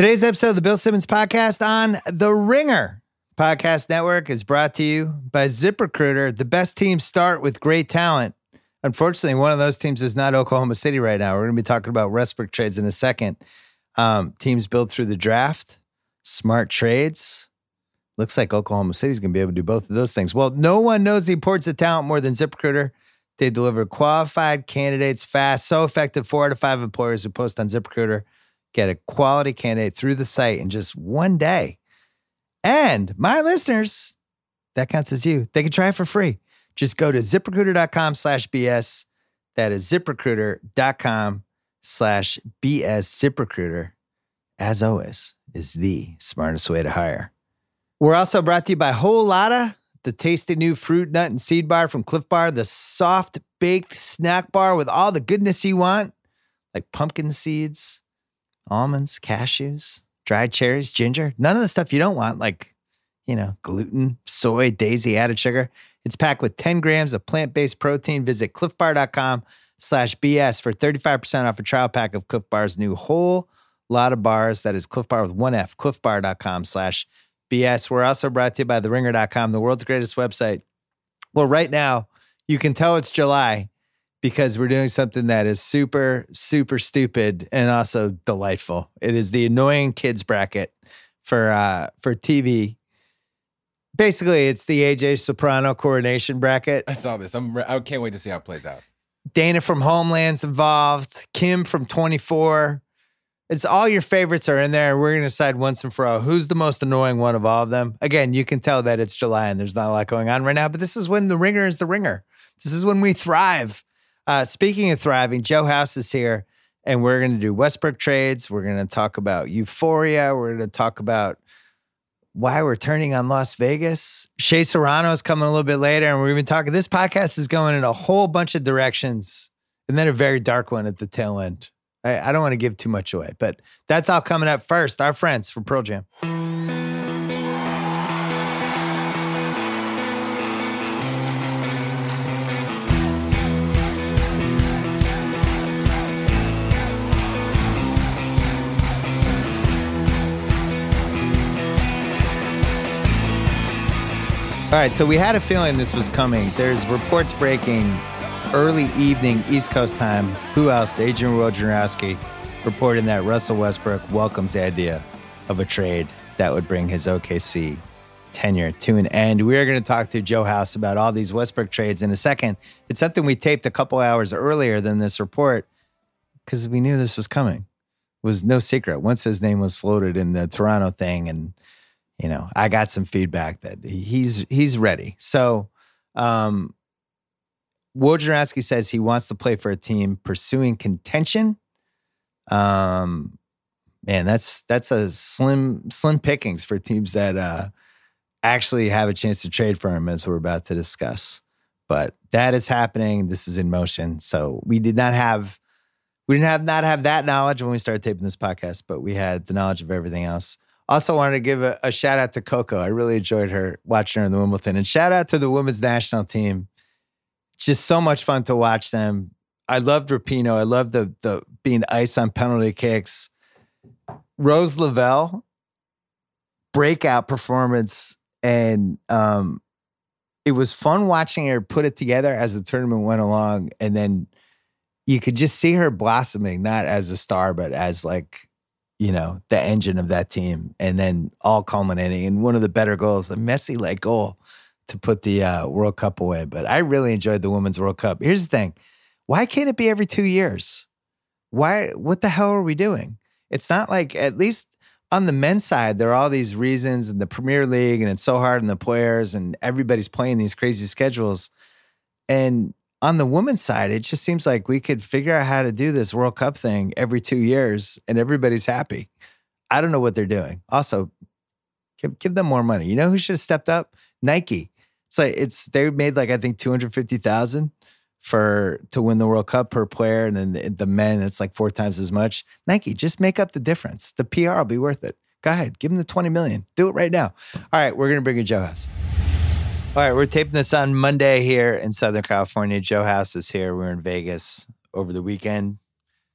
Today's episode of the Bill Simmons podcast on The Ringer Podcast Network is brought to you by ZipRecruiter. The best teams start with great talent. Unfortunately, one of those teams is not Oklahoma City right now. We're going to be talking about Westbrook trades in a second. Um, teams built through the draft, smart trades. Looks like Oklahoma City is going to be able to do both of those things. Well, no one knows the importance of talent more than ZipRecruiter. They deliver qualified candidates fast, so effective. Four out of five employers who post on ZipRecruiter get a quality candidate through the site in just one day. And my listeners, that counts as you. They can try it for free. Just go to ziprecruiter.com slash BS. That is ziprecruiter.com slash BS. ZipRecruiter, as always, is the smartest way to hire. We're also brought to you by Whole Lotta, the tasty new fruit, nut, and seed bar from Clif Bar, the soft baked snack bar with all the goodness you want, like pumpkin seeds, almonds, cashews, dried cherries, ginger, none of the stuff you don't want, like, you know, gluten, soy, daisy, added sugar. It's packed with 10 grams of plant-based protein. Visit clifbar.com slash BS for 35% off a trial pack of Clif Bar's new whole lot of bars. That is Clif Bar with one F, clifbar.com slash BS. We're also brought to you by theringer.com, the world's greatest website. Well, right now, you can tell it's July because we're doing something that is super, super stupid and also delightful. It is the annoying kids bracket for uh for TV. Basically, it's the AJ Soprano coronation bracket. I saw this. I'm. re- I can't wait to see how it plays out. Dana from Homeland's involved. Kim from 24. It's all your favorites are in there. We're going to decide once and for all who's the most annoying one of all of them. Again, you can tell that it's July and there's not a lot going on right now, but this is when the ringer is the ringer. This is when we thrive. Uh, speaking of thriving, Joe House is here and we're going to do Westbrook trades. We're going to talk about euphoria. We're going to talk about why we're turning on Las Vegas. Shea Serrano is coming a little bit later, and we're going to be talking. This podcast is going in a whole bunch of directions, and then a very dark one at the tail end. I, I don't want to give too much away, but that's all coming up first. Our friends from Pearl Jam. All right, so we had a feeling this was coming. There's reports breaking early evening East Coast time. Who else? Adrian Wojnarowski reporting that Russell Westbrook welcomes the idea of a trade that would bring his OKC tenure to an end. We are going to talk to Joe House about all these Westbrook trades in a second. It's something we taped a couple hours earlier than this report because we knew this was coming. It was no secret. Once his name was floated in the Toronto thing and you know, I got some feedback that he's he's ready. So, um, Wojnarowski says he wants to play for a team pursuing contention. Um, man, that's that's a slim slim pickings for teams that uh, actually have a chance to trade for him, as we're about to discuss. But that is happening. This is in motion. So we did not have we didn't have not have that knowledge when we started taping this podcast, but we had the knowledge of everything else. Also, wanted to give a, a shout out to Coco. I really enjoyed her watching her in the Wimbledon, and shout out to the women's national team. Just so much fun to watch them. I loved Rapinoe. I loved the the being ice on penalty kicks. Rose Lavelle breakout performance, and um, it was fun watching her put it together as the tournament went along, and then you could just see her blossoming, not as a star, but as like you know, the engine of that team, and then all culminating in one of the better goals, a messy like goal to put the uh, World Cup away. But I really enjoyed the Women's World Cup. Here's the thing: why can't it be every two years? Why? What the hell are we doing? It's not like at least on the men's side, there are all these reasons in the Premier League, and it's so hard on the players, and everybody's playing these crazy schedules. And on the women's side, it just seems like we could figure out how to do this World Cup thing every two years and everybody's happy. I don't know what they're doing. Also, give, give them more money. You know who should have stepped up? Nike. It's like it's they made like I think two hundred fifty thousand for to win the World Cup per player, and then the, the men it's like four times as much. Nike, just make up the difference. The PR will be worth it. Go ahead, give them the twenty million. Do it right now. All right, we're gonna bring in Joe House. All right, we're taping this on Monday here in Southern California. Joe House is here. We're in Vegas over the weekend.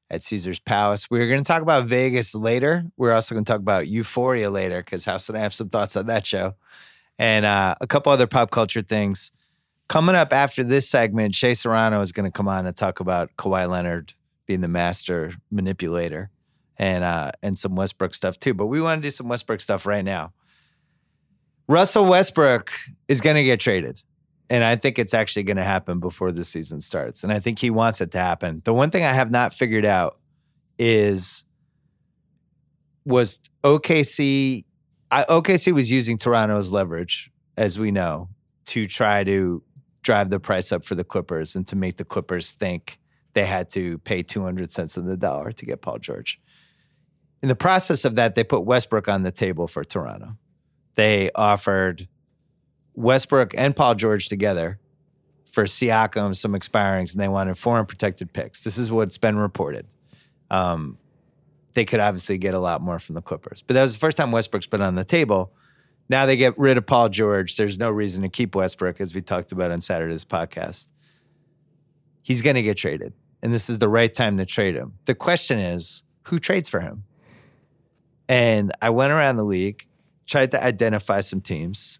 at Caesar's Palace. We're going to talk about Vegas later. We're also going to talk about Euphoria later because House and I have some thoughts on that show and uh, a couple other pop culture things. Coming up after this segment, Shea Serrano is going to come on and talk about Kawhi Leonard being the master manipulator and uh, and some Westbrook stuff too. But we want to do some Westbrook stuff right now. Russell Westbrook is going to get traded. And I think it's actually going to happen before the season starts. And I think he wants it to happen. The one thing I have not figured out is was OKC I, OKC was using Toronto's leverage, as we know, to try to drive the price up for the Clippers and to make the Clippers think they had to pay 200 cents on the dollar to get Paul George. In the process of that, they put Westbrook on the table for Toronto. They offered Westbrook and Paul George together for Siakam, some expirings, and they wanted foreign protected picks. This is what's been reported. Um, they could obviously get a lot more from the Clippers, but that was the first time Westbrook's been on the table. Now they get rid of Paul George. There's no reason to keep Westbrook, as we talked about on Saturday's podcast. He's going to get traded, and this is the right time to trade him. The question is, who trades for him? And I went around the league, tried to identify some teams,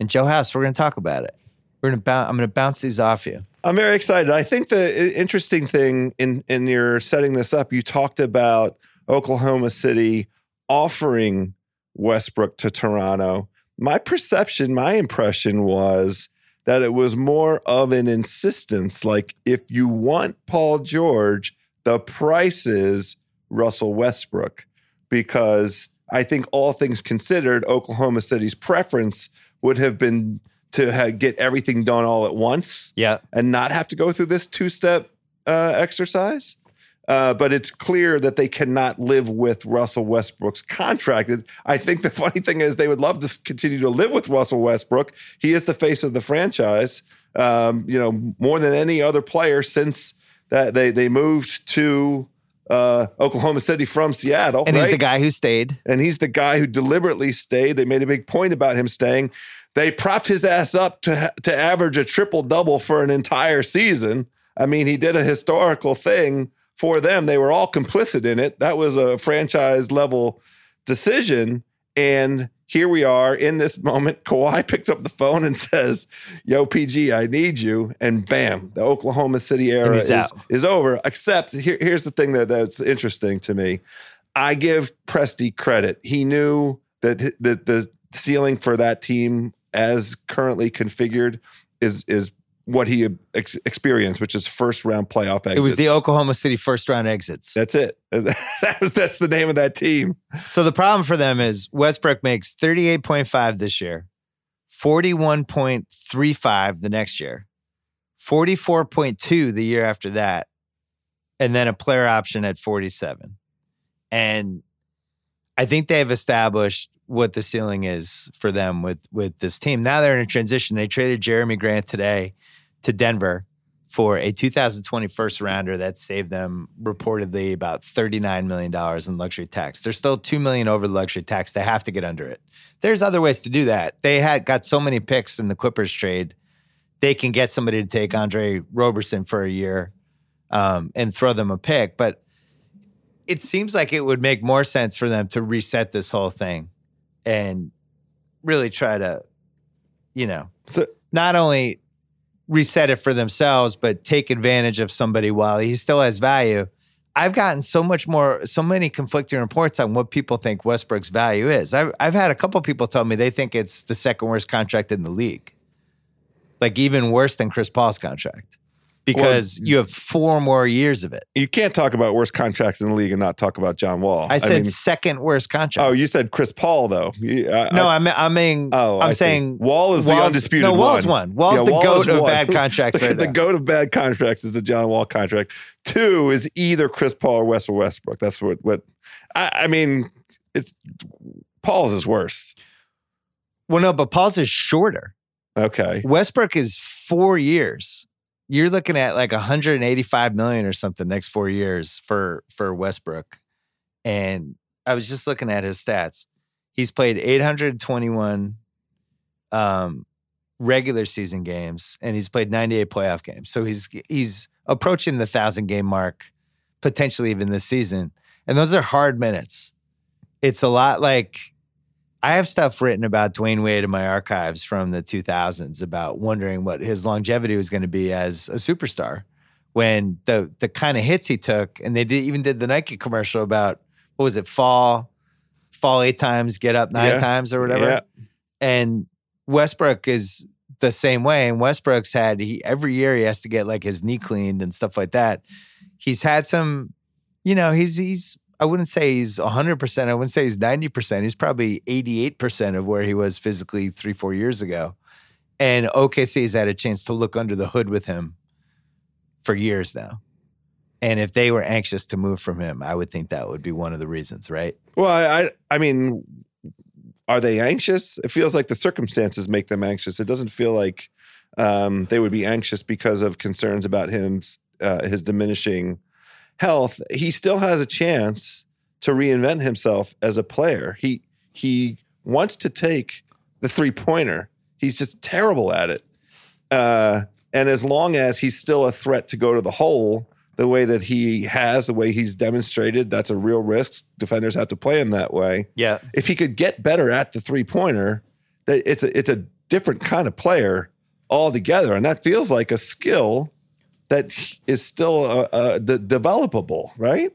and Joe House, we're going to talk about it. We're going to. I'm going to bounce these off you. I'm very excited. I think the interesting thing in in your setting this up, you talked about Oklahoma City offering Westbrook to Toronto. My perception, my impression was that it was more of an insistence. Like, if you want Paul George, the price is Russell Westbrook, because I think all things considered, Oklahoma City's preference would have been to have, get everything done all at once. Yeah. And not have to go through this two step uh, exercise. Uh, but it's clear that they cannot live with Russell Westbrook's contract. I think the funny thing is they would love to continue to live with Russell Westbrook. He is the face of the franchise, um, you know, more than any other player since that they they moved to uh, Oklahoma City from Seattle. And right? he's the guy who stayed. And he's the guy who deliberately stayed. They made a big point about him staying. They propped his ass up to to average a triple double for an entire season. I mean, he did a historical thing for them. They were all complicit in it. That was a franchise level decision. And here we are in this moment. Kawhi picks up the phone and says, Yo, PG, I need you. And bam, the Oklahoma City era is, is over. Except here, here's the thing that, that's interesting to me. I give Presti credit. He knew that, that the ceiling for that team as currently configured is is what he ex- experienced, which is first round playoff exits. It was the Oklahoma City first round exits. That's it. that was that's the name of that team. So the problem for them is Westbrook makes 38.5 this year, 41.35 the next year, 44.2 the year after that, and then a player option at 47. And I think they've established what the ceiling is for them with with this team. Now they're in a transition. They traded Jerami Grant today to Denver for a 2020 first rounder that saved them reportedly about $39 million in luxury tax. They're still 2 million over the luxury tax. They have to get under it. There's other ways to do that. They had got so many picks in the Clippers trade. They can get somebody to take Andre Roberson for a year um, and throw them a pick. But it seems like it would make more sense for them to reset this whole thing and really try to, you know, so, not only reset it for themselves, but take advantage of somebody while he still has value. I've gotten so much more, so many conflicting reports on what people think Westbrook's value is. I've, I've had a couple people tell me they think it's the second worst contract in the league, like even worse than Chris Paul's contract because well, you have four more years of it. You can't talk about worst contracts in the league and not talk about John Wall. I said I mean, second worst contract. Oh, you said Chris Paul though. You, I, no, I, I mean, oh, I'm saying see. Wall is Wall's, the undisputed. No, Wall's one. one. Wall's yeah, the Wall goat of bad contracts. Right the goat of bad contracts is the John Wall contract. Two is either Chris Paul or Wes Westbrook. That's what. What I, I mean, it's Paul's is worse. Well, no, but Paul's is shorter. Okay. Westbrook is four years you're looking at like 185 million or something next four years for for Westbrook. And I was just looking at his stats. He's played 821 um, regular season games, and he's played 98 playoff games. So he's he's approaching the thousand game mark potentially even this season. And those are hard minutes. It's a lot like I have stuff written about Dwyane Wade in my archives from the 2000s about wondering what his longevity was going to be as a superstar. When the the kind of hits he took, and they did, even did the Nike commercial about what was it, fall, fall eight times, get up nine Yeah. times or whatever. Yeah. And Westbrook is the same way. And Westbrook's had he every year he has to get like his knee cleaned and stuff like that. He's had some, you know, he's he's I wouldn't say he's 100%. I wouldn't say he's 90%. He's probably 88% of where he was physically 3 4 years ago. And OKC has had a chance to look under the hood with him for years now. And if they were anxious to move from him, I would think that would be one of the reasons, right? Well, I, I, I mean, are they anxious? It feels like the circumstances make them anxious. It doesn't feel like um, they would be anxious because of concerns about him, uh, his diminishing health. He still has a chance to reinvent himself as a player. He he wants to take the three pointer. He's just terrible at it. Uh, and as long as he's still a threat to go to the hole, the way that he has, the way he's demonstrated, that's a real risk. Defenders have to play him that way. Yeah. If he could get better at the three pointer, it's a it's a different kind of player altogether, and that feels like a skill that is still uh, uh, de- developable, right?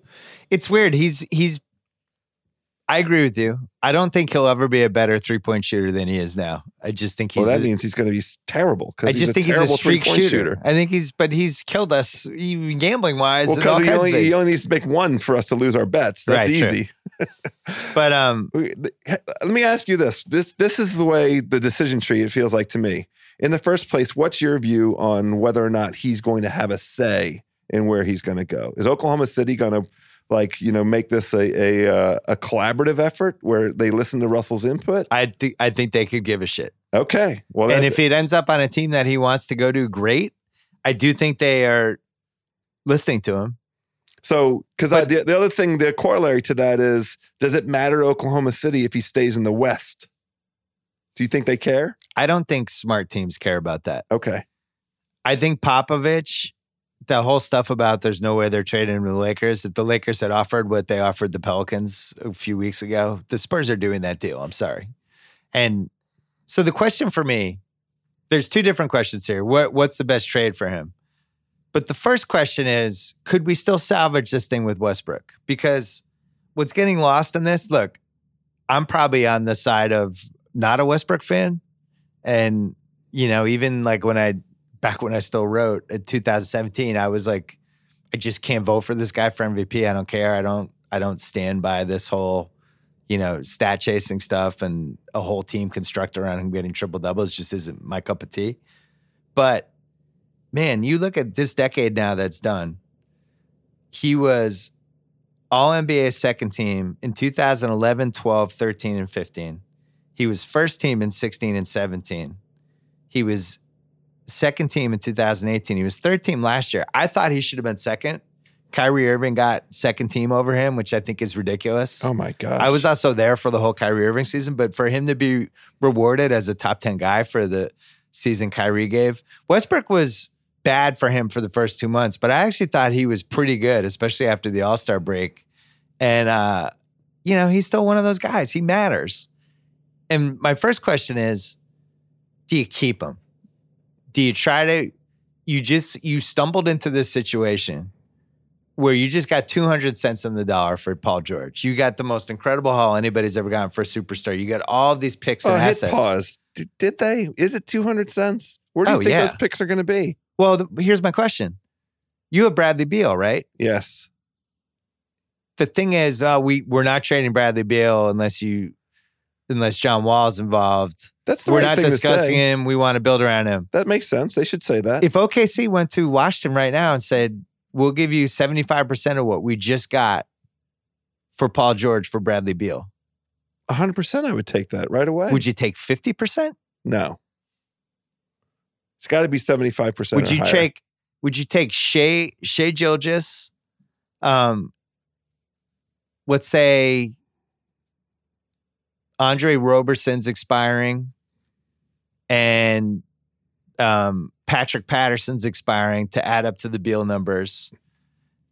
It's weird. He's he's. I agree with you. I don't think he'll ever be a better three point shooter than he is now. I just think he's. well, that a- means he's going to be terrible I just think he's a streak three-point shooter. I think he's, but he's killed us gambling wise. Well, because he only, he only needs to make one for us to lose our bets. That's Right, easy. but um, Let me ask you this: this this is the way the decision tree it feels like to me. In the first place, what's your view on whether or not he's going to have a say in where he's going to go? Is Oklahoma City going to like you know make this a a, uh, a collaborative effort where they listen to Russell's input? I think I think they could give a shit. Okay, well, and if it ends up on a team that he wants to go to, great. I do think they are listening to him. so because the the other thing, the corollary to that is, does it matter Oklahoma City if he stays in the West? Do you think they care? I don't think smart teams care about that. Okay, I think Popovich, the whole stuff about there's no way they're trading him to the Lakers. If the Lakers had offered what they offered the Pelicans a few weeks ago, the Spurs are doing that deal. I'm sorry. And so the question for me, there's two different questions here. What what's the best trade for him? But the first question is, could we still salvage this thing with Westbrook? Because what's getting lost in this, look, I'm probably on the side of not a Westbrook fan. And, you know, even like when I back when I still wrote in 2017, I was like, I just can't vote for this guy for MVP. I don't care. I don't I don't stand by this whole, you know, stat chasing stuff and a whole team construct around him getting triple doubles just isn't my cup of tea. But man, you look at this decade now that's done. He was all NBA second team in 2011, 12, 13, and 15. He was first team in 16 and 17. He was second team in 2018. He was third team last year. I thought he should have been second. Kyrie Irving got second team over him, which I think is ridiculous. oh my gosh, I was also there for the whole Kyrie Irving season, but for him to be rewarded as a top 10 guy for the season Kyrie gave, Westbrook was bad for him for the first two months, but I actually thought he was pretty good, especially after the All Star break. And, uh, you know, he's still one of those guys. He matters. And my first question is do you keep them? Do you try to, you just, you stumbled into this situation where you just got 200 cents on the dollar for Paul George. You got the most incredible haul anybody's ever gotten for a superstar. You got all these picks and Oh, assets. pause. Did, did they? Is it 200 cents? Where do you Oh, think yeah. those picks are going to be? Well, th- here's my question. You have Bradley Beal, right? Yes. The thing is, uh, we we're not trading Bradley Beal unless you unless John Wall's involved. That's the We're right not discussing him. We want to build around him. That makes sense. They should say that. If OKC went to Washington right now and said, "We'll give you 75% of what we just got for Paul George for Bradley Beal," 100% I would take that right away. would you take 50%? No. It's got to be 75%. would or you higher. take would you take Shai Shai Gilgeous um let's say Andre Roberson's expiring and um Patrick Patterson's expiring to add up to the Beal numbers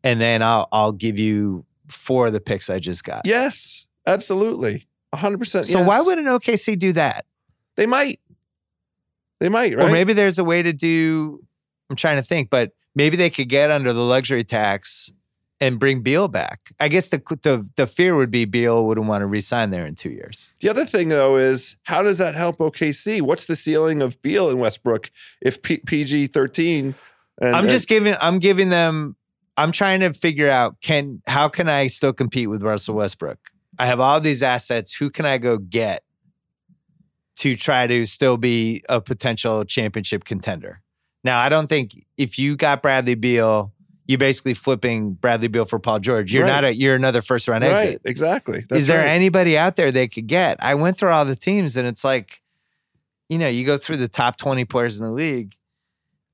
and then I'll I'll give you four of the picks I just got. Yes, absolutely. 100%. So yes. why wouldn't OKC do that? they might? They might, right? Or maybe there's a way to do. I'm trying to think, but maybe they could get under the luxury tax and bring Beal back. I guess the the the fear would be Beal wouldn't want to resign there in two years. The other thing, though, is how does that help OKC? What's the ceiling of Beal and Westbrook if P- PG 13? I'm just giving. I'm giving them. I'm trying to figure out can how can I still compete with Russell Westbrook? I have all these assets. Who can I go get to try to still be a potential championship contender? Now, I don't think if you got Bradley Beal, you're basically flipping Bradley Beal for Paul George. You're Right. not a. You're another first round exit. right. Exactly. That's Is there right. anybody out there they could get? I went through all the teams and it's like, you know, you go through the top 20 players in the league.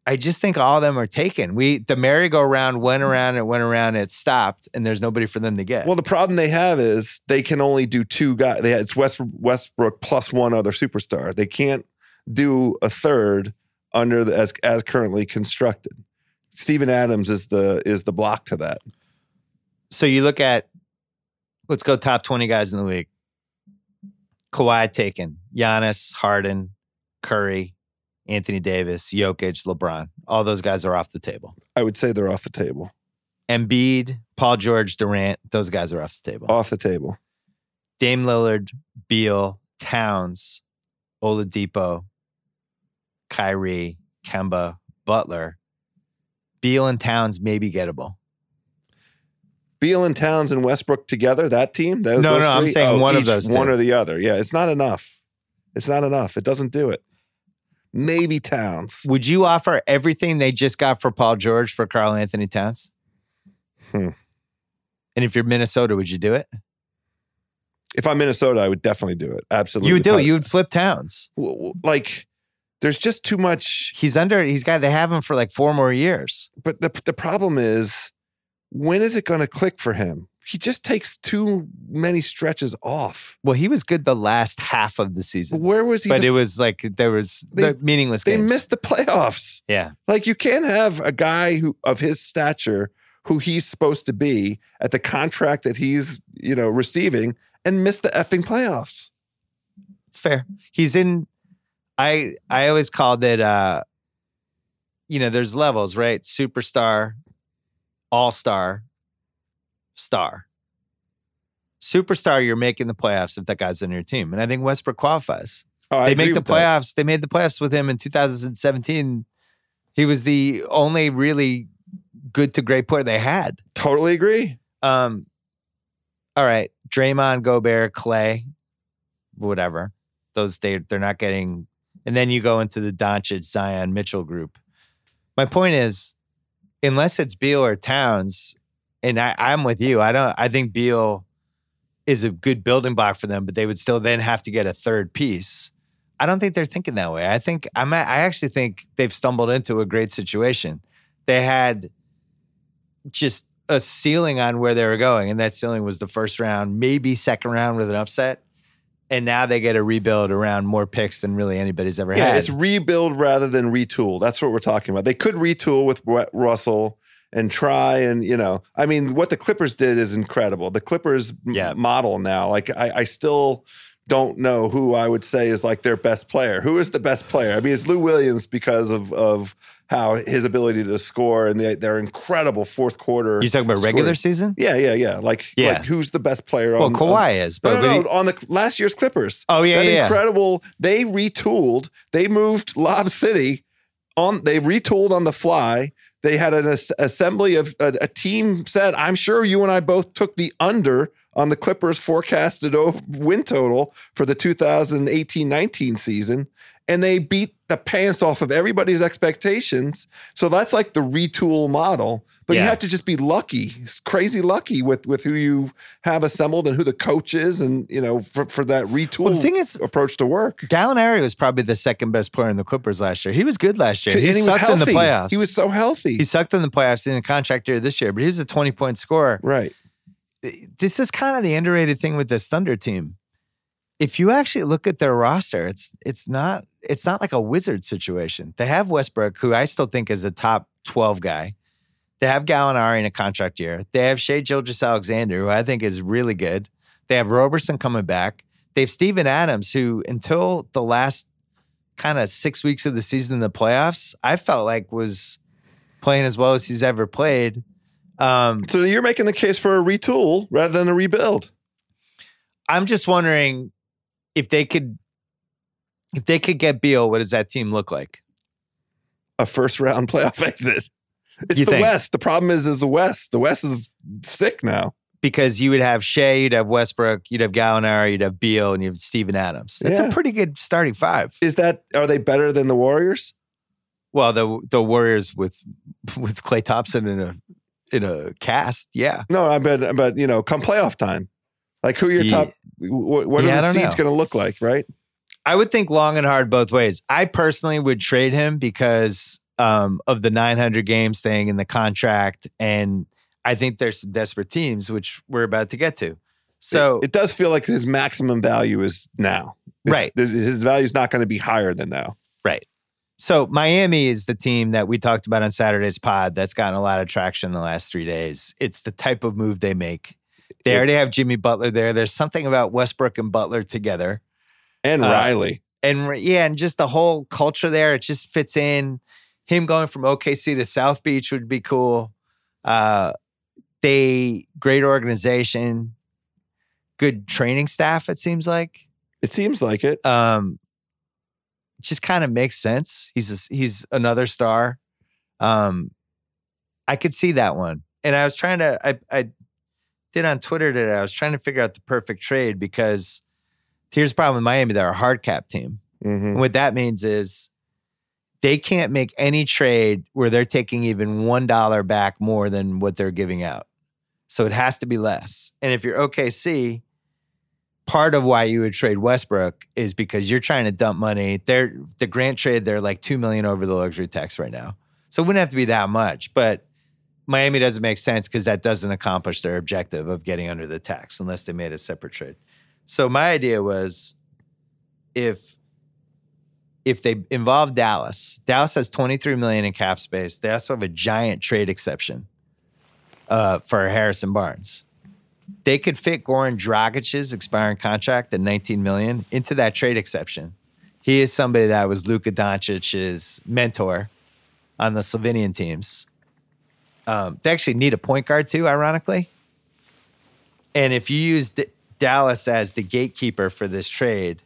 I just think all of them are taken. We the merry-go-round went around and went around, it stopped, and there's nobody for them to get. Well, the problem they have is they can only do two guys. They it's West Westbrook plus one other superstar. They can't do a third under the as as currently constructed. Steven Adams is the is the block to that. so you look at let's go top 20 guys in the league. Kawhi taken, Giannis, Harden, Curry, Anthony Davis, Jokic, LeBron. All those guys are off the table. I would say they're off the table. Embiid, Paul George, Durant, those guys are off the table. Off the table. Dame Lillard, Beal, Towns, Oladipo, Kyrie, Kemba, Butler. Beal and Towns may be gettable. Beal and Towns and Westbrook together, that team? Those, No, those no, I'm saying Oh, one of those One two. or the other. Yeah, it's not enough. It's not enough. It doesn't do it. Maybe Towns. Would you offer everything they just got for Paul George for Karl-Anthony Towns? Hmm. And if you're Minnesota, would you do it? If I'm Minnesota, I would definitely do it. Absolutely. You would do it. You would flip Towns. like, there's just too much. He's under. He's got. They have him for like four more years. But the the problem is, when is it going to click for him? He just takes too many stretches off. Well, he was good the last half of the season, Where was he? but the it was like there was They- the meaningless they games. missed the playoffs. yeah. Like you can't have a guy who of his stature who he's supposed to be at the contract that he's, you know, receiving and miss the effing playoffs. It's fair. He's in I I always called it uh you know, there's levels, right? Superstar, all-star, star. Superstar, you're making the playoffs if that guy's on your team. And I think Westbrook qualifies. Oh, they make the with that. playoffs. They made the playoffs with him in 2017. He was the only really good to great player they had. Totally agree. Um, all right, Draymond, Gobert, Klay, whatever. Those they they're not getting. And then you go into the Doncic, Zion, Mitchell group. My point is, unless it's Beal or Towns, and I, I'm with you. I don't. I think Beal is a good building block for them, but they would still then have to get a third piece. I don't think they're thinking that way. I think I'm. I actually think they've stumbled into a great situation. They had just a ceiling on where they were going, and that ceiling was the first round, maybe second round with an upset. And now they get a rebuild around more picks than really anybody's ever Yeah, had. it's rebuild rather than retool. That's what we're talking about. They could retool with Russell and try and you know, I mean, what the Clippers did is incredible. The Clippers Yeah. model now, like I, I still don't know who I would say is like their best player. Who is the best player? I mean, it's Lou Williams because of of how his ability to score and they, their incredible fourth quarter. you talking about regular season? Yeah, yeah, yeah. Like, Yeah. like who's the best player? Well, on, on- Kawhi is, no, but, no, he- no, on the last year's Clippers. oh yeah, yeah. incredible. They retooled. They moved Lob City on. They retooled on the fly. They had an as- assembly of a, a team said, "I'm sure you and I both took the under on the Clippers forecasted win total for the 2018-19 season." And they beat the pants off of everybody's expectations. So that's like the retool model. But you have to just be lucky, crazy lucky with with who you have assembled and who the coach is, and you know for, for that retool Well, the thing is, approach to work. Gallinari was probably the second best player in the Clippers last year. He was good last year. He, he sucked in the playoffs. He was so healthy. he sucked in the playoffs in a contract year this year, but he's a 20 point scorer. right. Eh, this is kind of the underrated thing with this Thunder team. If you actually look at their roster, it's it's not it's not like a wizard situation. They have Westbrook, who I still think is a top 12 guy. They have Gallinari in a contract year. They have Shai Gilgeous-Alexander, who I think is really good. They have Roberson coming back. They have Steven Adams, who until the last kind of six weeks of the season in the playoffs, I felt like was playing as well as he's ever played. Um, So you're making the case for a retool rather than a rebuild. I'm just wondering if they could if they could get Beal, what does that team look like? A first round playoff exit. It's You the think? West. The problem is, is the West. The West is sick now. Because you would have Shai, you'd have Westbrook, you'd have Gallinari, you'd have Beal, and you have Steven Adams. That's Yeah. a pretty good starting five. Is that are they better than the Warriors? Well, the the Warriors with with Klay Thompson and a in a cast, yeah. No, I bet. But you know, come playoff time, like who your Yeah. top? What, what Yeah, are the seeds going to look like? Right? I would think long and hard both ways. I personally would trade him because um, of the 900 games thing in the contract, and I think there's some desperate teams which we're about to get to. So it, it does feel like his maximum value is now. It's- Right. His value is not going to be higher than now. Right. So Miami is the team that we talked about on Saturday's pod that's gotten a lot of traction in the last three days. It's the type of move they make. They already have Jimmy Butler there. There's something about Westbrook and Butler together. And Uh, Riley. And yeah, and just the whole culture there, it just fits in. Him going from OKC to South Beach would be cool. Uh, they great organization, good training staff, it seems like. It seems like it. um just kind of makes sense he's a, he's another star um i could see that one and i was trying to i i did on twitter today i was trying to figure out the perfect trade because here's the problem with miami they're a hard cap team Mhm. and what that means is they can't make any trade where they're taking even one dollar back more than what they're giving out. So it has to be less. And if you're OKC, part of why you would trade Westbrook is because you're trying to dump money. They're the grant trade, they're like two million over the luxury tax right now. So it wouldn't have to be that much, but Miami doesn't make sense because that doesn't accomplish their objective of getting under the tax unless they made a separate trade. So my idea was if if they involve Dallas, Dallas has 23 million in cap space. They also have a giant trade exception uh, for Harrison Barnes. They could fit Goran Dragic's expiring contract at 19 million into that trade exception. He is somebody that was Luka Doncic's mentor on the Slovenian teams. Um, they actually need a point guard too, ironically. And if you use D- Dallas as the gatekeeper for this trade,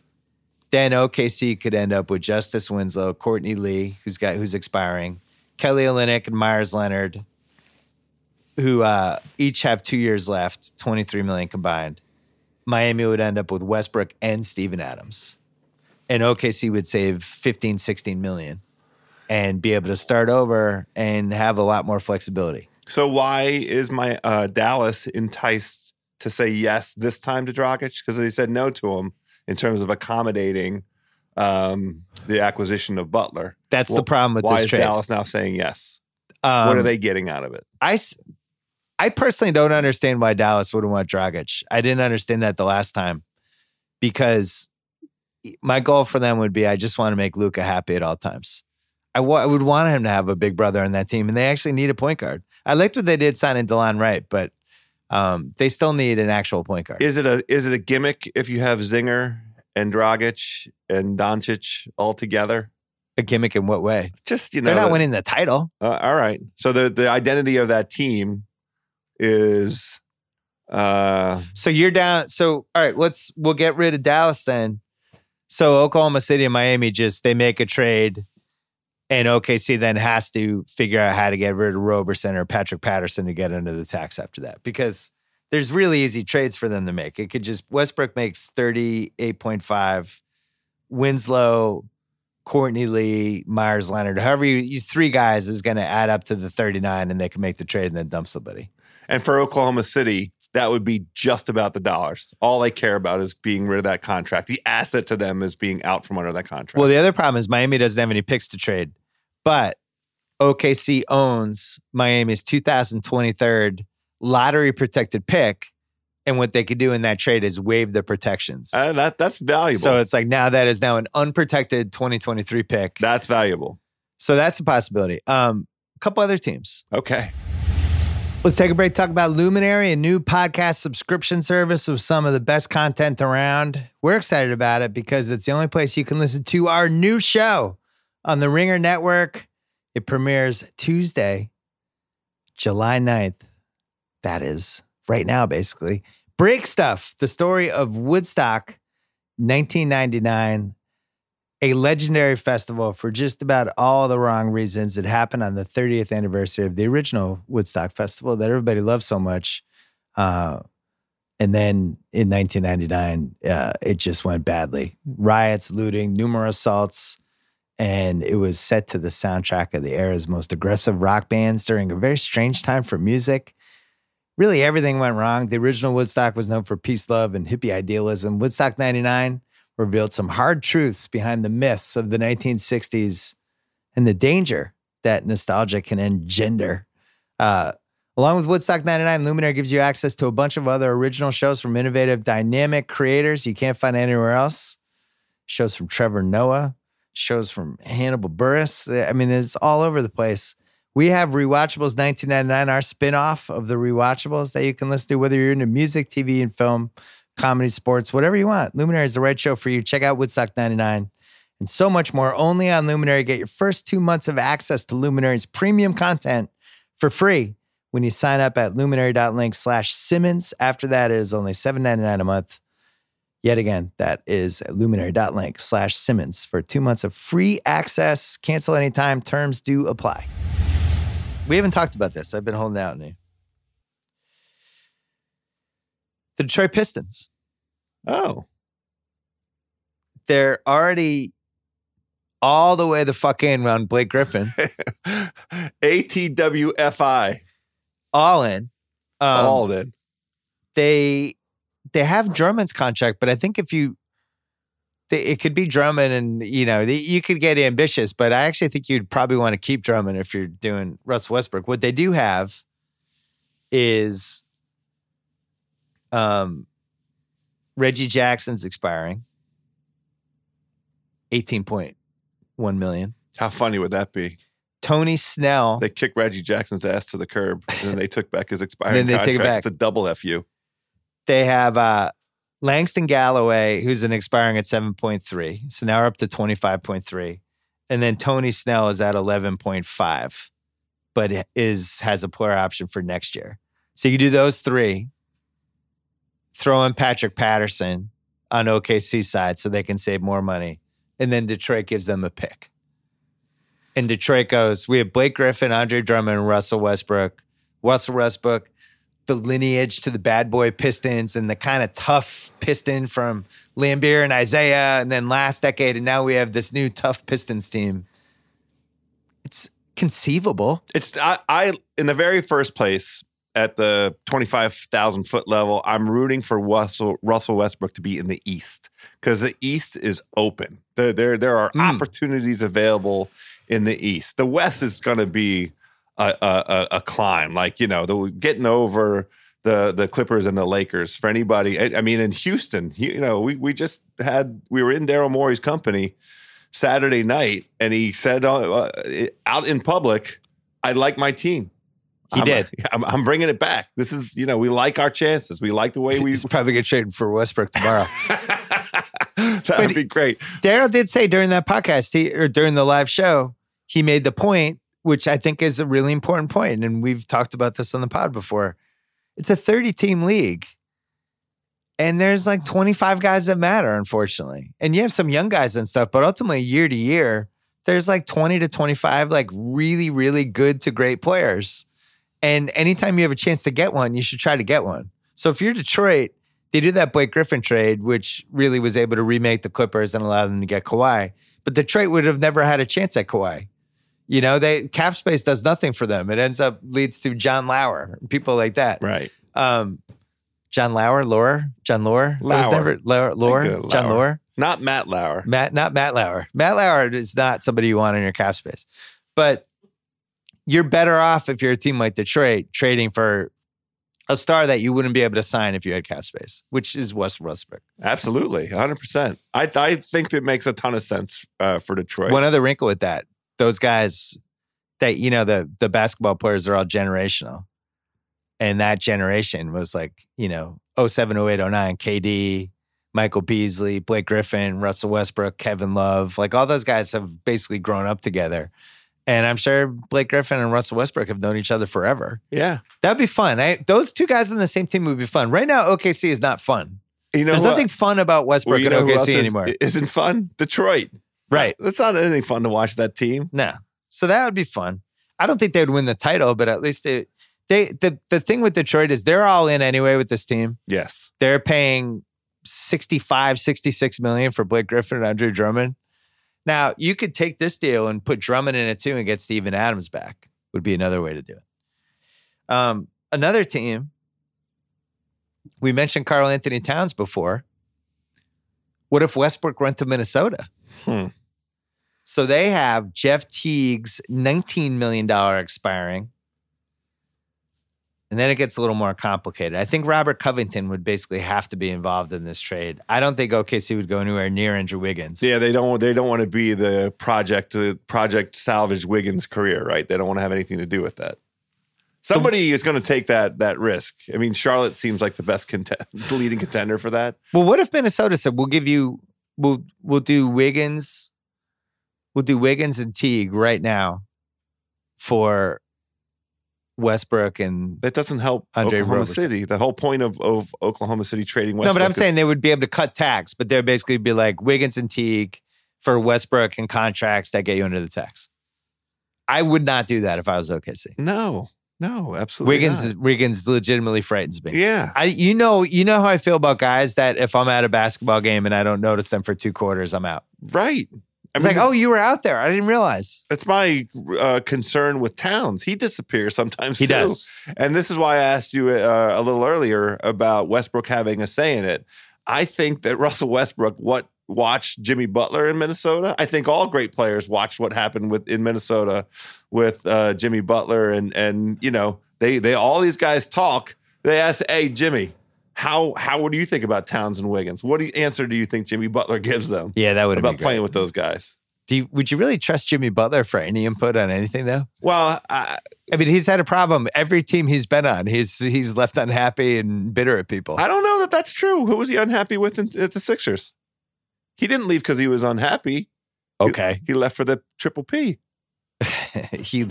then OKC could end up with Justice Winslow, Courtney Lee, who's got who's expiring, Kelly Olynyk, and Meyers Leonard, who uh, each have two years left, twenty three million combined. Miami would end up with Westbrook and Steven Adams, and OKC would save 15, 16 million, and be able to start over and have a lot more flexibility. So why is my uh, Dallas enticed to say yes this time to Dragic? Because they said no to him in terms of accommodating um, the acquisition of Butler. That's the problem with why this is trade. Dallas now saying yes? Um, what are they getting out of it? I, I personally don't understand why Dallas wouldn't want Dragic. I didn't understand that the last time because my goal for them would be I just want to make Luka happy at all times. I would want him to have a big brother on that team, and they actually need a point guard. I liked what they did signing Delon Wright, but um, they still need an actual point guard. Is it a is it a gimmick if you have Zinger and Dragic and Doncic all together? a gimmick in what way? Just you know, They're not winning the title. Uh, all right. So the the identity of that team is uh So you're down. So all right, let's we'll get rid of Dallas then. So Oklahoma City and Miami just they make a trade, and OKC then has to figure out how to get rid of Roberson or Patrick Patterson to get under the tax after that because there's really easy trades for them to make. It could just Westbrook makes thirty eight point five, Winslow, Courtney Lee, Meyers Leonard, however you, you three guys is going to add up to the thirty nine, and they can make the trade and then dump somebody. And for Oklahoma City that would be just about the dollars. All they care about is being rid of that contract. The asset to them is being out from under that contract. Well, the other problem is Miami doesn't have any picks to trade, but OKC owns Miami's 2023 lottery protected pick. And what they could do in that trade is waive the protections. Uh, that that's valuable. so it's like now that is now an unprotected 2023 pick. that's valuable. so that's a possibility. Um, a couple other teams. Okay. Let's take a break. Talk about Luminary, a new podcast subscription service with some of the best content around. We're excited about it because it's the only place you can listen to our new show on the Ringer Network. It premieres Tuesday, July 9th. That is right now, basically. Break Stuff, the story of Woodstock 1999, a legendary festival for just about all the wrong reasons. It happened on the 30th anniversary of the original Woodstock Festival that everybody loved so much. Uh, and then in 1999, uh, it just went badly. Riots, looting, numerous assaults, and it was set to the soundtrack of the era's most aggressive rock bands during a very strange time for music. Really, everything went wrong. The original Woodstock was known for peace, love, and hippie idealism. Woodstock 99 revealed some hard truths behind the myths of the 1960s and the danger that nostalgia can engender. Uh, along with Woodstock 99, Luminary gives you access to a bunch of other original shows from innovative, dynamic creators you can't find anywhere else. Shows from Trevor Noah, shows from Hannibal Buress. I mean, it's all over the place. We have Rewatchables 1999, our spinoff of the Rewatchables that you can listen to, whether you're into music, TV, and film, comedy, sports, whatever you want. Luminary is the right show for you. Check out Woodstock 99 and so much more only on Luminary. Get your first two months of access to Luminary's premium content for free when you sign up at luminary.link slash Simmons. After that, it is only $7.99 a month. Yet again, that is luminary.link slash Simmons for two months of free access. Cancel anytime. Terms do apply. We haven't talked about this. I've been holding out on you. The Detroit Pistons. Oh, They're already all the way the fuck in around Blake Griffin. ATWFI. all in. Um, all in. they they have Drummond's contract, but I think if you they, it could be Drummond, and you know the, you could get ambitious, but I actually think you'd probably want to keep Drummond if you're doing Russ Westbrook. What they do have is um Reggie Jackson's expiring, eighteen point one million. How funny would that be? Tony Snell, They kicked Reggie Jackson's ass to the curb, and then they took back his expiring Then they take it contract. back. It's a double fu. they have uh Langston Galloway, who's an expiring at 7.3. So now we're up to 25.3. And then Tony Snell is at 11.5, but is has a player option for next year. So you do those three, throw in Patrick Patterson on OKC side so they can save more money. And then Detroit gives them a pick. And Detroit goes, we have Blake Griffin, Andre Drummond, Russell Westbrook. Russell Westbrook, the lineage to the bad boy Pistons and the kind of tough Piston from Laimbeer and Isaiah, and then last decade, and now we have this new tough Pistons team. It's conceivable. It's I, I in the very first place at the twenty five thousand foot level. I'm rooting for Russell Russell Westbrook to be in the East because the East is open. There there there are Mm. opportunities available in the East. The West is going to be a, a, a, a climb. Like you know, the getting over the the Clippers and the Lakers for anybody. I, I mean, in Houston, you know, we we just had we were in Daryl Morey's company Saturday night, and he said uh, uh, out in public, "I like my team." He I'm, did. I'm, I'm bringing it back. This is, you know, we like our chances. We like the way we. He's probably get traded for Westbrook tomorrow. that would be great. Daryl did say during that podcast, he, or during the live show, he made the point, which I think is a really important point, and we've talked about this on the pod before. It's a 30 team league, and there's like 25 guys that matter, unfortunately. And you have some young guys and stuff, but ultimately, year to year, there's like 20 to 25 like really, really good to great players. And anytime you have a chance to get one, you should try to get one. So if you're Detroit, they did that Blake Griffin trade, which really was able to remake the Clippers and allow them to get Kawhi. But Detroit would have never had a chance at Kawhi. You know, they cap space does nothing for them. It ends up leads to John Lauer, people like that. Right. Um, John Lauer, Lauer, John Lauer, was Lauer. never Lauer, Lauer, Think John Lauer. Lauer. Not Matt Lauer. Matt, not Matt Lauer. Matt Lauer is not somebody you want in your cap space. But you're better off if you're a team like Detroit trading for a star that you wouldn't be able to sign if you had cap space, which is West Westbrook. Absolutely. 100%. I, I think that makes a ton of sense uh, for Detroit. One other wrinkle with that, those guys that, you know, the the basketball players are all generational. and that generation was like, you know, 07, 08, 09, KD, Michael Beasley, Blake Griffin, Russell Westbrook, Kevin Love. Like all those guys have basically grown up together. And I'm sure Blake Griffin and Russell Westbrook have known each other forever. Yeah. That'd be fun. I, those two guys on the same team would be fun. Right now, OKC is not fun. You know There's what? nothing fun about Westbrook Well, you know and OKC is, anymore. isn't fun? Detroit. right. That's not any fun to watch that team. No. So that would be fun. I don't think they'd win the title, but at least they they the the thing with Detroit is they're all in anyway with this team. Yes. They're paying 65, 66 million for Blake Griffin and Andre Drummond. Now, you could take this deal and put Drummond in it too and get Steven Adams back. Would be another way to do it. Um, another team, we mentioned Karl-Anthony Towns before. What if Westbrook went to Minnesota? Hmm. So they have Jeff Teague's $19 million expiring. And then it gets a little more complicated. I think Robert Covington would basically have to be involved in this trade. I don't think OKC would go anywhere near Andrew Wiggins. Yeah, they don't. They don't want to be the project to project salvage Wiggins' career, right? They don't want to have anything to do with that. Somebody is going to take that that risk. I mean, Charlotte seems like the best content, the leading contender for that. Well, what if Minnesota said we'll give you we'll we'll do Wiggins, we'll do Wiggins and Teague right now for Westbrook and That doesn't help Andre Oklahoma Roberson. City. The whole point of, of Oklahoma City trading no, but I'm is- saying they would be able to cut tax, but they'd basically be like Wiggins and Teague for Westbrook and contracts that get you under the tax. I would not do that if I was OKC. no, no, absolutely. Wiggins not. Wiggins legitimately frightens me. yeah, I you know you know how I feel about guys that if I'm at a basketball game and I don't notice them for two quarters, I'm out. right. I It's like, oh, you were out there. I didn't realize. that's my uh, concern with Towns. He disappears sometimes. He too. does. And this is why I asked you uh, a little earlier about Westbrook having a say in it. I think that Russell Westbrook, what watched Jimmy Butler in Minnesota. I think all great players watched what happened with in Minnesota with uh, Jimmy Butler, and and you know they they all these guys talk. They ask, "Hey, Jimmy, how how what do you think about Towns and Wiggins? What do you, answer do you think Jimmy Butler gives them Yeah, that would about playing with those guys?" Do you, would you really trust Jimmy Butler for any input on anything though? Well, I, I mean, he's had a problem. Every team he's been on, he's he's left unhappy and bitter at people. I don't know that that's true. Who was he unhappy with in, at the Sixers? He didn't leave because he was unhappy. okay, He left for the triple P. he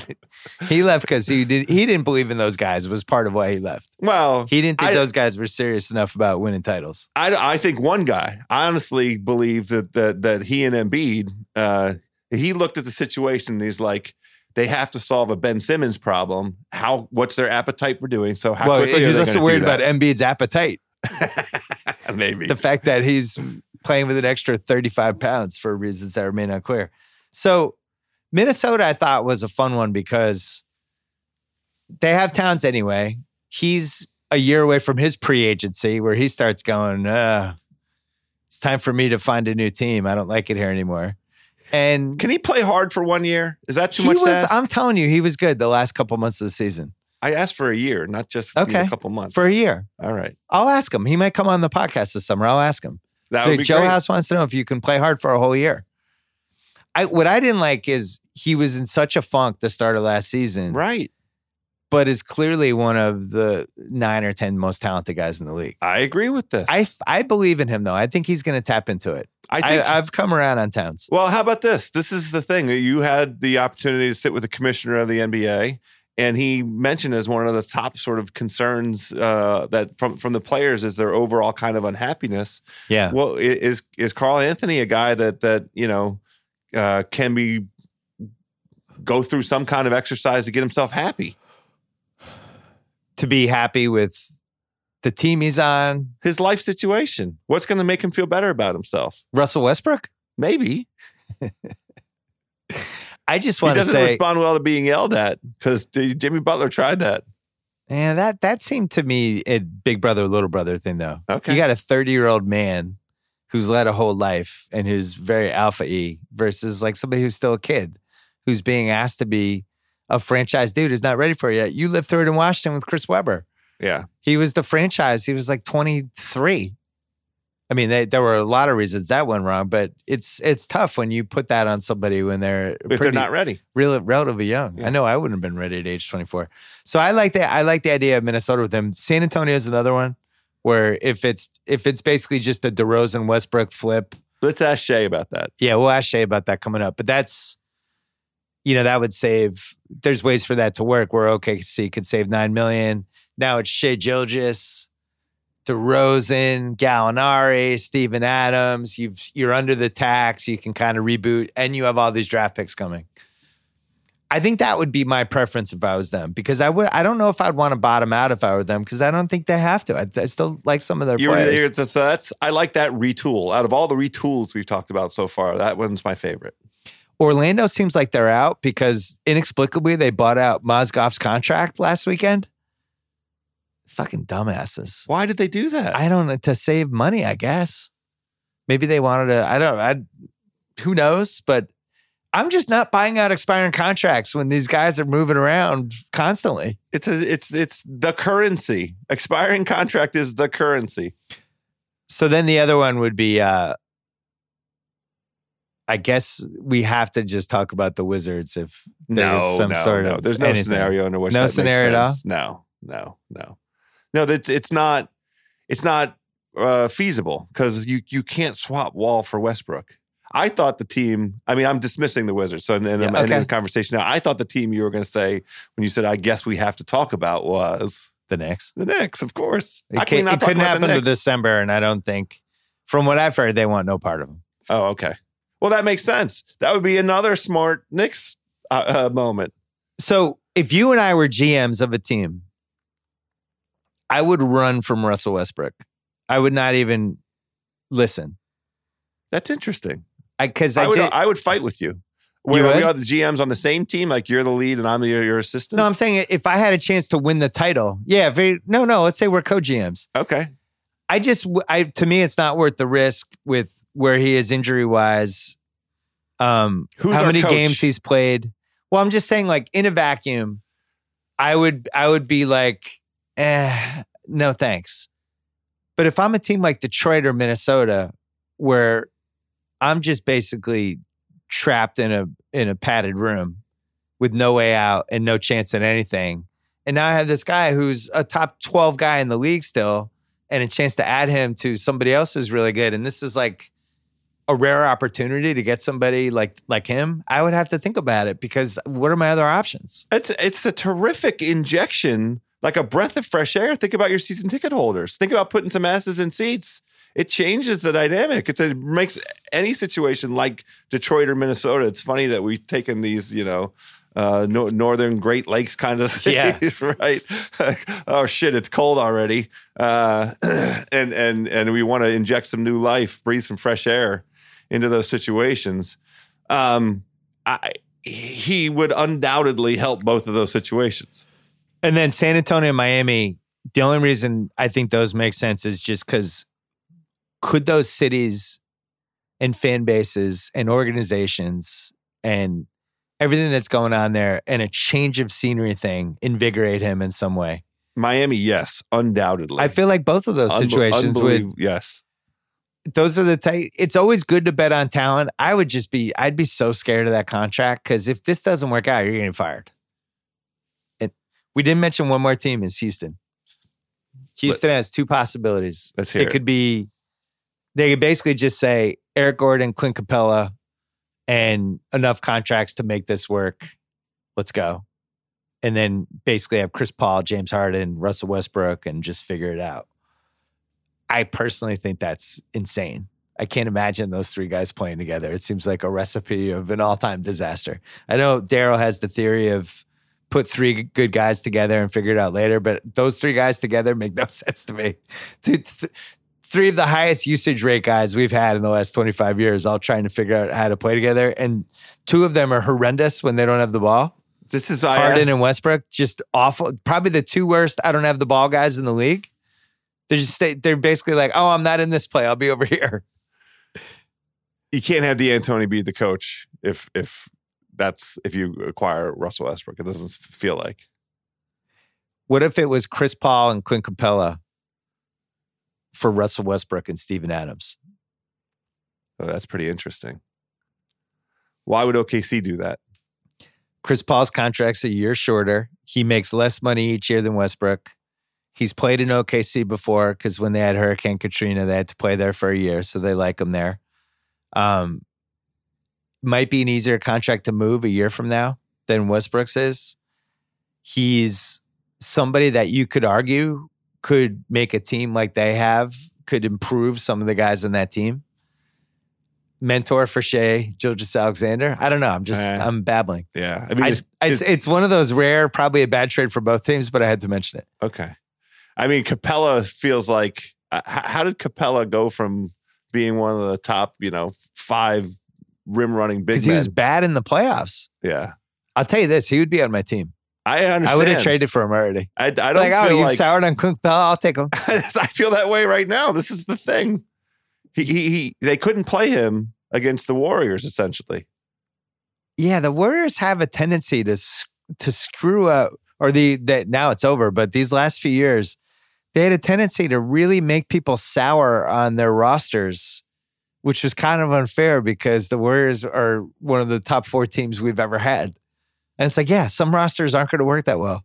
he left because he did he didn't believe in those guys. Was part of why he left. Well, He didn't think I- those guys were serious enough about winning titles. I, I think one guy. I honestly believe that that that he and Embiid. Uh, he looked at the situation and he's like, they have to solve a Ben Simmons problem. How? What's their appetite for doing so? How well, quickly he are also worried about? Embiid's appetite. Maybe. the fact that he's playing with an extra 35 pounds for reasons that remain unclear. So, Minnesota, I thought was a fun one because they have Towns anyway. He's a year away from his free agency where he starts going, uh, it's time for me to find a new team. I don't like it here anymore. And Can he play hard for one year? Is that too much? to was, ask? I'm telling you, he was good the last couple months of the season I asked for a year, not just you know, Okay. a couple months. for a year. All right, I'll ask him. He might come on the podcast this summer. I'll ask him. that would be Joe great. House wants to know if you can play hard for a whole year. I what I didn't like is he was in such a funk the start of last season, right. but is clearly one of the nine or ten most talented guys in the league. I agree with this. I I believe in him though. I think he's going to tap into it. I think. I, have come around on Towns. well, how about this? This is the thing. You had the opportunity to sit with the commissioner of the NBA, and he mentioned as one of the top sort of concerns uh, that from from the players is their overall kind of unhappiness. Yeah, Well, is is Karl-Anthony a guy that that you know uh, can be go through some kind of exercise to get himself happy? to be happy with the team he's on, His life situation. What's going to make him feel better about himself? Russell Westbrook. Maybe I just want to say. He doesn't respond well to being yelled at because Jimmy Butler tried that. man, that that seemed to me a big brother little brother thing though. Okay. You got a 30 year old man who's led a whole life and who's very alpha e versus like somebody who's still a kid who's being asked to be a franchise dude who's not ready for it yet. You lived through it in Washington with Chris Webber. Yeah. He was the franchise. He was like 23. I mean, they, there were a lot of reasons that went wrong, but it's it's tough when you put that on somebody when they're if they're not ready. really relatively young. Yeah. I know I wouldn't have been ready at age 24. So I like the I like the idea of Minnesota with them. San Antonio is another one where if it's if it's basically just a DeRozan Westbrook flip, Let's ask Shea about that. yeah, we'll ask Shea about that coming up. But that's you know that would save. There's ways for that to work where OKC could save nine million. Now it's Shai Gilgeous, DeRozan, Gallinari, Steven Adams. You've you're under the tax. You can kind of reboot, and you have all these draft picks coming. I think that would be my preference if I was them because I would. I don't know if I'd want to bottom out if I were them because I don't think they have to. I, I still like some of their You're, players. you're- that's, that's I like that retool. Out of all the retools we've talked about so far, that one's my favorite. Orlando seems like they're out because inexplicably they bought out Mozgov's contract last weekend. Fucking dumbasses. Why did they do that? I don't know to save money. I guess maybe they wanted to. I don't. I who knows? But I'm just not buying out expiring contracts when these guys are moving around constantly. it's a it's it's the currency. Expiring contract is the currency. So then the other one would be. uh I guess we have to just talk about the Wizards if there's no, some no, sort no. of There's no anything. scenario under which No scenario at all? No, no, no, no. That's it's not it's not uh, feasible because you you can't swap Wall for Westbrook. I thought the team. I mean, I'm dismissing the Wizards, so and, and I'm Yeah, ending okay. the conversation now. I thought the team you were going to say when you said, "I guess we have to talk about" was the Knicks. the Knicks, of course. It, can we can't- not it couldn't happen to December, and I don't think, from what I've heard, they want no part of them. Oh, okay. Well, that makes sense. That would be another smart Knicks uh, uh, moment. So if you and I were GMs of a team, I would run from Russell Westbrook. I would not even listen. That's interesting. I because I, I, would. did, I would fight with you. Where would? we are the GMs on the same team, like you're the lead and I'm your, your assistant. no, I'm saying if I had a chance to win the title, yeah. Very, no, no. Let's say we're co-GMs. okay. I just, I to me, it's not worth the risk with where he is injury wise. Um, Who's how many coach? games he's played? Well, I'm just saying, like in a vacuum, I would, I would be like, eh, no thanks. But if I'm a team like Detroit or Minnesota, where I'm just basically trapped in a in a padded room with no way out and no chance at anything, and now I have this guy who's a top 12 guy in the league still, and a chance to add him to somebody else who's really good, and this is like a rare opportunity to get somebody like like him, I would have to think about it because what are my other options? It's it's a terrific injection, like a breath of fresh air. Think about your season ticket holders. Think about putting some asses in seats. It changes the dynamic. It's it makes any situation like Detroit or Minnesota. It's funny that we've taken these, you know, uh, no, northern Great Lakes kind of Yeah. right? oh shit, it's cold already, uh, and and and we want to inject some new life, breathe some fresh air into those situations. Um, I, he would undoubtedly help both of those situations. And then San Antonio and Miami, the only reason I think those make sense is just because could those cities and fan bases and organizations and everything that's going on there and a change of scenery thing invigorate him in some way? Miami, yes, undoubtedly. I feel like both of those Unbe- situations would yes. those are the tight. it's always good to bet on talent. I would just be I'd be so scared of that contract because if this doesn't work out, you're getting fired. And we didn't mention one more team is Houston. Houston has two possibilities. Let's hear it it. could be they basically just say Eric Gordon, Clint Capela, and enough contracts to make this work. Let's go. And then basically have Chris Paul, James Harden, Russell Westbrook, and just figure it out. I personally think that's insane. I can't imagine those three guys playing together. It seems like a recipe of an all-time disaster. I know Daryl has the theory of put three good guys together and figure it out later, but those three guys together make no sense to me. Dude, th- three of the highest usage rate guys we've had in the last 25 years, all trying to figure out how to play together, and two of them are horrendous when they don't have the ball. This is Harden and Westbrook, just awful. Probably the two worst. I don't have the ball guys in the league. They're just stay, they're basically like, oh, I'm not in this play. I'll be over here. you can't have D'Antoni be the coach if if that's if you acquire Russell Westbrook. It doesn't feel like. What if it was Chris Paul and Clint Capela for Russell Westbrook and Steven Adams. Oh, that's pretty interesting. Why would OKC do that? Chris Paul's contract's a year shorter. He makes less money each year than Westbrook. He's played in OKC before because when they had Hurricane Katrina, they had to play there for a year, so they like him there. Um, might be an easier contract to move a year from now than Westbrook's is. He's somebody that you could argue could make a team like they have, could improve some of the guys on that team. Mentor for Shai, Gilgeous Alexander. I don't know. I'm just, Uh, I'm babbling. Yeah, I mean, I, it's- it's, it's one of those rare, probably a bad trade for both teams, but I had to mention it. okay. I mean, Capela feels like. Uh, how did Capela go from being one of the top, you know, five rim running big Because he was bad in the playoffs. yeah, I'll tell you this, he would be on my team. I understand. I would have traded for him already. I, I don't Like, oh, feel you like soured on Bell, I'll take him. I feel that way right now. This is the thing. He, he, he they couldn't play him against the Warriors essentially. Yeah, the Warriors have a tendency to to screw up, or the that now it's over. But these last few years, they had a tendency to really make people sour on their rosters, which was kind of unfair because the Warriors are one of the top four teams we've ever had, and it's like, yeah, some rosters aren't going to work that well.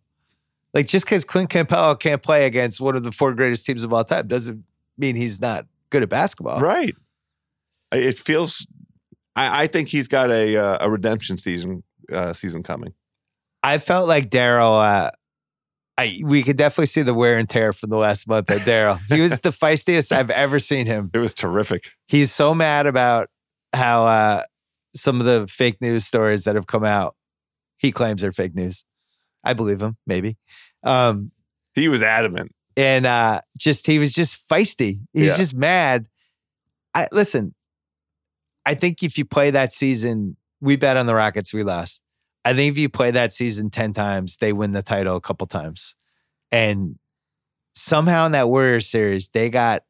Like just because Clint Capela can't play against one of the four greatest teams of all time doesn't mean he's not good at basketball. Right. It feels. I, I think he's got a uh, a redemption season uh, season coming. I felt like Daryl. Uh, I we could definitely see the wear and tear from the last month at Daryl. he was the feistiest I've ever seen him. It was terrific. He's so mad about how uh, some of the fake news stories that have come out. He claims they're fake news. I believe him, maybe. Um, He was adamant. and uh, just he was just feisty. He's Yeah. just mad. I listen. I think if you play that season, we bet on the Rockets. We lost. I think if you play that season ten times, they win the title a couple times. And somehow in that Warriors series, they got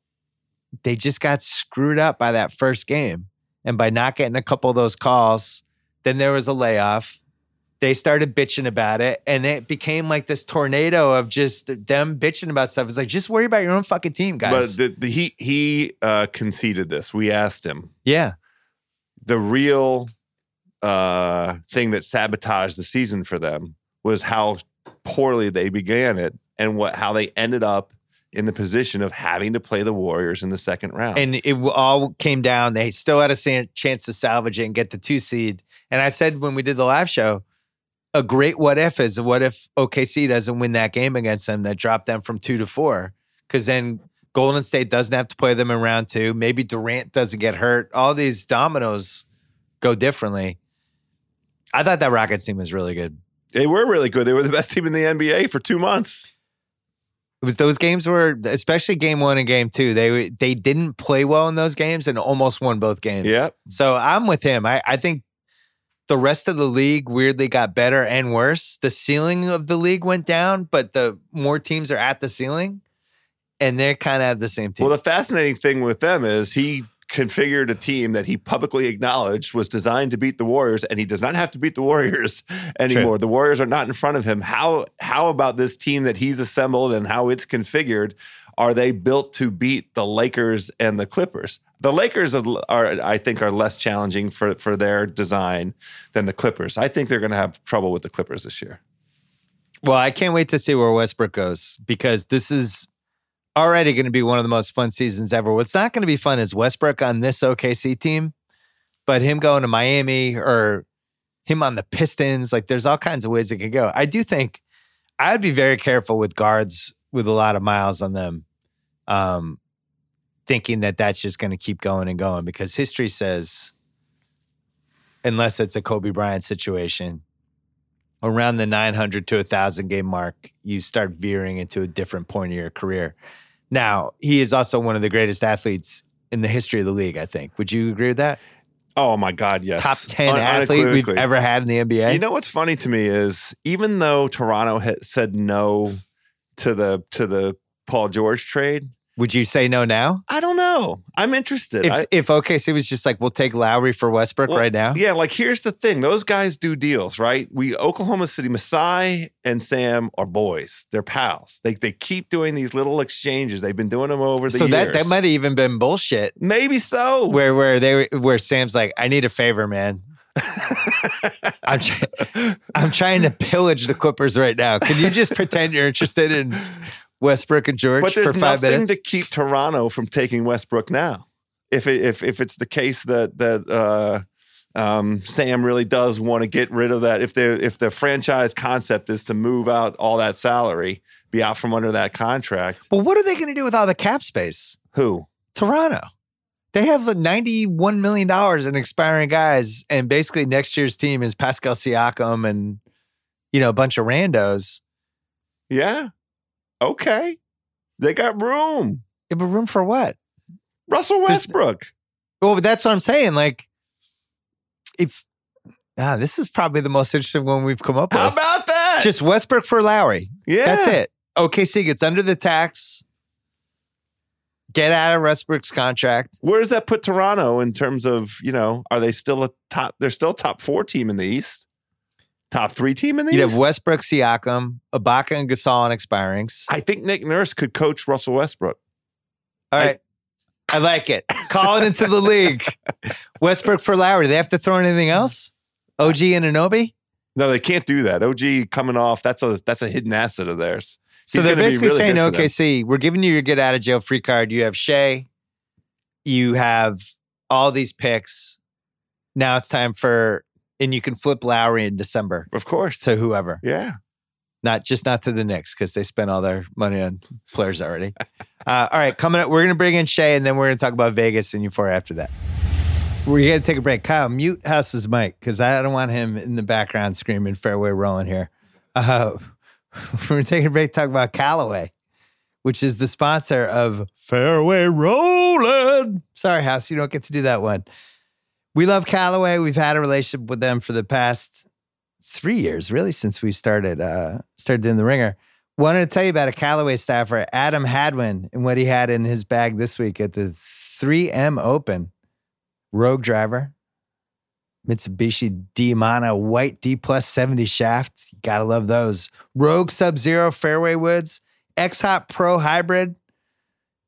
they just got screwed up by that first game, and by not getting a couple of those calls, then there was a layoff. They started bitching about it, and it became like this tornado of just them bitching about stuff. It's like just worry about your own fucking team, guys. But the, the, he he uh, conceded this. We asked him yeah, the real uh, thing that sabotaged the season for them was how poorly they began it and what how they ended up in the position of having to play the Warriors in the second round. and it all came down. They still had a chance to salvage it and get the two seed. And I said when we did the live show, a great what if is what if OKC doesn't win that game against them that dropped them from two to four? Because then Golden State doesn't have to play them in round two. Maybe Durant doesn't get hurt. All these dominoes go differently. I thought that Rockets team was really good. they were really good. They were the best team in the NBA for two months. It was those games were especially game one and game two. They they didn't play well in those games and almost won both games. Yep. So I'm with him. I, I think the rest of the league weirdly got better and worse. The ceiling of the league went down, but the more teams are at the ceiling, and they're kind of have the same team. Well, the fascinating thing with them is he configured a team that he publicly acknowledged was designed to beat the Warriors, and he does not have to beat the Warriors anymore. The Warriors are not in front of him. How how about this team that he's assembled and how it's configured? Are they built to beat the Lakers and the Clippers? The Lakers are, I think, are less challenging for for their design than the Clippers. I think they're going to have trouble with the Clippers this year. well, I can't wait to see where Westbrook goes because this is already going to be one of the most fun seasons ever. What's not going to be fun is Westbrook on this OKC team, but him going to Miami or him on the Pistons. Like, there's all kinds of ways it could go. I do think I'd be very careful with guards with a lot of miles on them, um, thinking that that's just going to keep going and going because history says, unless it's a Kobe Bryant situation, around the 900 to 1,000 game mark, you start veering into a different point of your career. Now, he is also one of the greatest athletes in the history of the league, I think. Would you agree with that? Oh my God, yes! Top 10 Un- athlete we've ever had in the NBA? You know what's funny to me is even though Toronto had said no to the to the Paul George trade, Would you say no now? I don't know. I'm interested. If I- if OKC was just like, we'll take Lowry for Westbrook Well, right now. Yeah, like here's the thing: those guys do deals, right? We Oklahoma City, Masai and Sam are boys. They're pals. They they keep doing these little exchanges. They've been doing them over the years so years. that that might have even been bullshit. maybe so. Where where they were- where Sam's like, I need a favor, man. I'm try- I'm trying to pillage the Clippers right now. Can you just pretend you're interested in Westbrook and George but there's for five nothing minutes? to keep Toronto from taking Westbrook now. If it, if if it's the case that that uh, um, Sam really does want to get rid of that, if they if the franchise concept is to move out all that salary, be out from under that contract, well, what are they going to do with all the cap space? who? Toronto. They have $91 million in expiring guys. And basically, next year's team is Pascal Siakam and, you know, a bunch of randos. Yeah. Okay. They got room. Yeah, but room for what? Russell There's- Westbrook. Well, that's what I'm saying. Like, if, ah, this is probably the most interesting one we've come up with. How about that? Just Westbrook for Lowry. yeah. That's it. OKC gets under the tax. Get out of Westbrook's contract. Where does that put Toronto in terms of, you know, are they still a top they're still a top four team in the East? Top three team in the You'd East? have Westbrook, Siakam, Ibaka, and Gasol on expirings. I think Nick Nurse could coach Russell Westbrook. All I- I like it. Call it into the league. Westbrook for Lowry. They have to throw in anything else? OG Anunoby? No, they can't do that. OG coming off, that's a that's a hidden asset of theirs. So He's they're basically really saying, good for them. OKC, we're giving you your get out of jail free card. You have Shai, you have all these picks. Now it's time for, and you can flip Lowry in December Of course. to whoever, yeah. not just not to the Knicks because they spent all their money on players already. uh, all right, coming up, we're going to bring in Shea and then we're going to talk about Vegas and Euphoria after that. We're going to take a break. Kyle, mute House's mic because I don't want him in the background screaming fairway rolling here. Uh, we're taking a break to talk about Callaway, which is the sponsor of Fairway Rolling. Sorry, House, you don't get to do that one. We love Callaway. We've had a relationship with them for the past three years, really, since we started uh, started in the ringer. Wanted to tell you about a Callaway staffer, Adam Hadwin, and what he had in his bag this week at the 3M Open. Rogue driver, Mitsubishi Diamana white D plus 70 shaft. You gotta love those. Rogue Sub Zero fairway woods, X Hot Pro Hybrid,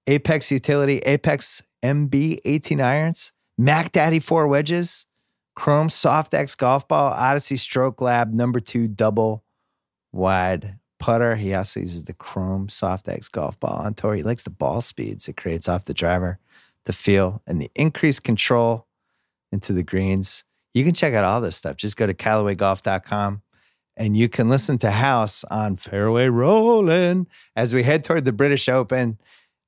Apex Utility, Apex MB 18 irons, Mack Daddy 4 wedges, Chrome Soft X golf ball, Odyssey Stroke Lab number two double wide putter. He also uses the Chrome Soft X golf ball on tour. He likes the ball speeds it creates off the driver, the feel, and the increased control into the greens. You can check out all this stuff. Just go to CallawayGolf.com and you can listen to House on Fairway Rolling as we head toward the British Open.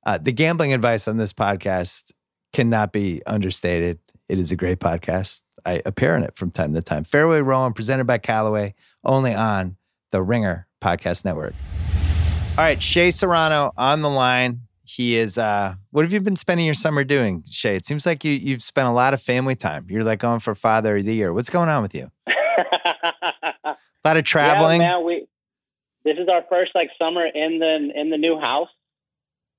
Uh, the gambling advice on this podcast cannot be understated. It is a great podcast. I appear in it from time to time. Fairway Rolling, presented by Callaway, only on the Ringer Podcast Network. All right, Shea Serrano on the line. He is. uh What have you been spending your summer doing, Shea? It seems like you you've spent a lot of family time. You're like going for Father of the Year. What's going on with you? A lot of traveling. Yeah, man, we this is our first like summer in the in the new house,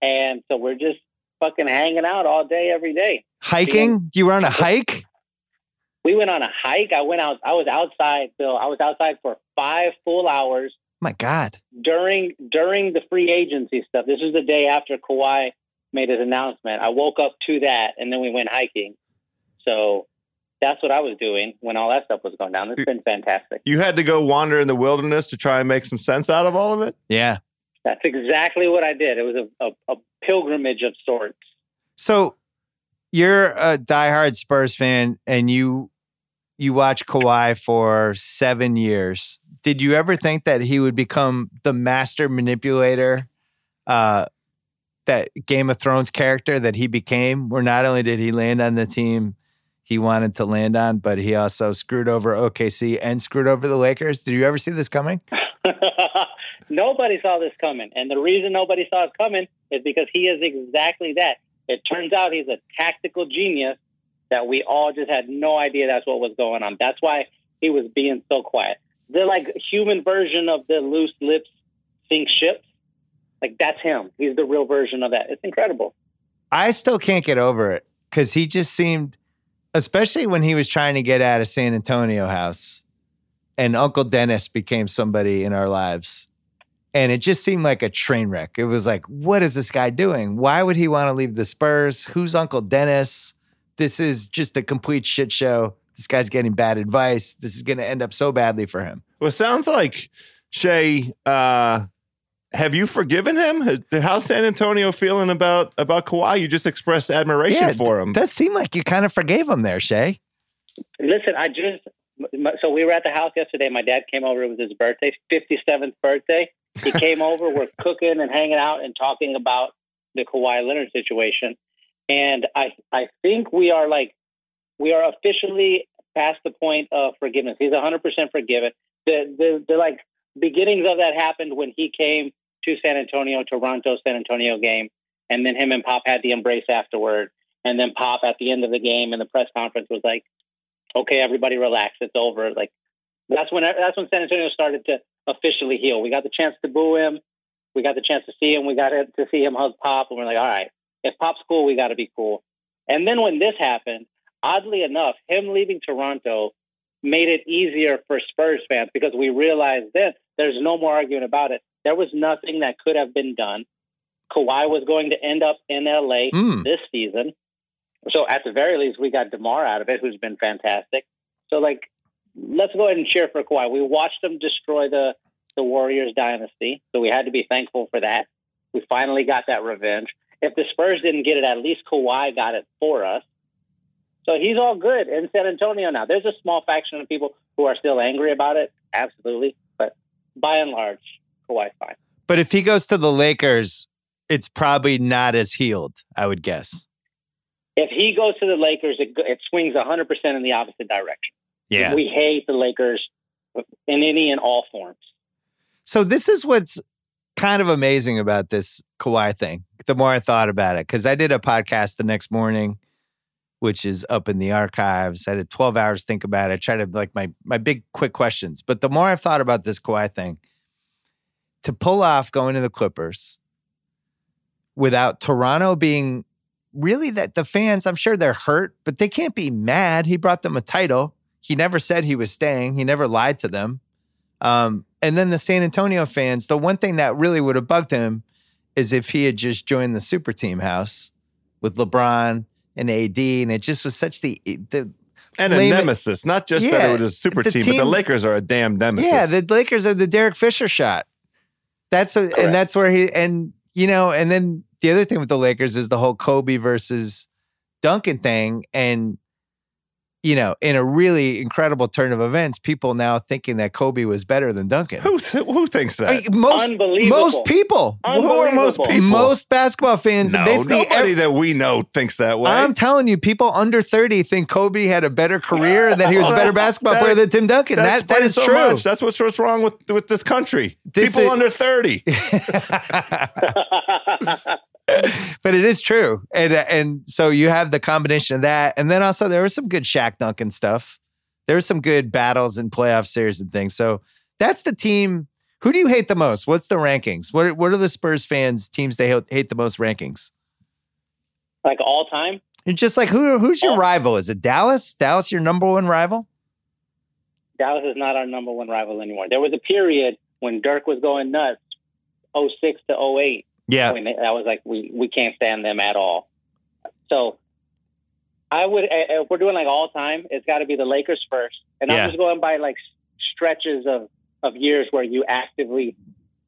and so we're just fucking hanging out all day, every day. Hiking? You were on a hike? We went on a hike. I went out. I was outside, Bill. I was outside for five full hours My God. during during the free agency stuff. This was the day after Kawhi made his announcement. I woke up to that, and then we went hiking. So that's what I was doing when all that stuff was going down. It's been fantastic. You had to go wander in the wilderness to try and make some sense out of all of it? Yeah. That's exactly what I did. It was a, a, a pilgrimage of sorts. So you're a diehard Spurs fan and you you watch Kawhi for seven years. Did you ever think that he would become the master manipulator, uh, that Game of Thrones character that he became? Where not only did he land on the team he wanted to land on, but he also screwed over OKC and screwed over the Lakers. Did you ever see this coming? nobody saw this coming. And the reason nobody saw it coming is because he is exactly that. It turns out he's a tactical genius that we all just had no idea that's what was going on. That's why he was being so quiet. The like human version of the loose lips sink ships. Like that's him. He's the real version of that. It's incredible. I still can't get over it because he just seemed, especially when he was trying to get out of San Antonio house, and Uncle Dennis became somebody in our lives. And it just seemed like a train wreck. It was like, what is this guy doing? Why would he want to leave the Spurs? Who's Uncle Dennis? This is just a complete shit show. This guy's getting bad advice. This is going to end up so badly for him. Well, sounds like Shea. Uh, have you forgiven him? Has, how's San Antonio feeling about about Kawhi? You just expressed admiration Yeah, for him. It does seem like you kind of forgave him there, Shea. Listen, I just so we were at the house yesterday. My dad came over. It was his birthday, fifty seventh birthday. He came over. We're cooking and hanging out and talking about the Kawhi Leonard situation. And I I think we are like we are officially past the point of forgiveness. He's hundred percent forgiven. The the the like beginnings of that happened when he came to San Antonio, Toronto, San Antonio game, and then him and Pop had the embrace afterward. And then Pop at the end of the game in the press conference was like, "Okay, everybody, relax. It's over." Like that's when that's when San Antonio started to officially heal. We got the chance to boo him. We got the chance to see him. We got to see him hug Pop, and we're like, "All right, if Pop's cool, we got to be cool." And then when this happened, oddly enough, him leaving Toronto made it easier for Spurs fans because we realized then there's no more arguing about it. There was nothing that could have been done. Kawhi was going to end up in LA Mm. this season. So at the very least, we got DeMar out of it, who's been fantastic. So like, let's go ahead and cheer for Kawhi. We watched him destroy the the Warriors dynasty, so we had to be thankful for that. We finally got that revenge. If the Spurs didn't get it, at least Kawhi got it for us. So he's all good in San Antonio now. There's a small faction of people who are still angry about it, absolutely, but by and large, Fine. But if he goes to the Lakers, it's probably not as healed, I would guess. If he goes to the Lakers, it, it swings 100% in the opposite direction. Yeah. We hate the Lakers in any and all forms. So this is what's kind of amazing about this Kawhi thing. The more I thought about it, because I did a podcast the next morning, which is up in the archives. I had 12 hours to think about it. I tried to like my my big quick questions. But the more I've thought about this Kawhi thing, to pull off going to the Clippers without Toronto being really that the fans, I'm sure they're hurt, but they can't be mad. He brought them a title. He never said he was staying. He never lied to them. Um, and then the San Antonio fans, the one thing that really would have bugged him is if he had just joined the super team house with LeBron and AD, and it just was such the the and a nemesis, not just that it was a super the team, but the Lakers are a damn nemesis. yeah, the Lakers are the Derek Fisher shot. That's a, Correct. and that's where he and you know, and then the other thing with the Lakers is the whole Kobe versus Duncan thing, and you know, in a really incredible turn of events, people now thinking that Kobe was better than Duncan. who who thinks that? I mean, most Unbelievable. most people, Who are most people? most basketball fans, no, and basically nobody every- that we know thinks that way. I'm telling you, people under 30 think Kobe had a better career and that he was a better basketball That- player than Tim Duncan. That That, that so true. much. That's what's what's wrong with with this country. This People is- under thirty. but it is true. And uh, and so you have the combination of that. And then also there was some good Shaq Duncan stuff. There was some good battles in playoff series and things. So that's the team. Who do you hate the most? What's the rankings? What what are the Spurs fans teams they hate, the most rankings? like all time. It's just like who who's your Oh. rival? Is it Dallas? Dallas your number one rival? Dallas is not our number one rival anymore. There was a period when Dirk was going nuts, 06 to 08. Yeah. When that was like we we can't stand them at all. So I would if we're doing like all time, it's got to be the Lakers first, and Yeah. I'm just going by like stretches of of years where you actively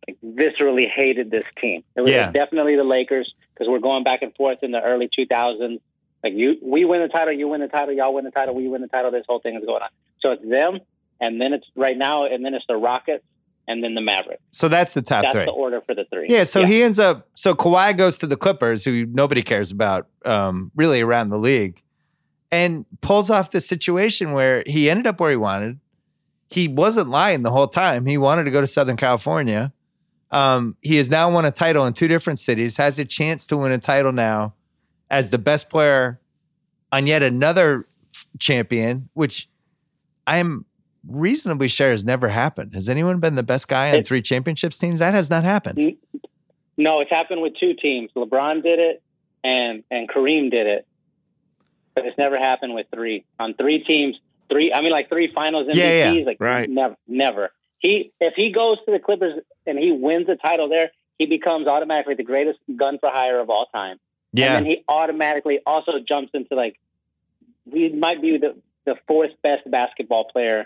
like viscerally hated this team. It was Yeah. definitely the Lakers because we're going back and forth in the early 2000s. Like you, we win the title, you win the title, y'all win the title, we win the title. This whole thing is going on. So it's them, and then it's right now, and then it's the Rockets, and then the Mavericks. So that's the top That's three. the order for the three. Yeah, so he ends up so Kawhi goes to the Clippers, who nobody cares about, um, really around the league, and pulls off the situation where he ended up where he wanted. He wasn't lying the whole time. He wanted to go to Southern California. Um, he has now won a title in two different cities, has a chance to win a title now as the best player on yet another champion, which I'm reasonably sure has never happened. Has anyone been the best guy on It- three championships teams? That has not happened. No, it's happened with two teams. LeBron did it, and and Kareem did it, but it's never happened with three. On three teams, three. I mean, like three Finals MVPs. Yeah, yeah. Like Right. never, never. He if he goes to the Clippers and he wins the title there, he becomes automatically the greatest gun for hire of all time. Yeah. And then he automatically also jumps into like he might be the the fourth best basketball player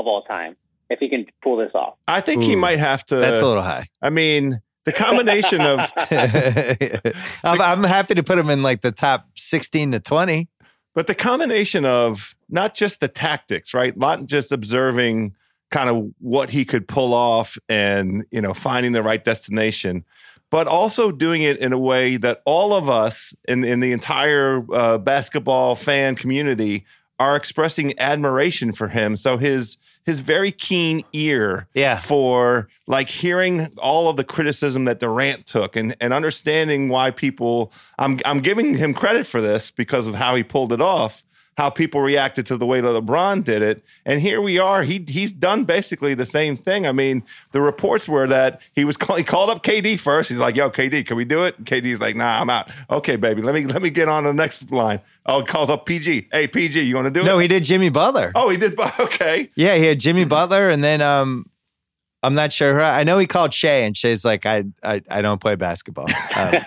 of all time if he can pull this off. I think he might have to. That's a little high. I mean, the combination of I'm, I'm happy to put him in like the top 16 to 20. But the combination of not just the tactics, right? Not just observing kind of what he could pull off and, you know, finding the right destination, but also doing it in a way that all of us in, in the entire uh, basketball fan community are expressing admiration for him. So his his very keen ear Yeah. for like hearing all of the criticism that Durant took and, and understanding why people I'm I'm giving him credit for this because of how he pulled it off, how people reacted to the way that LeBron did it. And here we are. He he's done basically the same thing. I mean, the reports were that he was call, he called up KD first. He's like, "Yo, KD, can we do it?" KD's like, "Nah, I'm out." Okay, baby, let me let me get on the next line. Oh, he calls up PG. Hey, PG, you want to do it? No, he did Jimmy Butler. Oh, he did. Okay. Yeah, he had Jimmy Butler, and then um, I'm not sure. Who, I know he called Shea, and Shea's like, I I, I don't play basketball, um,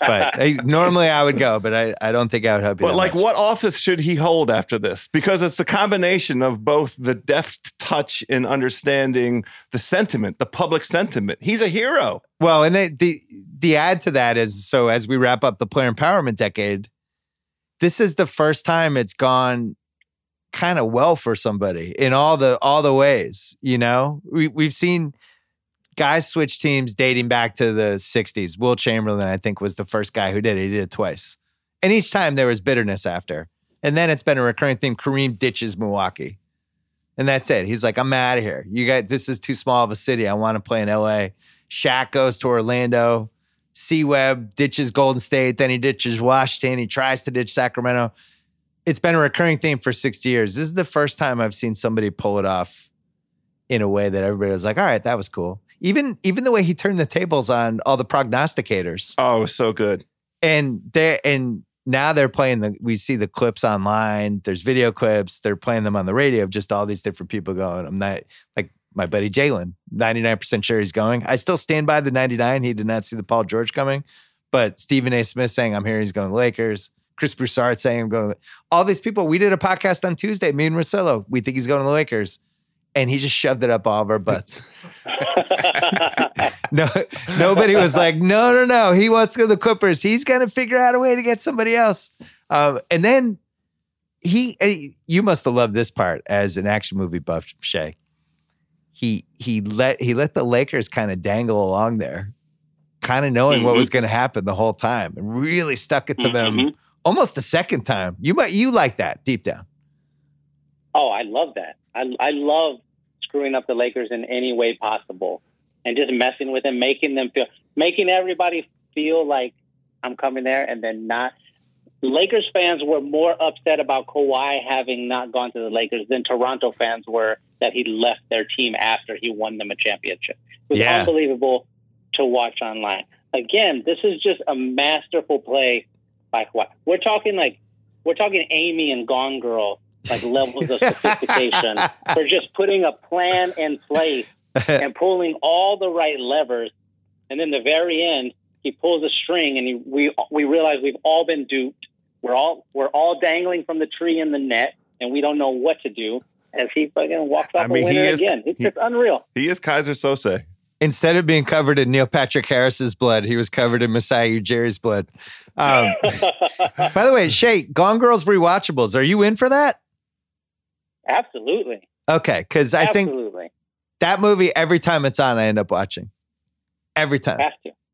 but hey, normally I would go, but I, I don't think I would help you. But that like, much. what office should he hold after this? Because it's the combination of both the deft touch in understanding the sentiment, the public sentiment. He's a hero. Well, and the, the the add to that is so as we wrap up the player empowerment decade, this is the first time it's gone kind of well for somebody in all the all the ways. You know, we we've seen guys switch teams dating back to the '60s. Wilt Chamberlain, I think, was the first guy who did it. He did it twice, and each time there was bitterness after. And then it's been a recurring theme. Kareem ditches Milwaukee. And that's it. He's like, I'm out of here. You got this is too small of a city. I want to play in LA. Shaq goes to Orlando. C Webb ditches Golden State. Then he ditches Washington. He tries to ditch Sacramento. It's been a recurring theme for 60 years. This is the first time I've seen somebody pull it off in a way that everybody was like, all right, that was cool. Even even the way he turned the tables on all the prognosticators Oh, so good. and they and now they're playing the we see the clips online there's video clips they're playing them on the radio of just all these different people going i'm not like my buddy jalen 99% sure he's going i still stand by the 99 he did not see the paul george coming but stephen a smith saying i'm here, he's going lakers chris broussard saying i'm going to all these people we did a podcast on tuesday me and Marcelo. we think he's going to the lakers and he just shoved it up all of our butts no, nobody was like, no, no, no. He wants to go to the Clippers. He's going to figure out a way to get somebody else. Um, and then he, you must have loved this part as an action movie buff, Shea. He he let he let the Lakers kind of dangle along there, kind of knowing what was going to happen the whole time, and really stuck it to them Mhm. Almost the second time. You might you like that deep down. Oh, I love that. I I love screwing up the Lakers in any way possible, and just messing with them, making them feel, making everybody feel like I'm coming there, and then not. Lakers fans were more upset about Kawhi having not gone to the Lakers than Toronto fans were that he left their team after he won them a championship. It was Yeah. unbelievable to watch online. Again, this is just a masterful play by Kawhi. We're talking like we're talking Amy and Gone Girl like levels of sophistication for just putting a plan in place and pulling all the right levers. And then the very end, he pulls a string, and he, we we realize we've all been duped. We're all we're all dangling from the tree in the net, and we don't know what to do. As he fucking walks I off mean, a winner is- again, it's he- just unreal. He is Keyser Söze. Instead of being covered in Neil Patrick Harris's blood, he was covered in Masai Ujiri's blood. Um, by the way, Shea, Gone Girls rewatchables. Are you in for that? Absolutely, Okay, because I think that movie every time it's on, I end up watching. Every time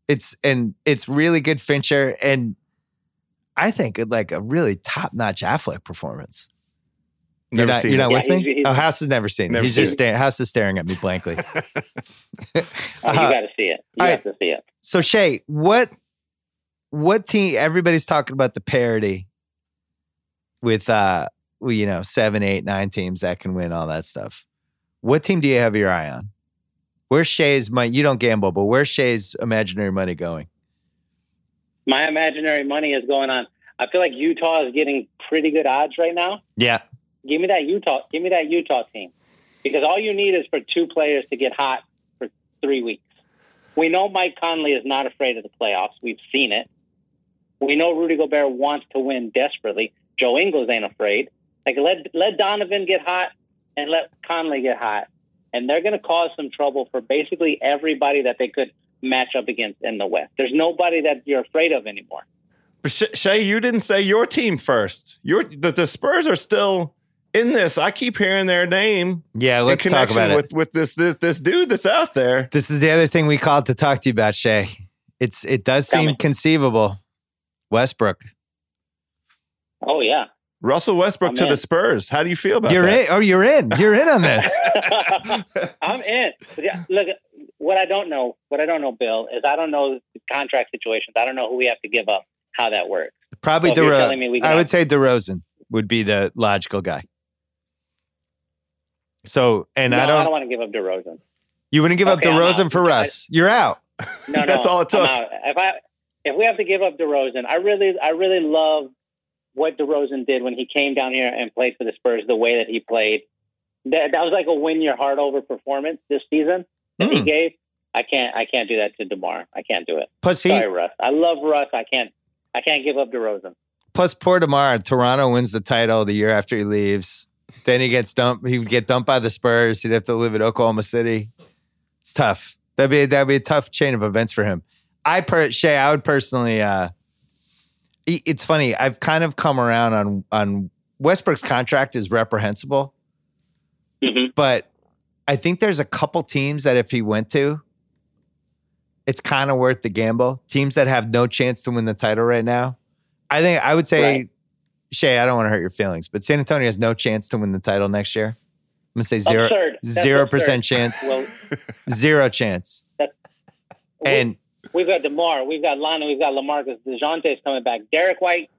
it's and it's really good Fincher and I think it like a really top notch Affleck performance. You're Never not, seen you're not Yeah, with me. he's- he's- oh, House has never seen it. Never He's seen just it. staring. House is staring at me blankly. Oh, you got to see it. You All have to see it. So Shea, what what team? Everybody's talking about the parity with uh, well, you know, seven, eight, nine teams that can win all that stuff. What team do you have your eye on? Where's Shea's money? You don't gamble, but where's Shea's imaginary money going? My imaginary money is going on. I feel like Utah is getting pretty good odds right now. Yeah. Give me that Utah. Give me that Utah team, because all you need is for two players to get hot for three weeks. We know Mike Conley is not afraid of the playoffs. We've seen it. We know Rudy Gobert wants to win desperately. Joe Ingles ain't afraid. Like let let Donovan get hot and let Conley get hot, and they're going to cause some trouble for basically everybody that they could match up against in the West. There's nobody that you're afraid of anymore. Sh- Shea, you didn't say your team first. Your the, the Spurs are still in this. I keep hearing their name Yeah, let's talk connection about it. with with this, this this dude that's out there. This is the other thing we called to talk to you about, Shea. It's it does Tell seem me. conceivable. Westbrook. Oh yeah. Russell Westbrook I'm to in. the Spurs. How do you feel about You're that? in. Oh, you're in. You're in on this. I'm in. Yeah, look, what I don't know, what I don't know, Bill, is I don't know the contract situations. I don't know who we have to give up, how that works. Probably So DeRozan. telling me I have- would say DeRozan would be the logical guy. So, and no, I don't. I don't want to give up DeRozan. you wouldn't give Okay, up DeRozan for Russ. You're out. No, That's no, all it took. If I if we have to give up DeRozan, I really I really love what DeRozan did when he came down here and played for the Spurs. The way that he played, that that was like a win your heart over performance this season that he Hmm. gave. I can't I can't do that to DeMar. I can't do it. Plus, he Sorry, Russ. I love Russ. I can't I can't give up DeRozan. plus poor DeMar. Toronto wins the title the year after he leaves. Then he gets dumped. He would get dumped by the Spurs. He'd have to live in Oklahoma City. It's tough. That'd be that'd be a tough chain of events for him. I per Shea, I would personally. uh It's funny. I've kind of come around on on Westbrook's contract is reprehensible, hmm but I think there's a couple teams that if he went to, it's kind of worth the gamble. Teams that have no chance to win the title right now. I think I would say, Right. Shea, I don't want to hurt your feelings, but San Antonio has no chance to win the title next year. I'm gonna say zero. That's zero percent chance. Well, Zero chance. And We've got DeMar, we've got Lana, we've got LaMarcus. Dejounte's coming back. Derrick White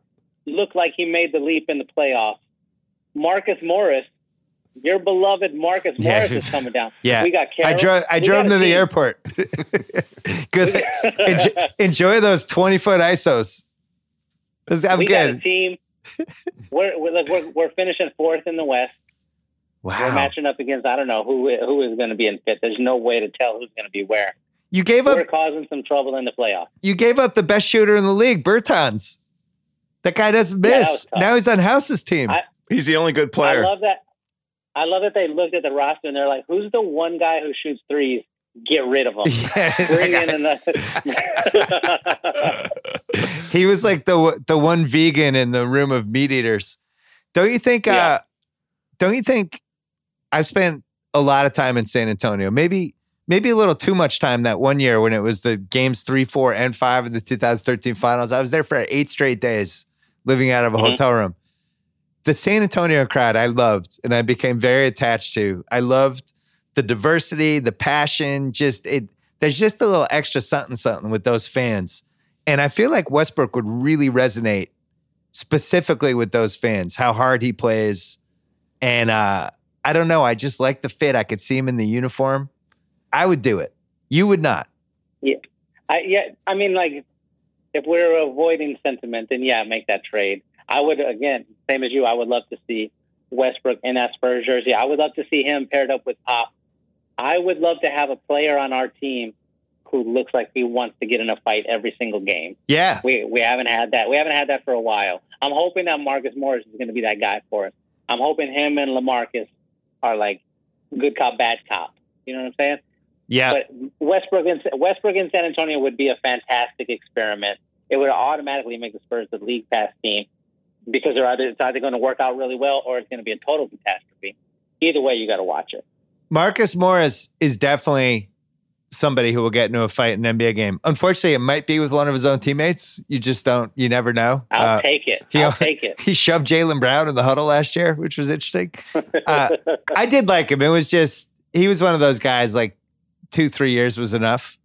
looked like he made the leap in the playoffs. Marcus Morris, your beloved Marcus Yeah. Morris is coming down. yeah, We got I drove I drove him to the airport. Good. enjoy, enjoy those 20 foot ISOs. I'm we got a good. team. we're, we're, look, we're, we're finishing fourth in the West. Wow. We're matching up against, I don't know who who is going to be in fit. There's no way to tell who's going to be where. You gave up We're causing some trouble in the playoffs. you gave up the best shooter in the league, Bertans. That guy doesn't miss. was tough. now he's on House's team. I- He's the only good player. I love that. I love that they looked at the roster and they're like, "Who's the one guy who shoots threes? Get rid of him. Yeah, Bring in another." he was like the the one vegan in the room of meat eaters. Don't you think? Yeah. uh Don't you think? I've spent a lot of time in San Antonio. Maybe maybe a little too much time that one year when it was the games three, four, and five of the 2013 finals. I was there for eight straight days, living out of a Mhm. hotel room. The San Antonio crowd I loved and I became very attached to. I loved the diversity, the passion, just it there's just a little extra something something with those fans. And I feel like Westbrook would really resonate specifically with those fans, how hard he plays. And uh, I don't know. I just like the fit. I could see him in the uniform. I would do it. You would not. I, yeah, I mean, like, if we're avoiding sentiment, then yeah, make that trade. I would again, same as you. I would love to see Westbrook in that Spurs jersey. I would love to see him paired up with Pop. I would love to have a player on our team who looks like he wants to get in a fight every single game. Yeah. We we haven't had that. We haven't had that for a while. I'm hoping that Marcus Morris is going to be that guy for us. I'm hoping him and LaMarcus are like good cop, bad cop. You know what I'm saying? Yeah. But Westbrook and Westbrook and San Antonio would be a fantastic experiment. It would automatically make the Spurs the league pass team because they're either it's either going to work out really well or it's going to be a total catastrophe. Either way, you got to watch it. Marcus Morris is definitely somebody who will get into a fight in an NBA game. Unfortunately, it might be with one of his own teammates. You just don't, you never know. I'll Uh, take it. he- I'll take it. he shoved Jaylen Brown in the huddle last year, which was interesting. Uh, I did like him. It was just, he was one of those guys like two, three years was enough.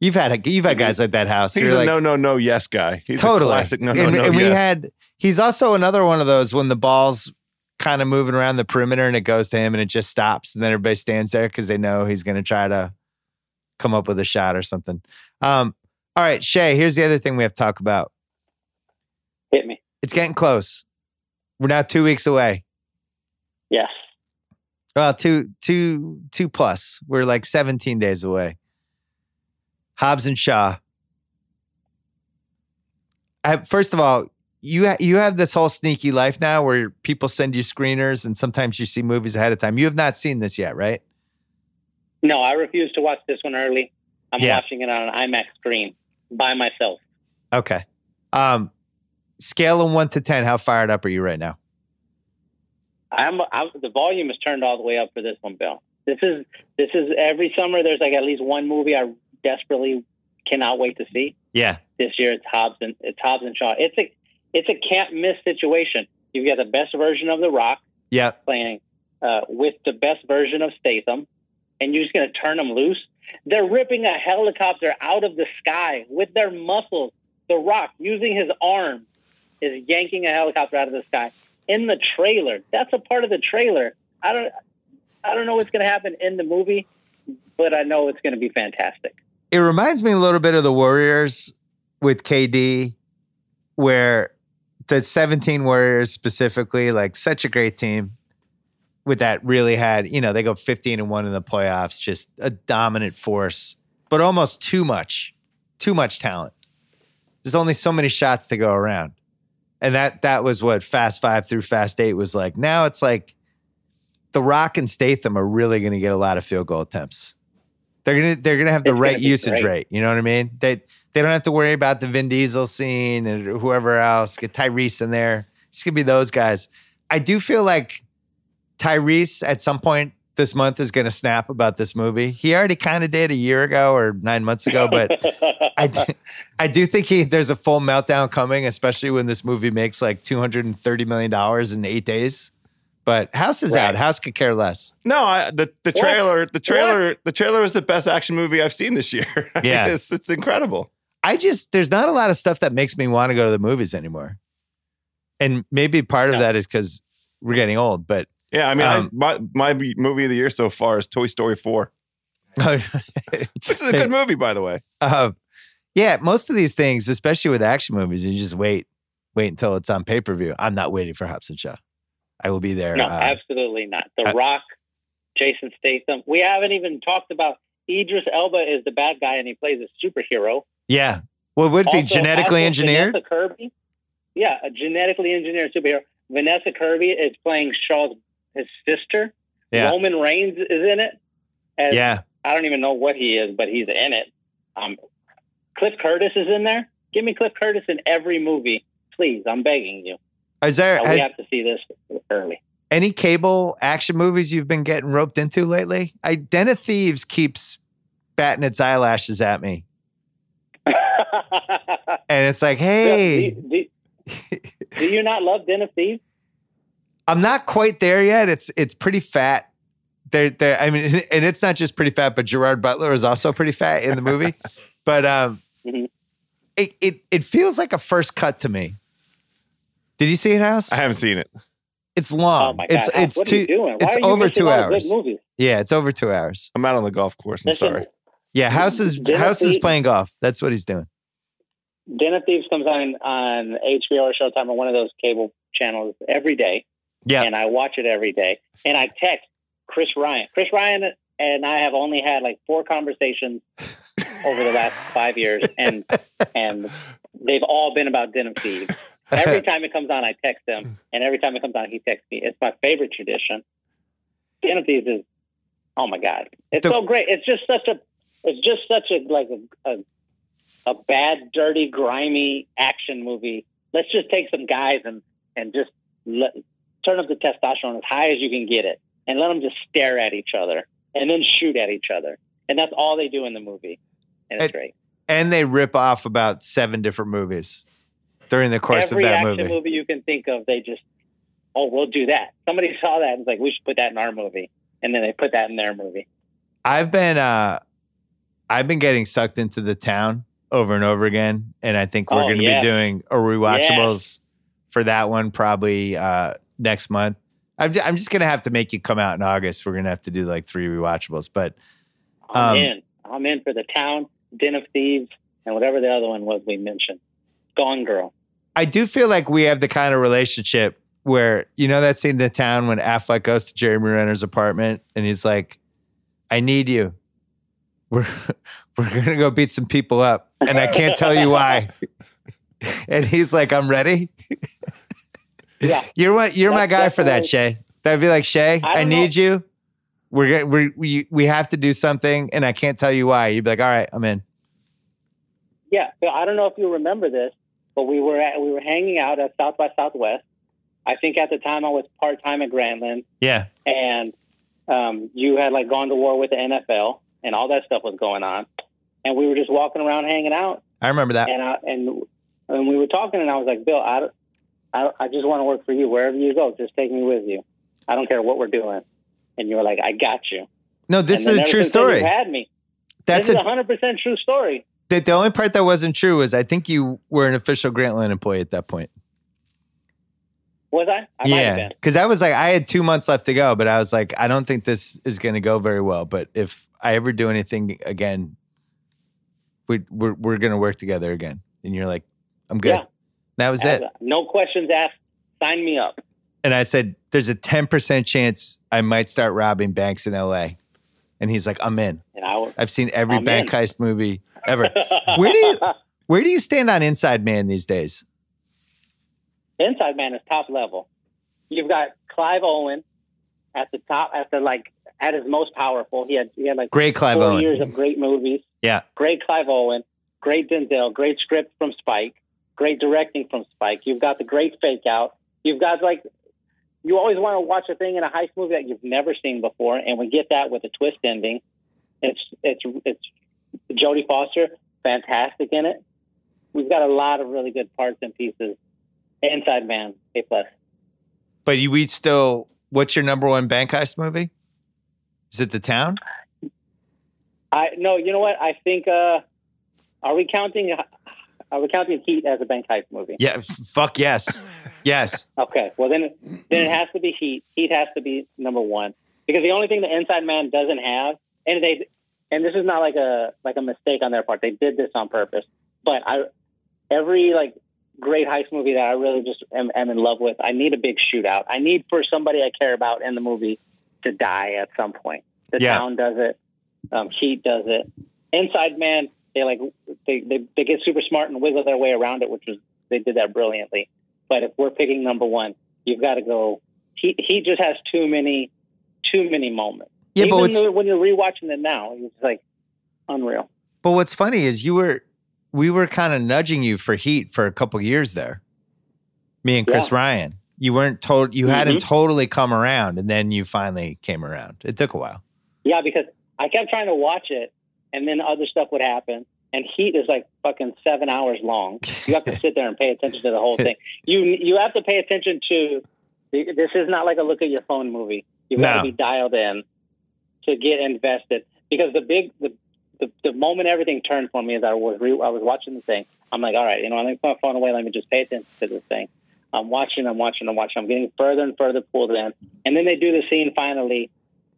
You've had you've had guys like that house. He's a like, no, no, no, yes guy. He's totally. a classic no, no, and, no, and we had he's also another one of those when the ball's kind of moving around the perimeter and it goes to him and it just stops and then everybody stands there because they know he's going to try to come up with a shot or something. Um, all right, Shea. Here's the other thing we have to talk about. Hit me. It's getting close. We're now two weeks away. Yes. Well, two, two, two plus. We're like 17 days away. Hobbs and Shaw. I, first of all, you ha- you have this whole sneaky life now where people send you screeners and sometimes you see movies ahead of time. You have not seen this yet, right? No, I refuse to watch this one early. I'm Yeah. watching it on an IMAX screen by myself. Okay. Um, scale of one to ten, how fired up are you right now? I'm, I'm the volume is turned all the way up for this one, Bill. This is this is every summer. There's like at least one movie I desperately cannot wait to see. Yeah. This year it's Hobbs and it's Hobbs and Shaw. It's a it's a can't miss situation. You've got the best version of The Rock Yeah. playing uh, with the best version of Statham, and you're just going to turn them loose. They're ripping a helicopter out of the sky with their muscles. The Rock, using his arm, is yanking a helicopter out of the sky in the trailer. That's a part of the trailer. I don't, I don't know what's going to happen in the movie, but I know it's going to be fantastic. It reminds me a little bit of the Warriors with KD, where the 17 Warriors specifically, like such a great team with that really had, you know, they go 15 and 1 in the playoffs, just a dominant force, but almost too much, too much talent. There's only so many shots to go around. And that that was what Fast 5 through Fast 8 was like. Now it's like the Rock and Statham are really going to get a lot of field goal attempts. They're gonna they're gonna have the It's right usage great. rate. You know what I mean? They they don't have to worry about the Vin Diesel scene and whoever else. Get Tyrese in there. It's gonna be those guys. I do feel like Tyrese at some point this month is gonna snap about this movie. He already kind of did a year ago or nine months ago, but I do think he there's a full meltdown coming, especially when this movie makes like two hundred and thirty million dollars in eight days. But House is out. House could care less. No, I, the the What? trailer, the trailer, the trailer was the best action movie I've seen this year. Yeah. it's, it's incredible. I just there's not a lot of stuff that makes me want to go to the movies anymore. And maybe part of No. that is because we're getting old, but Yeah, I mean, Um, I, my my movie of the year so far is Toy Story Four, which is a good movie, by the way. uh, yeah, most of these things, especially with action movies, you just wait, wait until it's on pay per view. I'm not waiting for Hobbs and Shaw. I will be there. no, uh, absolutely not. The I- Rock, Jason Statham. We haven't even talked about Idris Elba is the bad guy and he plays a superhero. Yeah. Well, what's he genetically engineered? Vanessa Kirby. Yeah, a genetically engineered superhero. Vanessa Kirby is playing Shaw's his sister. Yeah. Roman Reigns is in it. As, Yeah. I don't even know what he is, but he's in it. Um, Cliff Curtis is in there. Give me Cliff Curtis in every movie, please. I'm begging you. Is there Uh, we has have to see this early. any cable action movies you've been getting roped into lately? I Den of Thieves keeps batting its eyelashes at me, and it's like, hey. do, do- do you not love Den of Thieves? I'm not quite there yet. It's it's pretty fat. There, there. I mean, and it's not just pretty fat, but Gerard Butler is also pretty fat in the movie. but um, Mhm. it it it feels like a first cut to me. Did you see it, House? I haven't seen it. It's long. oh my god! It's it's what are two. you doing? Why it's are you over two hours. Yeah, it's over two hours. I'm out on the golf course. I'm Listen, sorry. Yeah, House is House is playing golf. That's what he's doing. Den of Thieves comes on on HBO or Showtime or one of those cable channels every day, Yeah, and I watch it every day. And I text Chris Ryan. Chris Ryan and I have only had like four conversations over the last five years, and and they've all been about Den of Thieves. Every time it comes on, I text him, and every time it comes on, he texts me. It's my favorite tradition. Den of Thieves is, oh my god, it's The- so great. It's just such a, it's just such a like a, a, a bad, dirty, grimy action movie. Let's just take some guys and and just let, turn up the testosterone as high as you can get it, and let them just stare at each other, and then shoot at each other, and that's all they do in the movie, and it's It- great. and they rip off about seven different movies during the course Every of that action movie. you can think of, they just, oh, we'll do that. Somebody saw that and was like, we should put that in our movie, and then they put that in their movie. I've been uh I've been getting sucked into the town over and over again, and I think we're Oh, going to yeah. be doing a rewatchables for that one probably uh next month. I'm ju- I'm just going to have to make you come out in August. We're going to have to do like three rewatchables, but I'm Um, in. I'm in for the town, Den of Thieves, and whatever the other one was we mentioned. Gone Girl. I do feel like we have the kind of relationship where you know that scene in the town when Affleck goes to Jeremy Renner's apartment and he's like, "I need you. We're we're gonna go beat some people up, and I can't tell you why." and he's like, "I'm ready." Yeah. You're what? You're my guy for that, Shea. That'd be like Shea. I I, need you. We're we we we have to do something, and I can't tell you why. You'd be like, "All right, I'm in." Yeah, so I don't know if you remember this, but we were at, we were hanging out at South by Southwest. I think at the time I was part time at Grantland, Yeah. and um, you had like gone to war with the NFL, and all that stuff was going on, and we were just walking around hanging out, I remember that. and I and and we were talking, and I was like, Bill, I I, I just want to work for you wherever you go. Just take me with you. I don't care what we're doing. And you were like, I got you. No, this is a true story. You had me. That's this a hundred percent true story. The, the only part that wasn't true was I think you were an official Grantland employee at that point. Was I? I yeah, because I was like, I had two months left to go, but I was like, I don't think this is going to go very well. But if I ever do anything again, we, we're we're going to work together again. And you're like, I'm good. Yeah. That was it. No questions asked. Sign me up. And I said, there's a 10% chance I might start robbing banks in LA. And he's like, I'm in. And I, I've seen every I'm bank in. heist movie ever. Where do you where do you stand on Inside Man these days? Inside Man is top level. You've got Clive Owen at the top, at the like at his most powerful. He had he had like Great Clive Owen. years of great movies. Yeah. Great Clive Owen, great Denzel, great script from Spike, great directing from Spike. You've got the great fake out. You've got like you always want to watch a thing in a heist movie that you've never seen before, and we get that with a twist ending. It's it's it's Jodie Foster, fantastic in it. We've got a lot of really good parts and pieces. Inside Man, A plus. But you we still what's your number one bank heist movie? Is it the town? I no, you know what? I think. uh Are we counting? Are we counting Heat as a bank heist movie? Yeah, fuck yes. Yes. Okay, well then, then it has to be Heat. Heat has to be number one because the only thing the Inside Man doesn't have, and they, and this is not like a like a mistake on their part. They did this on purpose. But I, every like great heist movie that I really just am, am in love with, I need a big shootout. I need for somebody I care about in the movie to die at some point. The Yeah. Town does it. Um, Heat does it. Inside Man, they like they, they they get super smart and wiggle their way around it, which was they did that brilliantly. But if we're picking number one, you've got to go. He he just has too many too many moments. Yeah, but Even though when you're rewatching it now, it's like unreal. but what's funny is you were we were kind of nudging you for heat for a couple years there. Me and Chris Yeah. Ryan. You weren't told you hadn't Mhm. totally come around and then you finally came around. It took a while. Yeah, because I kept trying to watch it, and then other stuff would happen. And Heat is like fucking seven hours long. You have to sit there and pay attention to the whole thing. You you have to pay attention to. This is not like a look at your phone movie. You've got No. to be dialed in to get invested. Because the big the, the the moment everything turned for me is I was re, I was watching the thing. I'm like, all right, you know, let me put my phone away. Let me just pay attention to this thing. I'm watching. I'm watching. I'm watching. I'm getting further and further pulled in. And then they do the scene finally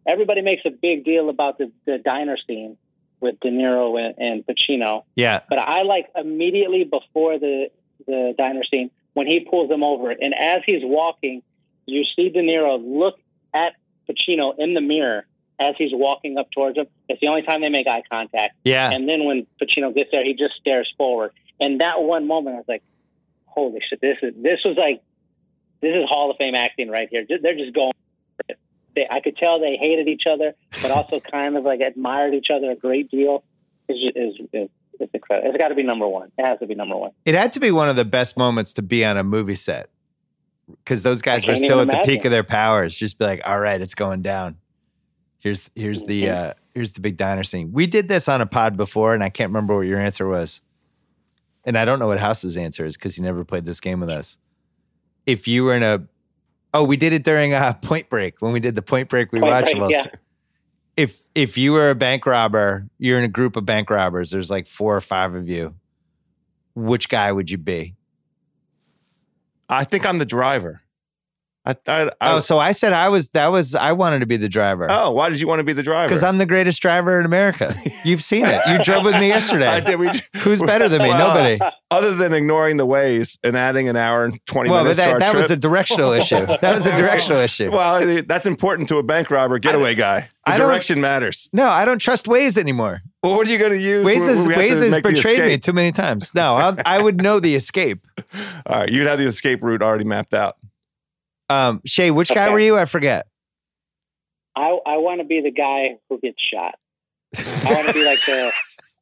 everybody makes a big deal about the, the diner scene with De Niro and, and Pacino, Yeah. but I like immediately before the the diner scene when he pulls them over, and as he's walking, you see De Niro look at Pacino in the mirror as he's walking up towards him. It's the only time they make eye contact, Yeah. and then when Pacino gets there, he just stares forward. And that one moment, I was like, "Holy shit! This is this was like this is Hall of Fame acting right here. They're just going." They, I could tell they hated each other, but also kind of like admired each other a great deal. It's, just, it's, incredible. It's got to be number one. It has to be number one. It had to be one of the best moments to be on a movie set because those guys were still at even the peak of their powers. Just be like, all right, it's going down. Here's here's the Mhm. uh, here's the big diner scene. We did this on a pod before, and I can't remember what your answer was, and I don't know what House's answer is because he never played this game with us. If you were in a, oh, we did it during uh, Point Break when we did the Point Break we Point watched. Break, yeah. If if you were a bank robber, you're in a group of bank robbers. There's like four or five of you. Which guy would you be? I think I'm the driver. I thought. I, Oh, so I said I was that was I wanted to be the driver oh, why did you want to be the driver? because I'm the greatest driver in America. You've seen it. You drove with me yesterday. I did. We, Who's better than me? Well, Nobody. other than ignoring the Waze and adding an hour and twenty Well, minutes to that, that trip. was a directional issue. That was a directional issue. well, that's important to a bank robber getaway guy. The I direction matters. No, I don't trust Waze anymore. Well, what are you going to use? Waze when- has, when we have to Waze has betrayed me too many times. No, I'll, I would know the escape. All right, you'd have the escape route already mapped out. Um, Shea, which guy were you? I forget. I I want to be the guy who gets shot. I want to be like the.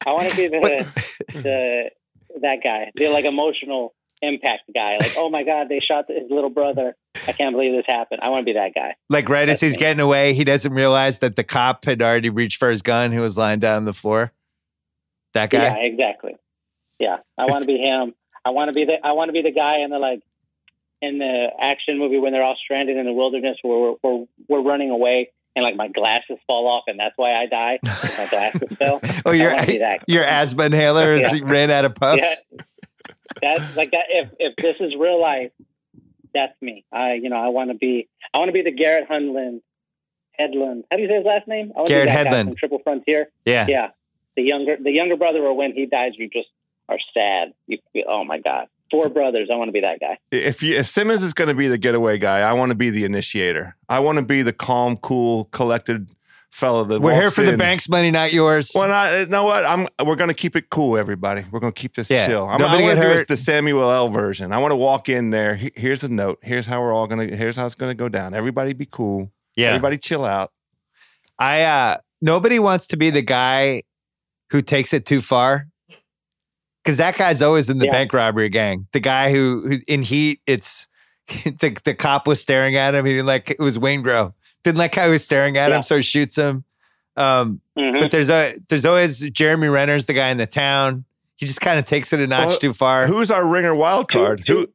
I want to be the the that guy, the like emotional impact guy. Like, oh my god, they shot his little brother. I can't believe this happened. I want to be that guy. Like right as he's me. getting away, he doesn't realize that the cop had already reached for his gun who was lying down on the floor. That guy. Yeah, exactly. Yeah, I want to be him. I want to be the. I want to be the guy in the like in the action movie when they're all stranded in the wilderness where we're we're, we're running away and like my glasses fall off and that's why I die. My glasses fell. Oh, your want to be that. your asthma inhaler Yeah. ran out of puffs. Yeah. That's like that. If if this is real life, that's me. I you know I want to be. I want to be the Garrett Hedlund. Hedlund. How do you say his last name? I Garrett that guy Hedlund. from Triple Frontier. Yeah. Yeah, the younger the younger brother, or when he dies, you just are sad. You feel, oh my god, four brothers. I want to be that guy. If you, if Simmons is going to be the getaway guy, I want to be the initiator. I want to be the calm, cool, collected fellow that We're here walks for the bank's money, not yours. Well, I, you know what? I'm. We're going to keep it cool, everybody. We're going to keep this Yeah. chill. I'm, Nobody I want get to do hurt. the Samuel L. version. I want to walk in there. Here's a note. Here's how we're all going to. Here's how it's going to go down. Everybody be cool. Yeah. Everybody chill out. I uh nobody wants to be the guy who takes it too far. Cause that guy's always in the Yeah. bank robbery gang. The guy who, who in heat, it's the the cop was staring at him. He didn't like it was Waingro. Didn't like how he was staring at Yeah. him, so he shoots him. Um, Mhm. but there's a there's always Jeremy Renner's the guy in the town. He just kind of takes it a notch Well, too far. Who's our ringer wild card? Two- Who?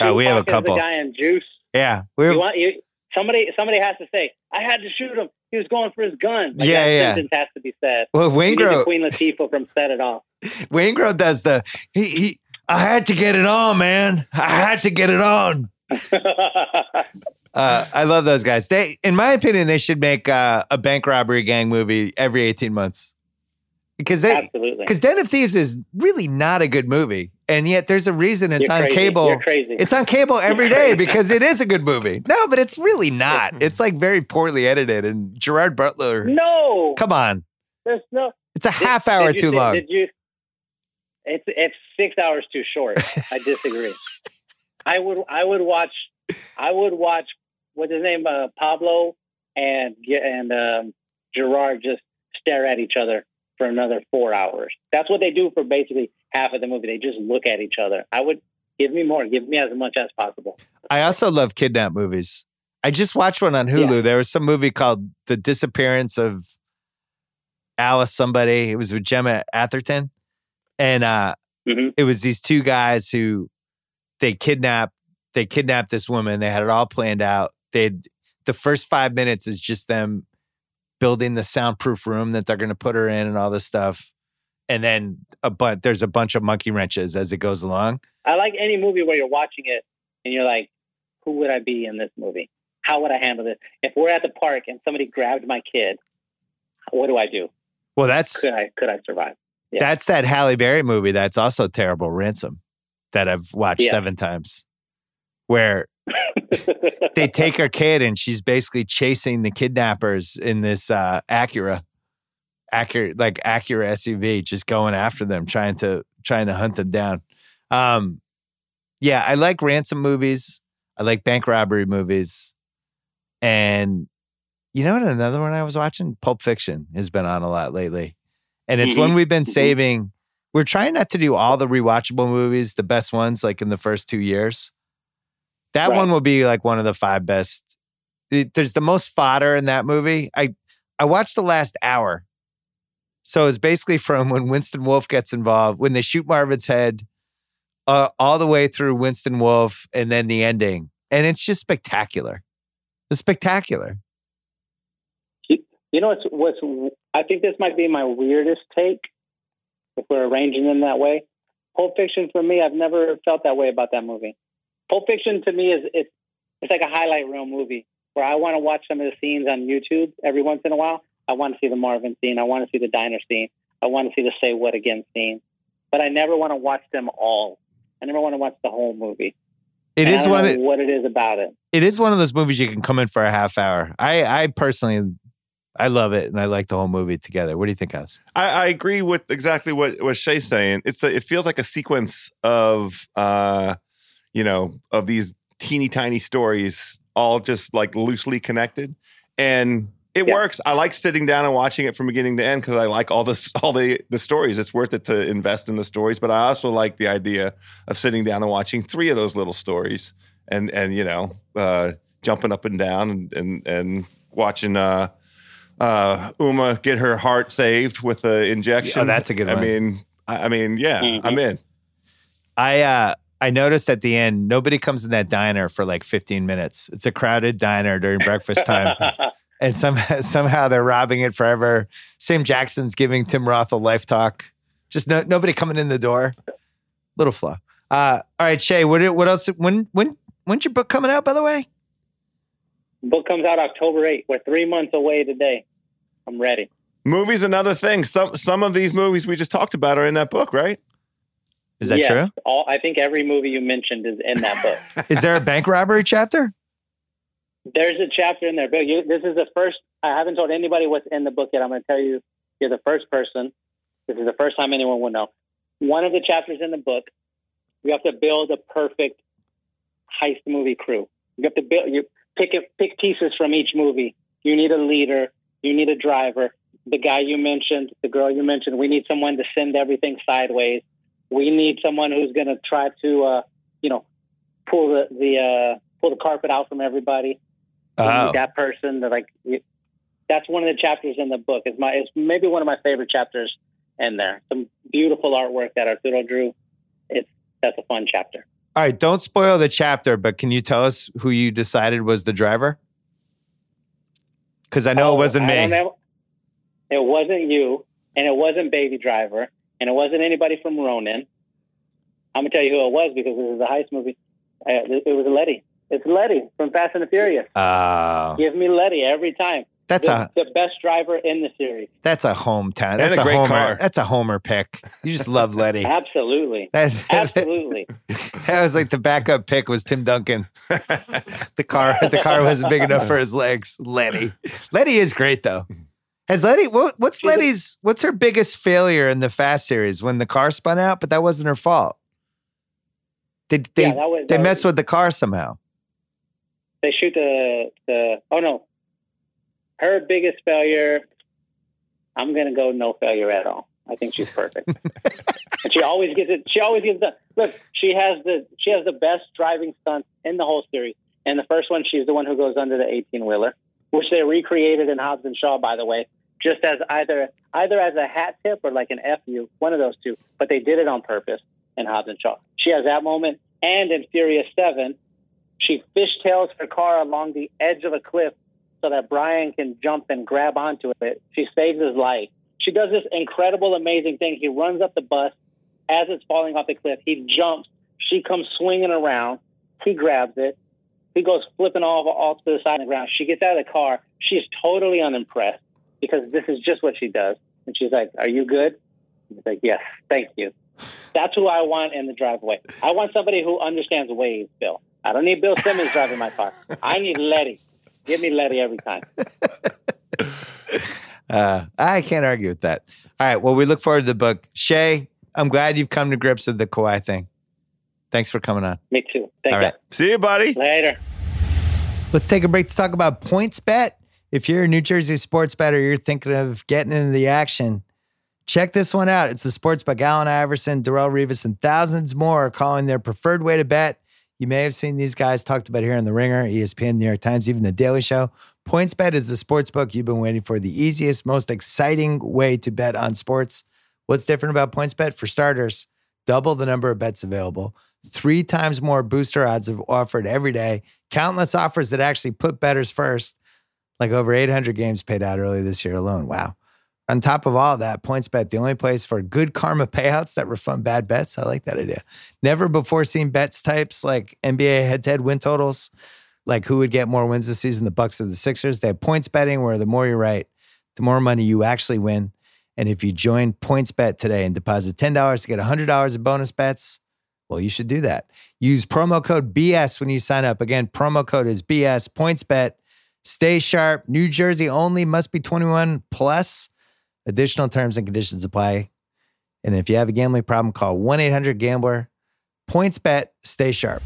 Oh, we have a couple. The guy in Juice. yeah, we You want you somebody somebody has to say I had to shoot him. He was going for his gun. Like Yeah, that yeah. sentence has to be said. well We Wayne need the Grow Queen Latifah from Set It Off. Waingro does the he he. I had to get it on, man. I had to get it on. Uh, I love those guys. They, in my opinion, they should make uh, a bank robbery gang movie every eighteen months because they because Den of Thieves is really not a good movie, and yet there's a reason it's You're on crazy. cable. You're crazy. It's on cable every day because it is a good movie. No, but it's really not. It's like very poorly edited, and Gerard Butler. no. Come on, There's no. it's a Did- half hour did too see- long. Did you? It's it's six hours too short. I disagree. I would I would watch I would watch what's his name uh, Pablo and and um, Gerard just stare at each other for another four hours. That's what they do for basically half of the movie. They just look at each other. I would give me more. Give me as much as possible. I also love kidnap movies. I just watched one on Hulu. Yeah. There was some movie called The Disappearance of Alice somebody. It was with Gemma Arterton. And uh Mhm. it was these two guys who they kidnapped they kidnapped this woman. They had it all planned out. They the first 5 minutes is just them building the soundproof room that they're going to put her in and all this stuff. And then a but there's a bunch of monkey wrenches as it goes along. I like any movie where you're watching it and you're like, who would I be in this movie? How would I handle this? If we're at the park and somebody grabbed my kid, what do I do? Well, that's Could I could I survive? Yeah. That's that Halle Berry movie that's also terrible, Ransom, that I've watched Yeah. seven times, where they take her kid and she's basically chasing the kidnappers in this uh, Acura, Acura like Acura SUV, just going after them, trying to trying to hunt them down. Um, yeah, I like ransom movies. I like bank robbery movies, and you know what? Another one I was watching, Pulp Fiction, has been on a lot lately, and it's one we've been Mhm. saving. We're trying not to do all the rewatchable movies, the best ones, like in the first two years. That Right. one will be like one of the five best. It- there's the most fodder in that movie. I I watched the last hour, so it's basically from when Winston Wolf gets involved, when they shoot Marvin's head, uh, all the way through Winston Wolf, and then the ending, and it's just spectacular. It's spectacular. You know what's what's I think this might be my weirdest take if we're arranging them that way. Pulp Fiction for me, I've never felt that way about that movie. Pulp Fiction to me is it's it's like a highlight reel movie where I want to watch some of the scenes on YouTube every once in a while. I want to see the Marvin scene. I want to see the diner scene. I want to see the say what again scene. But I never want to watch them all. I never want to watch the whole movie. It And is one. Of, what it is about it. it is one of those movies you can come in for a half hour. I I personally, I love it and I like the whole movie together. What do you think, House? I, I agree with exactly what what Shea's saying. It's a, it feels like a sequence of uh, you know, of these teeny tiny stories, all just like loosely connected, and it Yeah. works. I like sitting down and watching it from beginning to end because I like all this all the the stories. It's worth it to invest in the stories, but I also like the idea of sitting down and watching three of those little stories, and and you know, uh, jumping up and down and and, and watching. Uh, uh, Uma get her heart saved with the injection. Oh, that's a good I one. mean, I, I mean, yeah, Mhm. I'm in. I uh I noticed at the end nobody comes in that diner for like 15 minutes. It's a crowded diner during breakfast time. and somehow somehow they're robbing it forever. Sam Jackson's giving Tim Roth a life talk. Just no, nobody coming in the door. Little flaw. Uh, all right, Shea. What what else? When when when's your book coming out? By the way, Book comes out October 8th. We're three months away today. I'm ready. Movies, another thing. Some some of these movies we just talked about are in that book, right? is that Yes. true? All, I think every movie you mentioned is in that book. Is there a bank robbery chapter? There's a chapter in there, Bill. You, this is the first. I haven't told anybody what's in the book yet. I'm going to tell you. You're the first person. This is the first time anyone will know. One of the chapters in the book, you have to build a perfect heist movie crew. You have to build. You pick it, pick pieces from each movie. You need a leader. You need a driver. The guy you mentioned, the girl you mentioned. We need someone to send everything sideways. We need someone who's going to try to, uh, you know, pull the the uh, pull the carpet out from everybody. Oh, that person that like that's one of the chapters in the book. It's my it's maybe one of my favorite chapters in there. Some beautiful artwork that Arturo drew. It's that's a fun chapter. All right. Don't spoil the chapter, but can you tell us who you decided was the driver? Because I know Oh, it wasn't me. know. It wasn't you, and it wasn't Baby Driver, and it wasn't anybody from Ronin. I'm gonna tell you who it was because this is a heist movie. Uh, it was Letty. It's Letty from Fast and the Furious. Oh, Give me Letty every time. That's the, a the best driver in the series. that's a hometown. And That's a a, great homer. car. That's a homer pick. You just love Letty. Absolutely. That's, Absolutely. that was like the backup pick was Tim Duncan. The car, the car wasn't big enough for his legs. Letty, Letty is great though. Has Letty? What, what's She's a- Letty's? What's her biggest failure in the Fast series when the car spun out? But that wasn't her fault. They they yeah, was, they that messed was, with the car somehow. they shoot the the oh no. Her biggest failure I'm gonna go no failure at all. I think she's perfect. and she always gets it she always gets the Look, she has the she has the best driving stunts in the whole series. And the first one she's the one who goes under the eighteen wheeler, which they recreated in Hobbs and Shaw, by the way, just as either either as a hat tip or like an FU, one of those two. But they did it on purpose in Hobbs and Shaw. She has that moment and in Furious Seven, she fishtails her car along the edge of a cliff so that Brian can jump and grab onto it. She saves his life. She does this incredible, amazing thing. He runs up the bus as it's falling off the cliff. He jumps. She comes swinging around. He grabs it. He goes flipping off off to the side of the ground. She gets out of the car. She's totally unimpressed because this is just what she does. And she's like, "Are you good?" He's like, "Yes, thank you." That's who I want in the driveway. I want somebody who understands Waze, Bill. I don't need Bill Simmons driving my car. I need Letty. Give me Letty every time. Uh, I can't argue with that. All right. Well, we look forward to the book. Shea, I'm glad you've come to grips with the Kawhi thing. Thanks for coming on. Me too. Thank All you. right. See you, buddy. Later. Let's take a break to talk about PointsBet. If you're a New Jersey sports bettor, you're thinking of getting into the action. Check this one out. It's the sports by Allen Iverson, Darrelle Revis, and thousands more are calling their preferred way to bet. You may have seen these guys talked about here in The Ringer, ESPN, New York Times, even The Daily Show. PointsBet is the sports book you've been waiting for, the easiest, most exciting way to bet on sports. What's different about PointsBet? For starters, double the number of bets available, three times more booster odds are offered every day, countless offers that actually put bettors first, like over 800 games paid out early this year alone. Wow. On top of all that, PointsBet, the only place for good karma payouts that refund bad bets. I like that idea. Never before seen bets types like NBA head to head win totals, like who would get more wins this season, the Bucks or the Sixers. They have points betting where the more you're right, the more money you actually win. And if you join PointsBet today and deposit $10 to get $100 of bonus bets, well, you should do that. Use promo code BS when you sign up. Again, promo code is BS. PointsBet. Stay sharp. New Jersey only must be 21 plus. Additional terms and conditions apply. And if you have a gambling problem, call 1 800 Gambler. PointsBet, Stay sharp.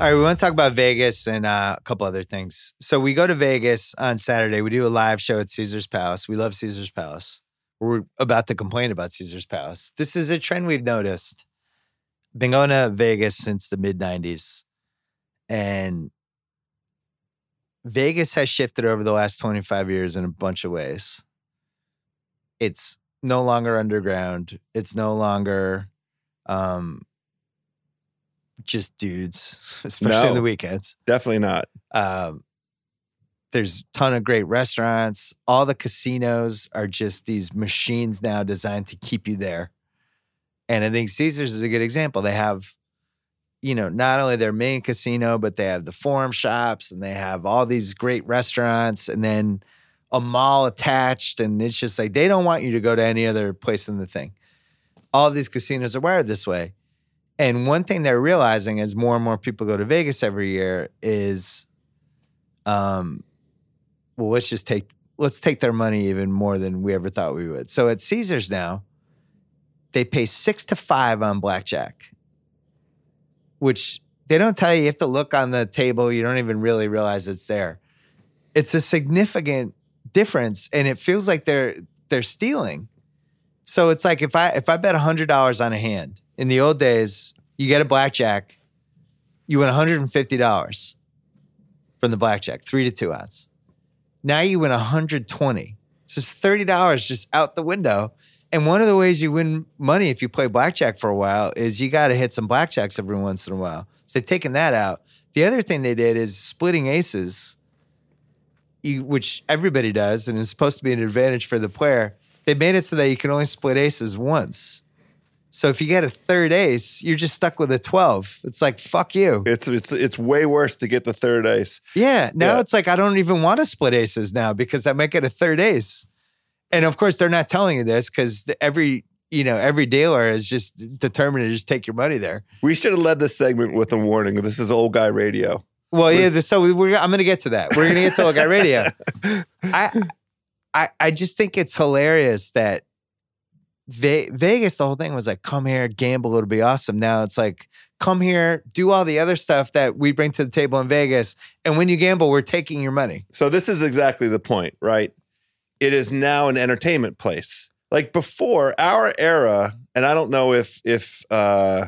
All right, we want to talk about Vegas and uh, a couple other things. So we go to Vegas on Saturday. We do a live show at Caesar's Palace. We love Caesar's Palace. We're about to complain about Caesar's Palace. This is a trend we've noticed. Been going to Vegas since the mid 90s. And Vegas has shifted over the last 25 years in a bunch of ways. It's no longer underground. It's no longer um, just dudes, especially on the weekends. Definitely not. Um, there's a ton of great restaurants. All the casinos are just these machines now designed to keep you there. And I think Caesars is a good example. They have, you know, not only their main casino, but they have the forum shops and they have all these great restaurants and then a mall attached. And it's just like they don't want you to go to any other place in the thing. All these casinos are wired this way. And one thing they're realizing as more and more people go to Vegas every year is um well let's just take let's take their money even more than we ever thought we would. So at Caesars now, they pay 6 to 5 on blackjack. Which they don't tell you you have to look on the table, you don't even really realize it's there. It's a significant difference and it feels like they're they're stealing. So it's like if I if I bet hundred dollars on a hand in the old days, you get a blackjack, you win one hundred and fifty dollars from the blackjack, three to two odds. Now you win one hundred twenty. So it's thirty dollars just out the window. And one of the ways you win money if you play blackjack for a while is you got to hit some blackjacks every once in a while. So they've taken that out. The other thing they did is splitting aces, you, which everybody does, and is supposed to be an advantage for the player they made it so that you can only split aces once. So if you get a third ace, you're just stuck with a 12. It's like, fuck you. It's it's it's way worse to get the third ace. Yeah. Now Yeah. it's like, I don't even want to split aces now because I might get a third ace. And of course, they're not telling you this because every, you know, every dealer is just determined to just take your money there. We should have led this segment with a warning. This is old guy radio. Well, yeah. So we're, I'm going to get to that. We're going to get to Look at Radio. I, I, I just think it's hilarious that Ve- Vegas, the whole thing was like, come here, gamble, it'll be awesome. Now it's like, come here, do all the other stuff that we bring to the table in Vegas. And when you gamble, we're taking your money. So this is exactly the point, right? It is now an entertainment place. Like before our era, and I don't know if if uh,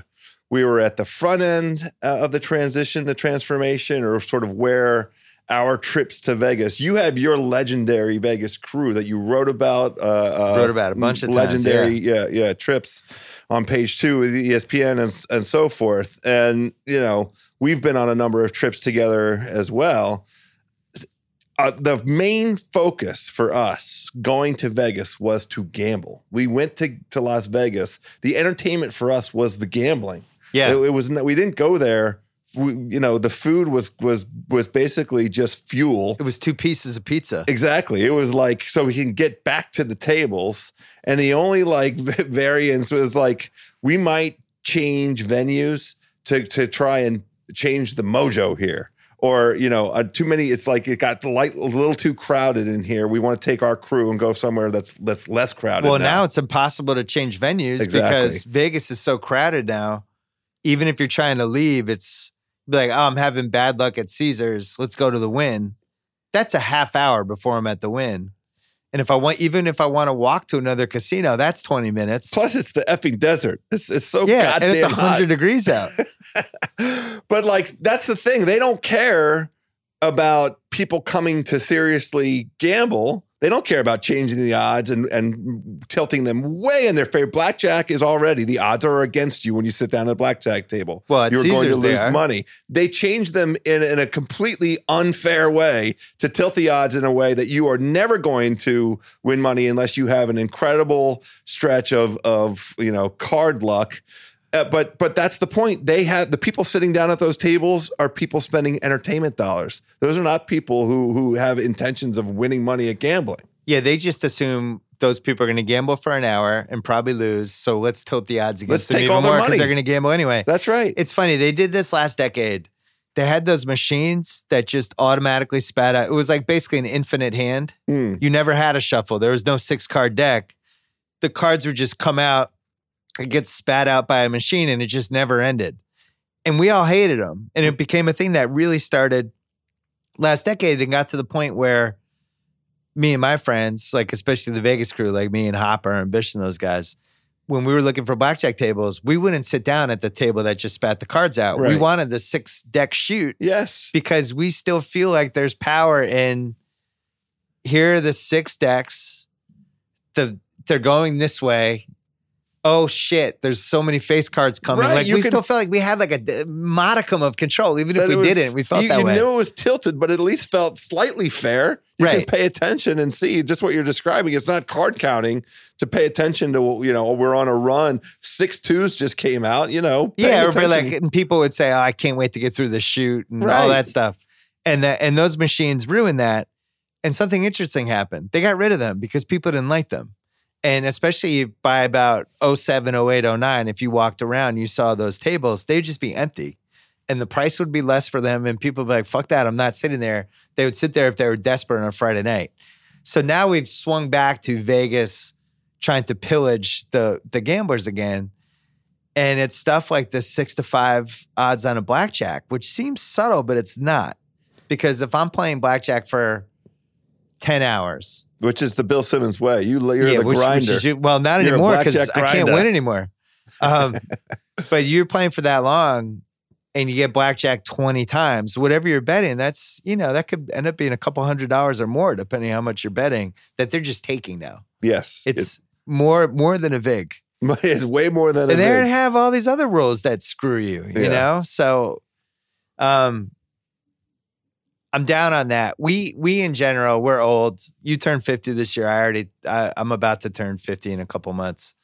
we were at the front end uh, of the transition, the transformation, or sort of where our trips to Vegas. You have your legendary Vegas crew that you wrote about. Uh, uh, Wrote about a bunch of times, legendary, yeah, yeah, trips on page two of the E ESPN and and so forth. And you know, we've been on a number of trips together as well uh, the main focus for us going to Vegas was to gamble. We went to, to Las Vegas. The entertainment for us was the gambling. Yeah. It, it was we didn't go there. We, you know, the food was was was basically just fuel. It was two pieces of pizza. Exactly. It was like so we can get back to the tables, and the only like variance was like we might change venues to to try and change the mojo here. Or you know, uh, too many. It's like it got the light a little too crowded in here. We want to take our crew and go somewhere that's that's less crowded. Well, now. it's impossible to change venues Exactly. because Vegas is so crowded now. Even if you're trying to leave, it's be like, oh, I'm having bad luck at Caesars. Let's go to the Wynn. That's a half hour before I'm at the Wynn. And if I want, even if I want to walk to another casino, that's 20 minutes. plus it's the effing desert. It's, it's so yeah, and it's hot. 100 degrees out. but like that's the thing they don't care about people coming to seriously gamble they don't care about changing the odds and, and tilting them way in their favor. Blackjack is already the odds are against you when you sit down at a blackjack table. Well, you're going to lose are. money. They change them in, in a completely unfair way to tilt the odds in a way that you are never going to win money unless you have an incredible stretch of of you know card luck Uh, but but that's the point. They have the people sitting down at those tables are people spending entertainment dollars. Those are not people who who have intentions of winning money at gambling. Yeah, they just assume those people are going to gamble for an hour and probably lose. So let's tilt the odds against Let's them take even all more because they're going to gamble anyway. That's right. It's funny. They did this last decade. They had those machines that just automatically spat out. It was like basically an infinite hand. Hmm. You never had a shuffle. There was no six card deck. The cards would just come out, it gets spat out by a machine, and it just never ended. And we all hated them. And it became a thing that really started last decade and got to the point where me and my friends, like especially the Vegas crew, like me and Hopper and Bish and those guys, when we were looking for blackjack tables, we wouldn't sit down at the table that just spat the cards out. We wanted the six deck shoot Yes. because we still feel like there's power in here are the six decks. The they're going this way. Oh shit, there's so many face cards coming. Right, like you we can- still felt like we had like a modicum of control, even if we was- didn't. We felt you, that you way. knew it was tilted, but at least felt slightly fair. You Right. can pay attention and see just what you're describing. It's not card counting to pay attention to what you know. We're on a run. Six twos just came out. You know. yeah, everybody like and people would say, "Oh, I can't wait to get through the shoot and all that stuff," and that and those machines ruined that. And something interesting happened. They got rid of them because people didn't like them. And especially by about 07, 08, 09, if you walked around, you saw those tables, they'd just be empty. And the price would be less for them. And people would be like, fuck that, I'm not sitting there. They would sit there if they were desperate on a Friday night. So now we've swung back to Vegas trying to pillage the the gamblers again. And it's stuff like the six to five odds on a blackjack, which seems subtle, but it's not. Because if I'm playing blackjack for 10 hours, which is the Bill Simmons way. You, you're yeah, the which, which grinder. is, well, not You're anymore because I can't win anymore. Um, but you're playing for that long and you get blackjack 20 times, whatever you're betting, that's, you know, that could end up being a couple hundred dollars or more, depending how much you're betting that they're just taking now. yes, It's more more than a VIG. it's, it's way more than a And they have all these other rules that screw you, you Yeah. know? So um I'm down on that. We we in general, we're old. You turned 50 this year. I already I, I'm about to turn 50 in a couple months.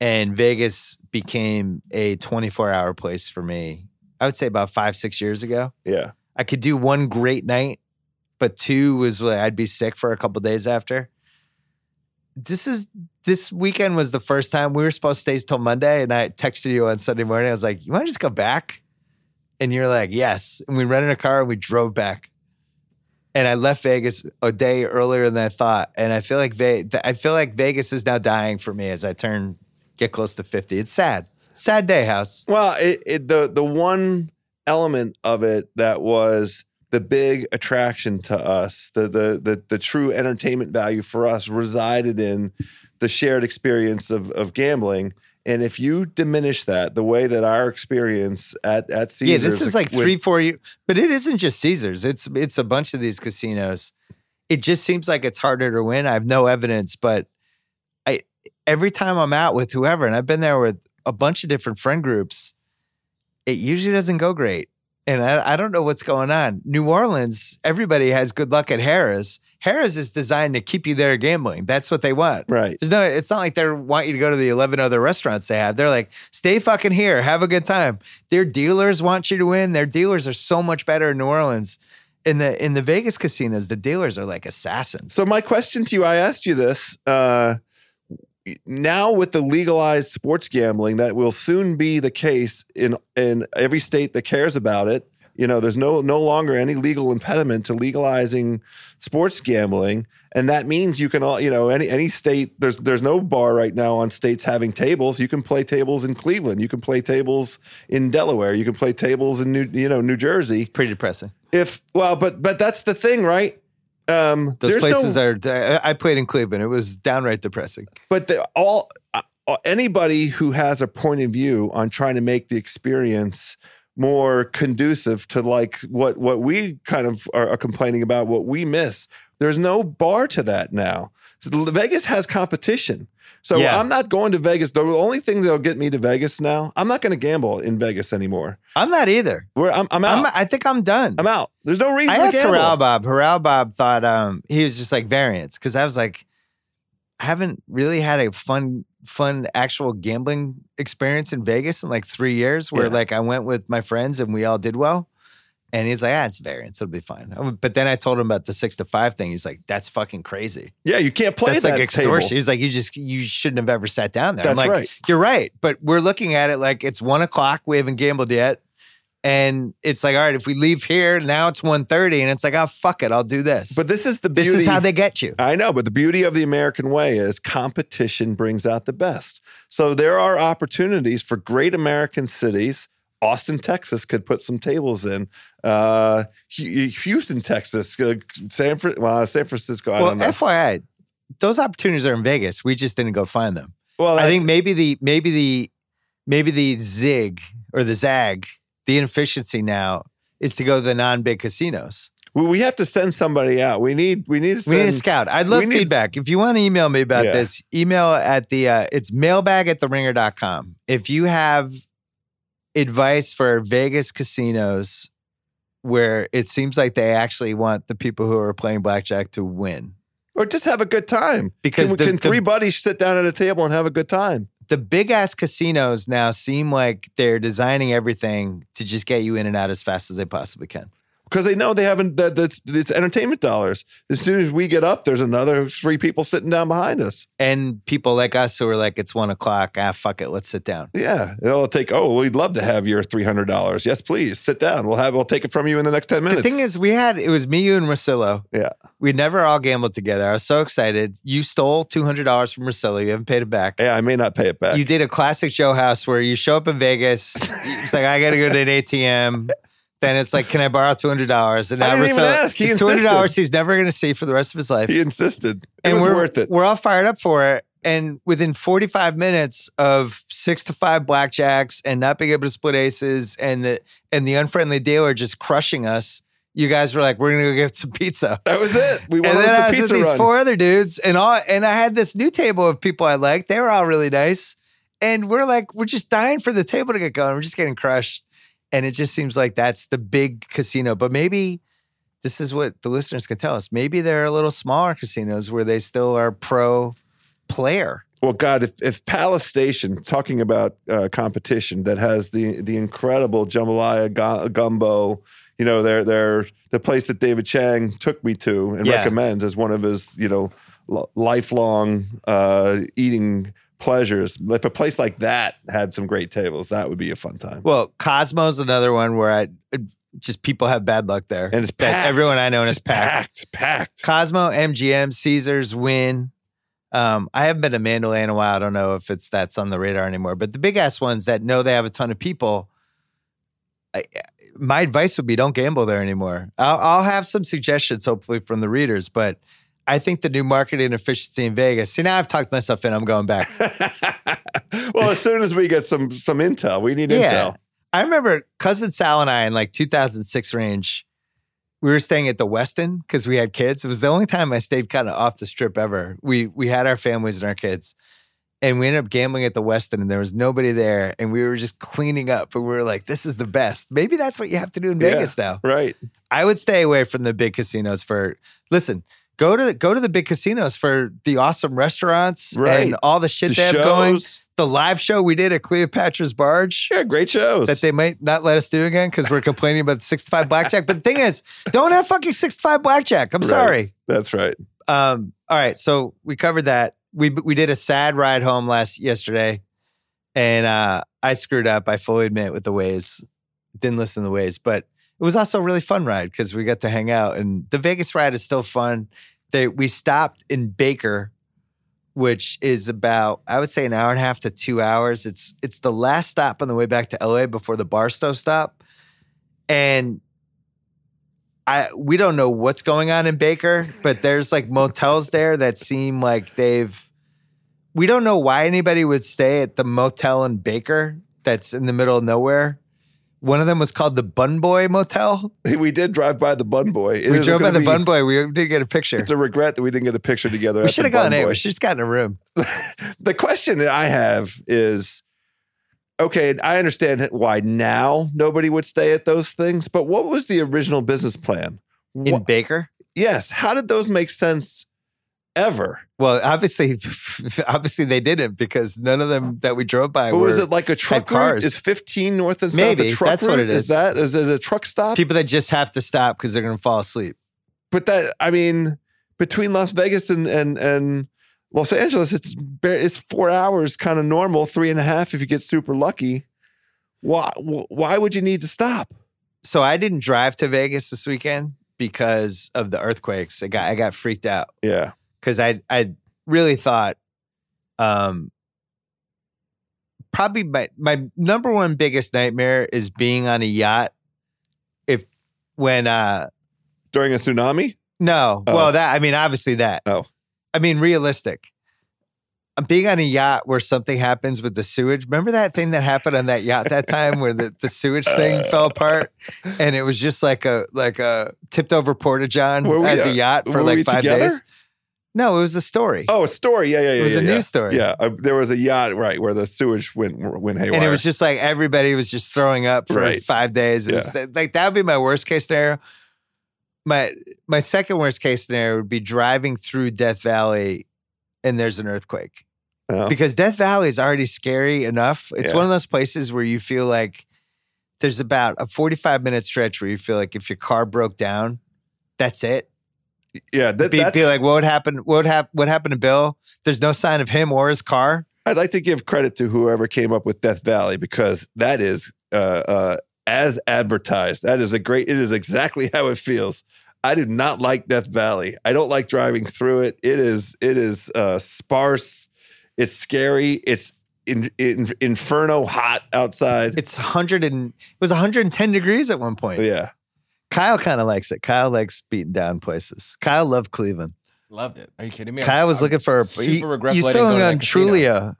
And Vegas became a 24-hour place for me. I would say about 5 6 years ago. yeah. I could do one great night, but two was like I'd be sick for a couple days after. This is this weekend was the first time we were supposed to stay till Monday, and I texted you on Sunday morning. I was like, "You want to just go back?" And you're like, "Yes." And we rented a car and we drove back. And I left Vegas a day earlier than I thought, and I feel like Ve- I feel like Vegas is now dying for me as I turn get close to fifty. It's sad, sad day, house. Well, it, it the the one element of it that was the big attraction to us, the the the the true entertainment value for us resided in the shared experience of of gambling. And if you diminish that, the way that our experience at at Caesars, Yeah, this is like three, four years, but it isn't just Caesars. It's it's a bunch of these casinos. It just seems like it's harder to win. I have no evidence, but I every time I'm out with whoever, and I've been there with a bunch of different friend groups, it usually doesn't go great. And I, I don't know what's going on. New Orleans, everybody has good luck at Harrah's. Harrah's is designed to keep you there gambling. That's what they want. right. There's no, it's not like they want you to go to the 11 other restaurants they have. They're like, stay fucking here, have a good time. Their dealers want you to win. Their dealers are so much better in New Orleans. In the in the Vegas casinos, the dealers are like assassins. So my question to you, I asked you this. Uh, now with the legalized sports gambling, that will soon be the case in in every state that cares about it. You know, there's no no longer any legal impediment to legalizing sports gambling, and that means you can all you know any any state. There's there's no bar right now on states having tables. You can play tables in Cleveland. You can play tables in Delaware. You can play tables in New you know New Jersey. Pretty depressing. If well, but but that's the thing, right? Um, Those there's places no, are. I I played in Cleveland. It was downright depressing. but the, all uh, anybody who has a point of view on trying to make the experience more conducive to like what what we kind of are, are complaining about what we miss. There's no bar to that now. So vegas has competition. So Yeah. i'm not going to vegas. The only thing that'll get me to vegas now i'm not going to gamble in vegas anymore. I'm not either. Where I'm, I'm out. I'm, I'm, I think I'm out. There's no reason I asked Haralabob. Haral Bob thought um, he was just like variance because I was like, I haven't really had a fun, fun actual gambling experience in Vegas in like three years where Yeah. like I went with my friends and we all did well. And he's like, ah, it's variance. It'll be fine. But then I told him about the six to five thing. He's like, that's fucking crazy. Yeah, you can't play that's that like extortion. table. He's like, you just, you shouldn't have ever sat down there. That's I'm like, right. you're right. But we're looking at it like it's one o'clock. We haven't gambled yet. And it's like, all right, if we leave here, now it's 1.30. And it's like, oh, fuck it. I'll do this. But this is the this is how they get you. I know, but the beauty of the American way is competition brings out the best. So there are opportunities for great American cities. Austin, Texas could put some tables in. Uh, Houston, Texas, uh, San, Fran- well, San Francisco. I well, don't know. FYI, those opportunities are in Vegas. We just didn't go find them. well, I think maybe the maybe the maybe the zig or the zag, the inefficiency now is to go to the non-big casinos. we we have to send somebody out. We need we need to We need a scout. I'd love we need- feedback. If you want to email me about Yeah. this, email at the uh, it's mailbag at the ringer.com. If you have advice for Vegas casinos where it seems like they actually want the people who are playing blackjack to win. or just have a good time. Because can, the- can the- three buddies sit down at a table and have a good time? The big ass casinos now seem like they're designing everything to just get you in and out as fast as they possibly can. Because they know they haven't. That that's it's entertainment dollars. As soon as we get up, there's another three people sitting down behind us. And people like us who are like, it's one o'clock. Ah, fuck it. Let's sit down. Yeah, it'll take. Oh, we'd love to have your three hundred dollars. Yes, please sit down. We'll have. We'll take it from you in the next ten minutes. The thing is, we had, it was me, you, and Rosillo. Yeah. We never all gambled together. I was so excited. You stole $200 from Rosillo. You haven't paid it back. yeah, I may not pay it back. You did a classic Joe House where you show up in Vegas. It's like, I got to go to an ATM. Then it's like, can I borrow $200? And I now didn't even ask. He it's $200 he's never going to see for the rest of his life. he insisted. It and was we're worth it. We're all fired up for it. And within 45 minutes of six to five blackjacks and not being able to split aces and the and the unfriendly dealer just crushing us, you guys were like, "We're gonna go get some pizza." That was it. We went and then I was with pizza these run. four other dudes, and all and I had this new table of people I liked. They were all really nice, and we're like, we're just dying for the table to get going. We're just getting crushed, and it just seems like that's the big casino. But maybe this is what the listeners can tell us. Maybe there are little smaller casinos where they still are pro player. Well, God, if, if Palace Station, talking about uh, competition that has the the incredible jambalaya gu- gumbo, you know, they're they're the place that David Chang took me to and Yeah. recommends as one of his, you know, lifelong uh, eating pleasures. If a place like that had some great tables, that would be a fun time. Well, Cosmo's another one where I just people have bad luck there, And it's packed. Everyone I know is packed. packed, packed. Cosmo, MGM, Caesars, Wynn. Um, I haven't been to Mandalay in a while. I don't know if it's that's on the radar anymore. But the big ass ones that know they have a ton of people, I, my advice would be don't gamble there anymore. I'll, I'll have some suggestions hopefully from the readers, but I think the new marketing efficiency in Vegas. See, now I've talked myself in. I'm going back. well, as soon as we get some some intel, we need intel. I remember cousin Sal and I in like 2006 range. We were staying at the Westin because we had kids. It was the only time I stayed kind of off the strip ever. We we had our families and our kids, and we ended up gambling at the Westin, and there was nobody there, and we were just cleaning up. And we were like, "This is the best." Maybe that's what you have to do in Yeah. Vegas now. Right. I would stay away from the big casinos for. Listen, go to go to the big casinos for the awesome restaurants Right. and all the shit The they have going. The live show we did at Cleopatra's Barge Yeah, great shows. that they might not let us do again because we're complaining about the 65 blackjack. But the thing is, don't have fucking 65 blackjack. I'm Right. sorry. That's right. Um, all right, so we covered that. We we did a sad ride home last yesterday, and uh, I screwed up. I fully admit with the Waze, didn't listen to the Waze, but it was also a really fun ride because we got to hang out. And the Vegas ride is still fun. They we stopped in Baker, which is about I would say an hour and a half to two hours. It's it's the last stop on the way back to LA before the Barstow stop, and I we don't know what's going on in Baker, but there's like motels there that seem like they've. We don't know why anybody would stay at the motel in Baker that's in the middle of nowhere. One of them was called the Bun Boy Motel. We did drive by the Bun Boy. It we drove by the be- Bun Boy. We didn't get a picture. It's a regret that we didn't get a picture together. We should have gone in. We should have just gotten a room. the question that I have is okay, I understand why now nobody would stay at those things, but what was the original business plan? In What- Baker? yes, how did those make sense ever. Well, obviously, obviously they didn't because none of them that we drove by were was it like a truck route? Is 15 north and south Maybe, a truck that's what route? it is. that is it a truck stop? people that just have to stop because they're going to fall asleep. but that I mean, between Las Vegas and and and Los Angeles, it's it's four hours, kind of normal. Three and a half if you get super lucky. Why why would you need to stop? So I didn't drive to Vegas this weekend because of the earthquakes. I got I got freaked out Yeah, because I I really thought, um, probably my my number one biggest nightmare is being on a yacht. If when uh during a tsunami. no, Oh. well that I mean obviously that. Oh. I mean realistic. Uh, Being on a yacht where something happens with the sewage. Remember that thing that happened on that yacht that time where the, the sewage thing fell apart and it was just like a like a tipped over porta john as uh, a yacht for like we five together? days. No, it was a story. Oh, a story. Yeah, yeah, yeah. it was yeah, a yeah. news story. Yeah, uh, there was a yacht right where the sewage went went haywire. And it was just like everybody was just throwing up for Right. five days. It was like that would be my worst case scenario. My my second worst case scenario would be driving through Death Valley and there's an earthquake. Oh. Because Death Valley is already scary enough. It's Yeah. one of those places where you feel like there's about a 45 minute stretch where you feel like if your car broke down, that's it. Yeah. That, Be, that's, be like, what would happen? What would hap- What happened to Bill? There's no sign of him or his car. I'd like to give credit to whoever came up with Death Valley because that is uh, uh, as advertised. That is a great. It is exactly how it feels. I do not like Death Valley. I don't like driving through it. It is it is uh, sparse. It's scary. It's in, in, inferno hot outside. It's 100 and it was 110 degrees at one point. yeah, Kyle kind of likes it. Kyle likes beating down places. Kyle loved Cleveland. Loved it. Are you kidding me? Kyle was I'm looking for a. super you- regretful you still go to on. Trulia.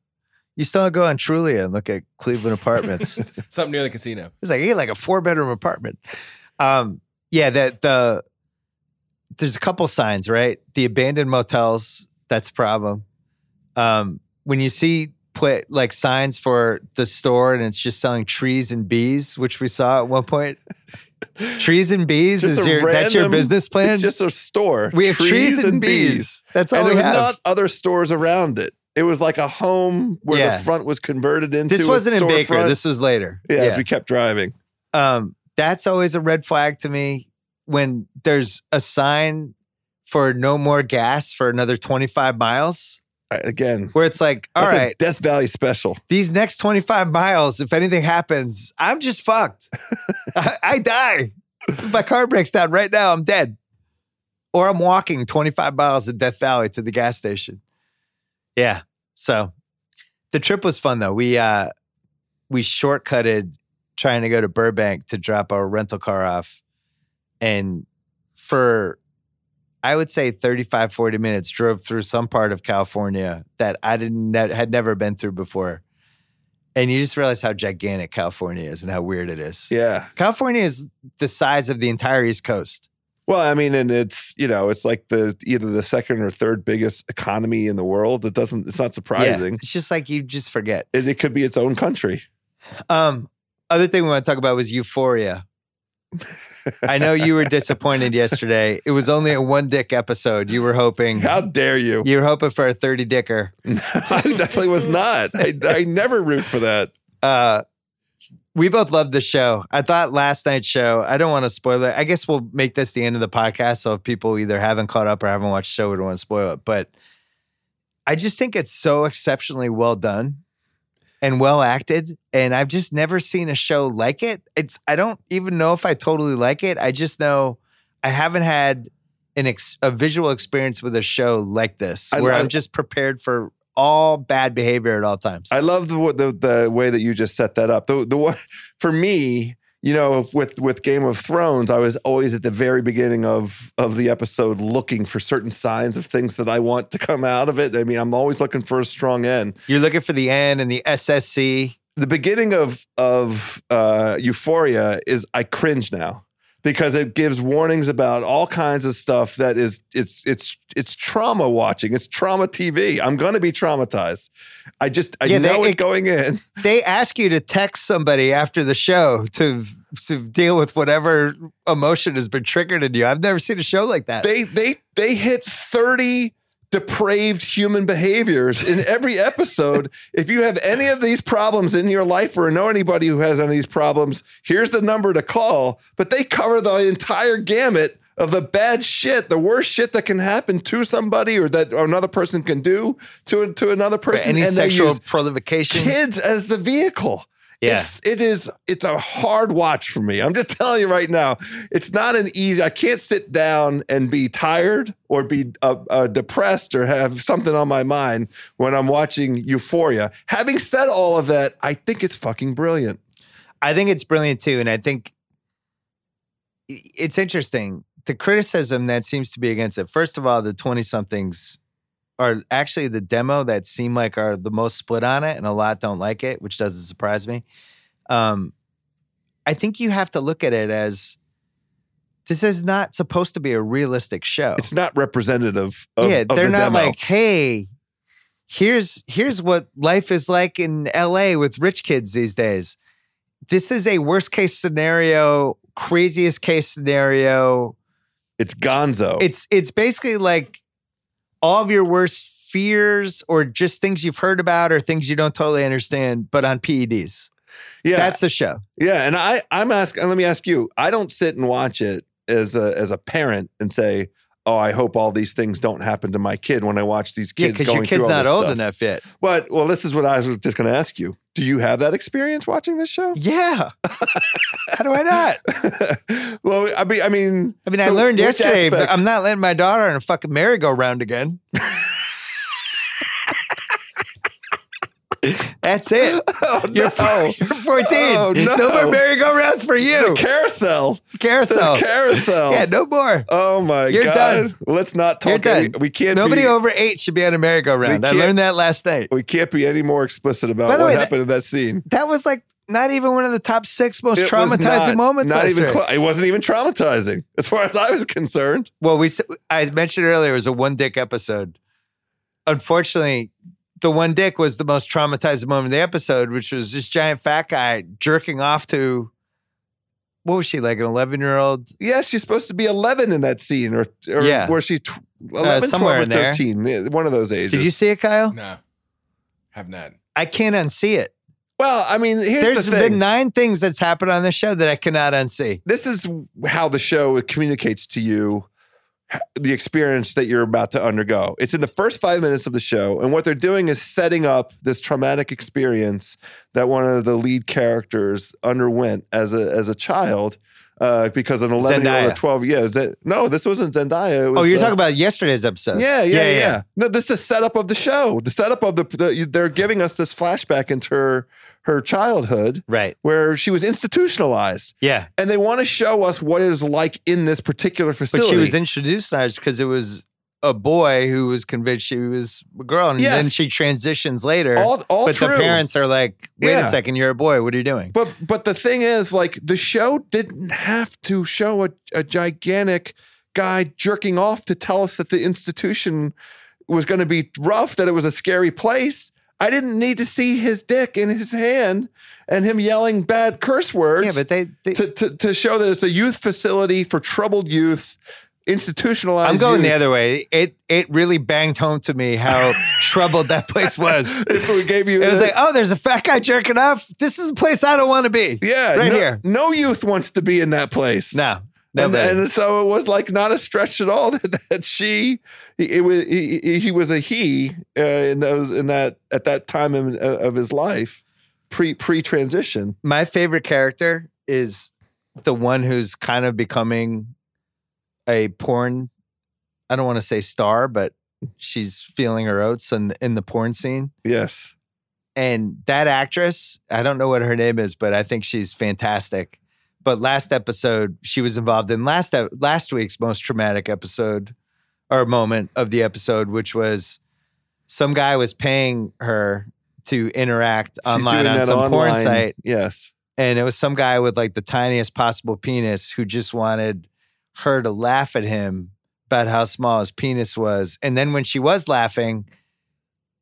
You still go on Trulia and look at Cleveland apartments. something near the casino. It's like hey, like a four bedroom apartment. Um, yeah, that the there's a couple signs, right? The abandoned motels, that's a problem. Um, when you see put like signs for the store and it's just selling trees and bees, which we saw at one point. Trees and bees Just is your that's your business plan. it's just a store. we have trees, and bees. That's all and we there was have. not other stores around it. It was like a home where Yeah. the front was converted into. this a wasn't in Baker. storefront. This was later. yeah, as we kept driving. um, that's always a red flag to me when there's a sign for no more gas for another 25 miles Again, where it's like all right a Death Valley special. these next 25 miles if anything happens i'm just fucked. I, I die. If my car breaks down right now i'm dead. Or i'm walking 25 miles in death valley to the gas station. Yeah so the trip was fun though. We uh we shortcutted trying to go to burbank to drop our rental car off. And for I would say 35, 40 minutes drove through some part of California that I didn't had never been through before. And you just realize how gigantic California is and how weird it is. Yeah. California is the size of the entire East Coast. Well, I mean, and it's you know, it's like the either the second or third biggest economy in the world. It doesn't. It's not Yeah, surprising. it's just like you just forget. It, it could be its own country. Um, other thing we want to talk about was Euphoria. I know you were disappointed yesterday. It was only a one dick episode. You were hoping How dare you? you were hoping for a 30 dicker. I definitely was not. I, I never root for that. uh we both loved the show. I thought last night's show, I don't want to spoil it. I guess we'll make this the end of the podcast. So if people either haven't caught up or haven't watched the show, we don't want to spoil it. But I just think it's so exceptionally well done and well acted. And I've just never seen a show like it. It's I don't even know if I totally like it. I just know I haven't had an ex, a visual experience with a show like this where I- I'm just prepared for all bad behavior at all times. I love the, the the way that you just set that up. The the one for me, you know, with with Game of Thrones, I was always at the very beginning of of the episode looking for certain signs of things that I want to come out of it. I mean, I'm always looking for a strong end. You're looking for the end and the SSC. The beginning of of uh, Euphoria is I cringe now because it gives warnings about all kinds of stuff that is it's it's it's trauma watching. It's trauma TV. I'm going to be traumatized. I just I Yeah, they- know it it- going in. They ask you to text somebody after the show to to deal with whatever emotion has been triggered in you. I've never seen a show like that. they they they hit 30 depraved human behaviors in every episode. if you have any of these problems in your life or know anybody who has any of these problems, here's the number to call. But they cover the entire gamut of the bad shit, the worst shit that can happen to somebody or that another person can do to to another person. Any and sexual provocation. kids as the vehicle. Yeah. It's it is it's a hard watch for me. I'm just telling you right now. It's not an easy. I can't sit down and be tired or be uh, uh, depressed or have something on my mind when I'm watching Euphoria. Having said all of that, I think it's fucking brilliant. I think it's brilliant too. And I think it's interesting. The criticism that seems to be against it, first of all, the 20 somethings are actually the demo that seem like are the most split on it, and a lot don't like it, which doesn't surprise me. Um, I think you have to look at it as this is not supposed to be a realistic show. It's not representative of, yeah, of they're the not demo. like, hey, here's here's what life is like in LA with rich kids these days. This is a worst case scenario, craziest case scenario. it's Gonzo. It's it's basically like all of your worst fears or just things you've heard about or things you don't totally understand, but on PEDs. yeah, That's the show. Yeah, and I I'm asking. Let me ask you. I don't sit and watch it as a as a parent and say, "Oh, I hope all these things don't happen to my kid." When I watch these Yeah, kids because going your kid's not old stuff. enough yet. But well, this is what I was just going to ask you. Do you have that experience watching this show? Yeah. How do I not? well, I mean, I mean, I mean, I learned yesterday, but I'm not letting my daughter on a fucking merry-go-round again. That's it. Oh, You're, no. you're 14. Oh, no. no. more merry-go-rounds for the you. carousel, Carousel. the carousel. Yeah, no more. Oh my God. You're god! done. Let's not You're talk. Any, done. we can't. Nobody be, over eight should be on a merry-go-round. I learned that last night. We can't be any more explicit about what way, that- happened in that scene. That was like not even one of the top six most It traumatizing not- moments. Not even. Cl- it wasn't even traumatizing, as far as I was concerned. Well, we I mentioned earlier it was a one dick episode. Unfortunately, the one dick was the most traumatizing moment of the episode, which was this giant fat guy jerking off to what was she like an eleven year old? Yes, she's supposed to be 11 in that scene, or, or Yeah. where she tw- uh, 11, somewhere 12, or in there. 13, yeah, one of those ages. Did you see it, Kyle? No, have not. I can't unsee it. Well, I mean, here's There's the thing. been nine things that's happened on the show that I cannot unsee. this is how the show communicates to you the experience that you're about to undergo. It's in the first five minutes of the show, and what they're doing is setting up this traumatic experience that one of the lead characters underwent as a as a child. Uh, because an 11 year old or 12 years. That, no, this wasn't Zendaya. It was, Oh, you're uh, talking about yesterday's episode. Yeah, yeah, yeah, No, this is the setup of the show. The setup of the, the they're giving us this flashback into her her childhood Right. where she was institutionalized, Yeah. and they want to show us what it is like in this particular facility. But she was introduced as because it was a boy who was convinced she was a girl, and then she transitions later. all all but true. the parents are like, "Wait Yeah. a second, you're a boy. What are you doing?" But but the thing is, like the show didn't have to show a, a gigantic guy jerking off to tell us that the institution was going to be rough, that it was a scary place. I didn't need to see his dick in his hand and him yelling bad curse words. yeah, but they, they to, to, to show that it's a youth facility for troubled youth, institutionalized. I'm going the other way. It it really banged home to me how troubled that place was. If we gave you, It was like, oh, there's a fat guy jerking off. This is a place I don't want to be. yeah, right no, here. No youth wants to be in that place. No, and, no. and so it was like not a stretch at all that, that she it was he, he- was a he uh, in those in that at that time of, of his life pre pre transition My favorite character is the one who's kind of becoming a porn. I don't want to say star, but she's feeling her oats in in the porn scene. yes and that actress, I don't know what her name is, but I think she's fantastic. But last episode, she was involved in last last week's most traumatic episode or moment of the episode, which was some guy was paying her to interact She's online on some porn site, yes and it was some guy with like the tiniest possible penis who just wanted her to laugh at him about how small his penis was. And then when she was laughing,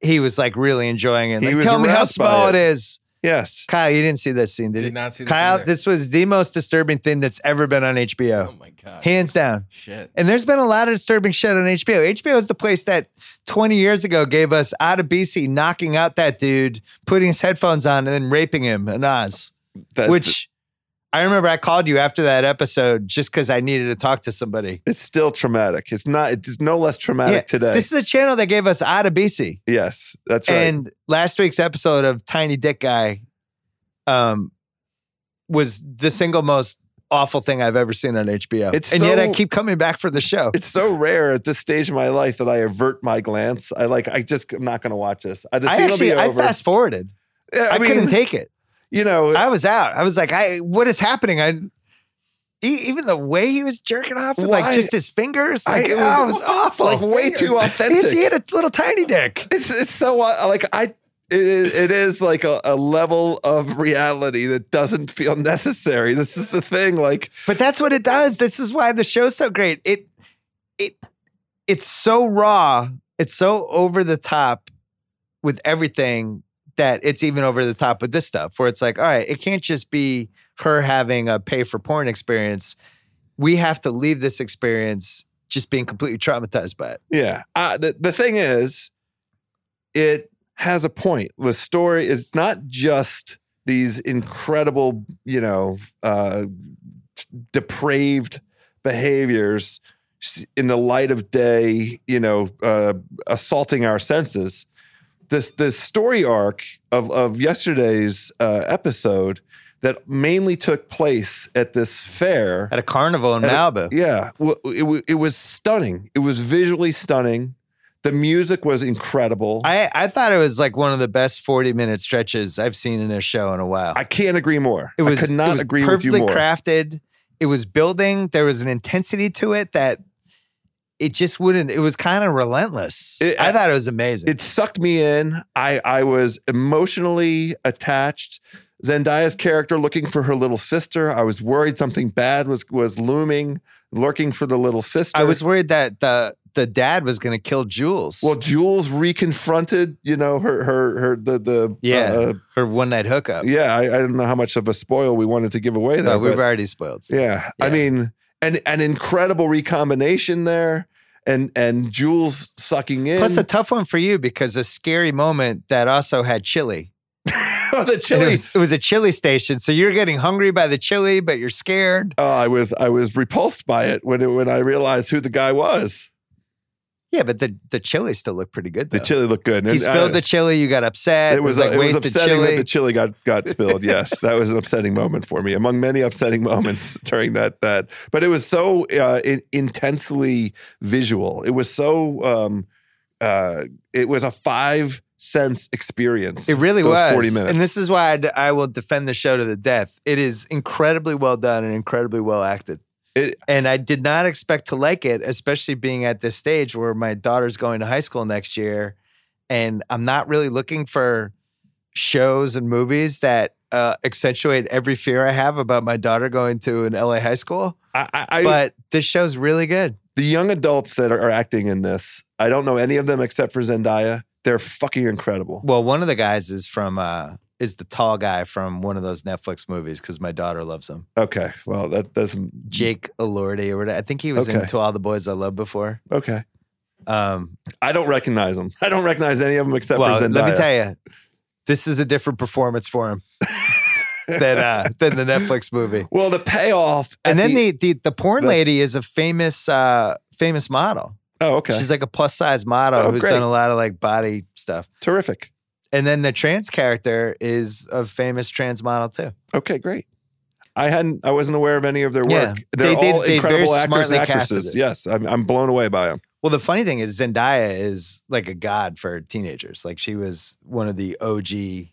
he was like really enjoying it. He Like, was tell me how aroused by small it. it is. Yes. Kyle, you didn't see this scene, did, Did you? not see this Kyle, either. this was the most disturbing thing that's ever been on HBO, Oh my god. hands down. Shit. And there's been a lot of disturbing shit on HBO. HBO is the place that 20 years ago gave us Adebisi knocking out that dude, putting his headphones on, and then raping him in Oz. That- which I remember I called you after that episode just because I needed to talk to somebody. it's still traumatic. It's not. It's no less traumatic Yeah, today. This is a channel that gave us Adebisi. yes, that's right. And last week's episode of Tiny Dick Guy um, was the single most awful thing I've ever seen on HBO. It's and yet I keep coming back for the show. it's so rare at this stage of my life that I avert my glance. I like. I just. I'm not going to watch this. I will actually I fast forwarded. Yeah, I, I, mean, couldn't take it. You know, I was out. I was like, I what is happening? I even the way he was jerking off with like just his fingers, I- like it it was- was, awful. like, way too authentic. He had a little tiny dick. it's it's so uh, like I. It, is- it is like a, a level of reality that doesn't feel necessary. This is the thing. Like, But that's what it does. This is why the show's so great. It it it's so raw. It's so over the top with everything that it's even over the top with this stuff where it's like, all right, it can't just be her having a pay for porn experience. We have to leave this experience just being completely traumatized by it. Yeah. Uh, the, the thing is, it has a point. The story, it's not just these incredible, you know, uh, depraved behaviors in the light of day, you know, uh, assaulting our senses. This the story arc of of yesterday's uh, episode that mainly took place at this fair At a carnival in a- Malibu. yeah, it, it was stunning. It was visually stunning. The music was incredible. I, I, thought it was like one of the best 40 minute stretches I've seen in a show in a while. I can't agree more. It was, I could not it was agree with you perfectly crafted. It was building. There was an intensity to it that it just wouldn't. It was kind of relentless. It- I thought it was amazing. It sucked me in. I I was emotionally attached. Zendaya's character looking for her little sister. I was worried something bad was was looming, lurking for the little sister. I was worried that the the dad was going to kill Jules. well. Jules reconfronted, you know, her her her the the yeah, uh, her one night hookup. yeah. I, I don't know how much of a spoil we wanted to give away there. No, we've already spoiled. stuff. Yeah. I mean, an an incredible recombination there, and and Jules sucking in. Plus a tough one for you because a scary moment that also had chili. oh, the And It chili. was, it was a chili station, so you're getting hungry by the chili, but you're scared. Oh, I was I was repulsed by it when it, when I realized who the guy was. Yeah, but the the chili still looked pretty good. Though. The chili looked good. He And, spilled uh, the chili. You got upset. It was, like it was upsetting chili. that the chili got got spilled. Yes, that was an upsetting moment for me, among many upsetting moments during that that. But it was so uh, in, intensely visual. It was so. Um, uh, it was a five sense experience. It really was. forty minutes. And this is why I, d- I will defend the show to the death. It is incredibly well done and incredibly well acted. It- and I did not expect to like it, especially being at this stage where my daughter's going to high school next year. And I'm not really looking for shows and movies that uh, accentuate every fear I have about my daughter going to an LA high school. I, I, But this show's really good. the young adults that are, are acting in this, I don't know any of them except for Zendaya. They're fucking incredible. Well, one of the guys is from uh, is the tall guy from one of those Netflix movies because my daughter loves him. Okay, well that doesn't. Jake Elordi or whatever. I think he was Okay. in To All the Boys I Loved before. Okay, Um, I don't recognize him. I don't recognize any of them except well, for Zendaya. let me tell you, this is a different performance for him than uh, than the Netflix movie. Well, the payoff, And then the, the the porn the- lady is a famous uh, famous model. oh, okay, She's like a plus size model Oh, who's great. done a lot of like body stuff. terrific. And then the trans character is a famous trans model too. Okay, great. I hadn't, I wasn't aware of any of their Yeah, work. They're they did- all they incredible actors and actresses. Yes, I'm, I'm blown away by them. Well, the funny thing is Zendaya is like a god for teenagers. Like she was one of the OG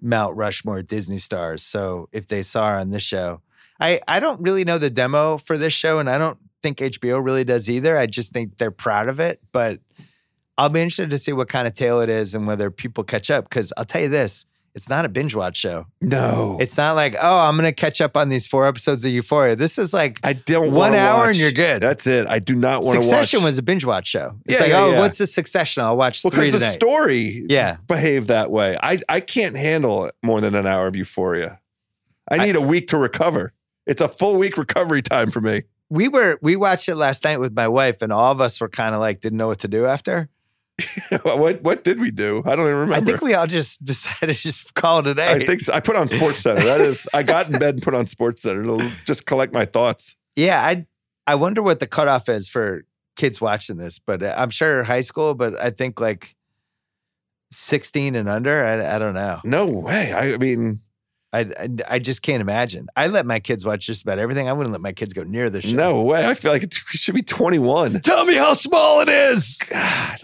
Mount Rushmore Disney stars. So if they saw her on this show, I I don't really know the demo for this show, and I don't think HBO really does either. I just think they're proud of it, but I'll be interested to see what kind of tale it is and whether people catch up. Because I'll tell you this: It's not a binge watch show. No, It's not like, oh, I'm going to catch up on these four episodes of Euphoria. This is like I don't one hour watch. and you're good. That's it. I do not want to watch. Succession was a binge watch show. It's Yeah, like, yeah, oh, yeah. what's the Succession? I'll watch well, three because the story Yeah. behave that way. I I can't handle more than an hour of Euphoria. I I- need a week to recover. It's a full week recovery time for me. we were we watched it last night with my wife, and all of us were kind of like didn't know what to do after. what what did we do? I don't even remember. I think we all just decided to just call it a day. I think so. I put on SportsCenter. That is, I got in bed and put on SportsCenter to just collect my thoughts. yeah, I I wonder what the cutoff is for kids watching this, but I'm sure high school. But I think like 16 and under. I, I don't know. No way. I mean, I, I I just can't imagine. I let my kids watch just about everything. I wouldn't let my kids go near the show. no way. I feel like it should be 21. Tell me how small it is. God,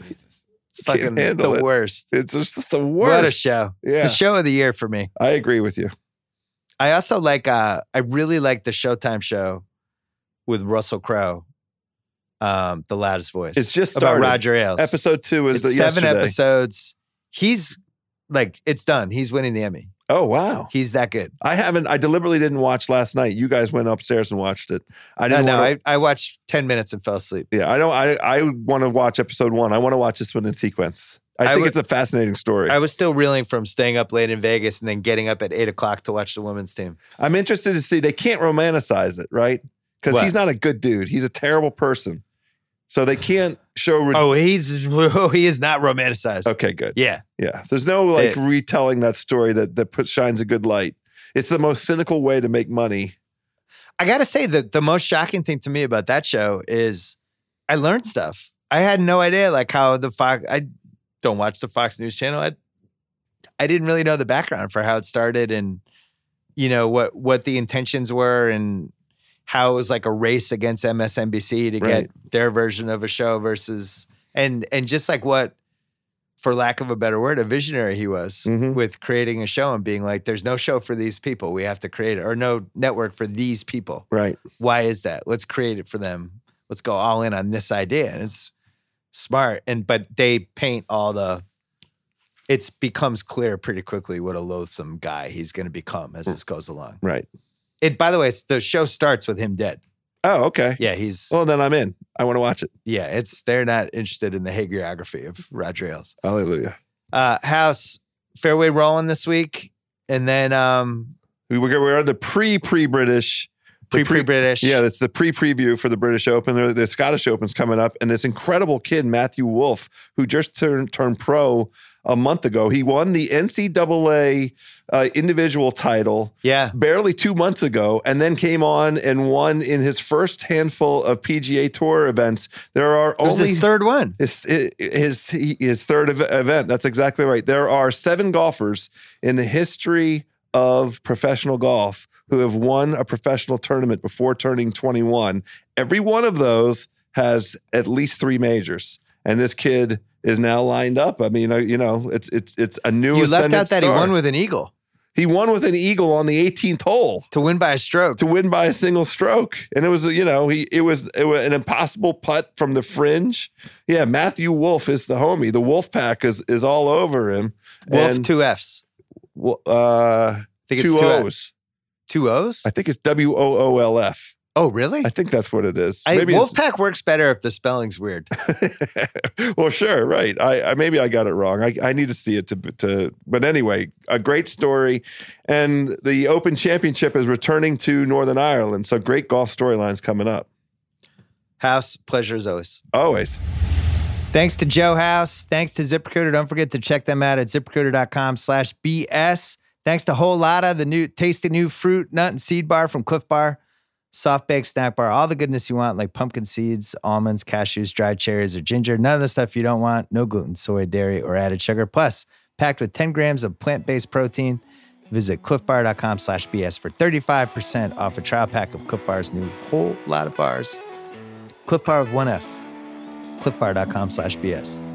It's fucking the it. worst. it's just the worst. What a show! It's Yeah. the show of the year for me. I agree with you. I also like. uh I really like the Showtime show with Russell Crowe, um, the loudest voice. It's just about. Roger Ailes. Episode two is It's the seven yesterday. episodes. He's like, it's done. He's winning the Emmy. Oh wow! He's that good. I haven't. I deliberately didn't watch last night. You guys went upstairs and watched it. I No, didn't. no, wanna, I, I watched ten minutes and fell asleep. yeah, I don't. I I want to watch episode one. I want to watch this one in sequence. I, I think it's a fascinating story. I was still reeling from staying up late in Vegas and then getting up at eight o'clock to watch the women's team. I'm interested to see. They can't romanticize it, right? Because he's not a good dude. He's a terrible person. So they can't show. Re- Oh, he's oh, he is not romanticized. okay, good. Yeah. Yeah, there's no like It- retelling that story that that puts shines a good light. It's the most cynical way to make money. I gotta say that the most shocking thing to me about that show is I learned stuff. I had no idea like how the Fox I don't watch the Fox News channel. I I didn't really know the background for how it started and you know what what the intentions were and how it was like a race against MSNBC to Right. get their version of a show versus and and just like what for lack of a better word a visionary he was Mhm. with creating a show and being like there's no show for these people we have to create it or no network for these people Right. why is that let's create it for them let's go all in on this idea and it's smart and but they paint all the it becomes clear pretty quickly what a loathsome guy he's going to become as this goes along Right. It by the way the show starts with him dead Oh, okay. yeah he's Well, then I'm in. I want to watch it. yeah it's they're not interested in the hagiography of roger ailes Hallelujah. uh house fairway rolling this week and then um We were we're on the pre pre British. pre pre british Yeah, that's the pre preview for the British Open. The, the Scottish Open's coming up, and this incredible kid Matthew Wolff, who just turned turned pro a month ago, he won the NCAA uh, individual title yeah barely two months ago, and then came on and won in his first handful of PGA Tour events. There are it only his third one his his his third event. That's exactly right. There are seven golfers in the history of professional golf who have won a professional tournament before turning 21. Every one of those has at least three majors, and this kid is now lined up. I mean, uh, you know, it's it's it's a new. you left out that star. he won with an eagle he won with an eagle on the 18th hole to win by a stroke to win by a single stroke. And it was, you know, he it was, it was an impossible putt from the fringe. Yeah, Matthew Wolff is the homie. The Wolf Pack is is all over him. wolf And, two f's uh, I think two it's two O's. F's. two o's I think it's W O O L F. oh really I think that's what it is. I, maybe Wolfpack works better if the spelling's weird. well, sure, right. I, I maybe I got it wrong. I, I need to see it to to. But anyway, a great story, and the Open Championship is returning to Northern Ireland. So great golf storylines coming up. House, pleasure as always. Always. Thanks to Joe House. Thanks to ZipRecruiter. Don't forget to check them out at ziprecruiter.com slash BS. Thanks to Whole Lotta, the new tasty new fruit, nut, and seed bar from Clif Bar. Soft baked snack bar, all the goodness you want, like pumpkin seeds, almonds, cashews, dried cherries, or ginger. None of the stuff you don't want. No gluten, soy, dairy, or added sugar. Plus, packed with 10 grams of plant-based protein. Visit clifbar.com slash BS for 35% off a trial pack of Clif Bar's new whole lot of bars. Clif Bar with one F. clifbar.com slash BS.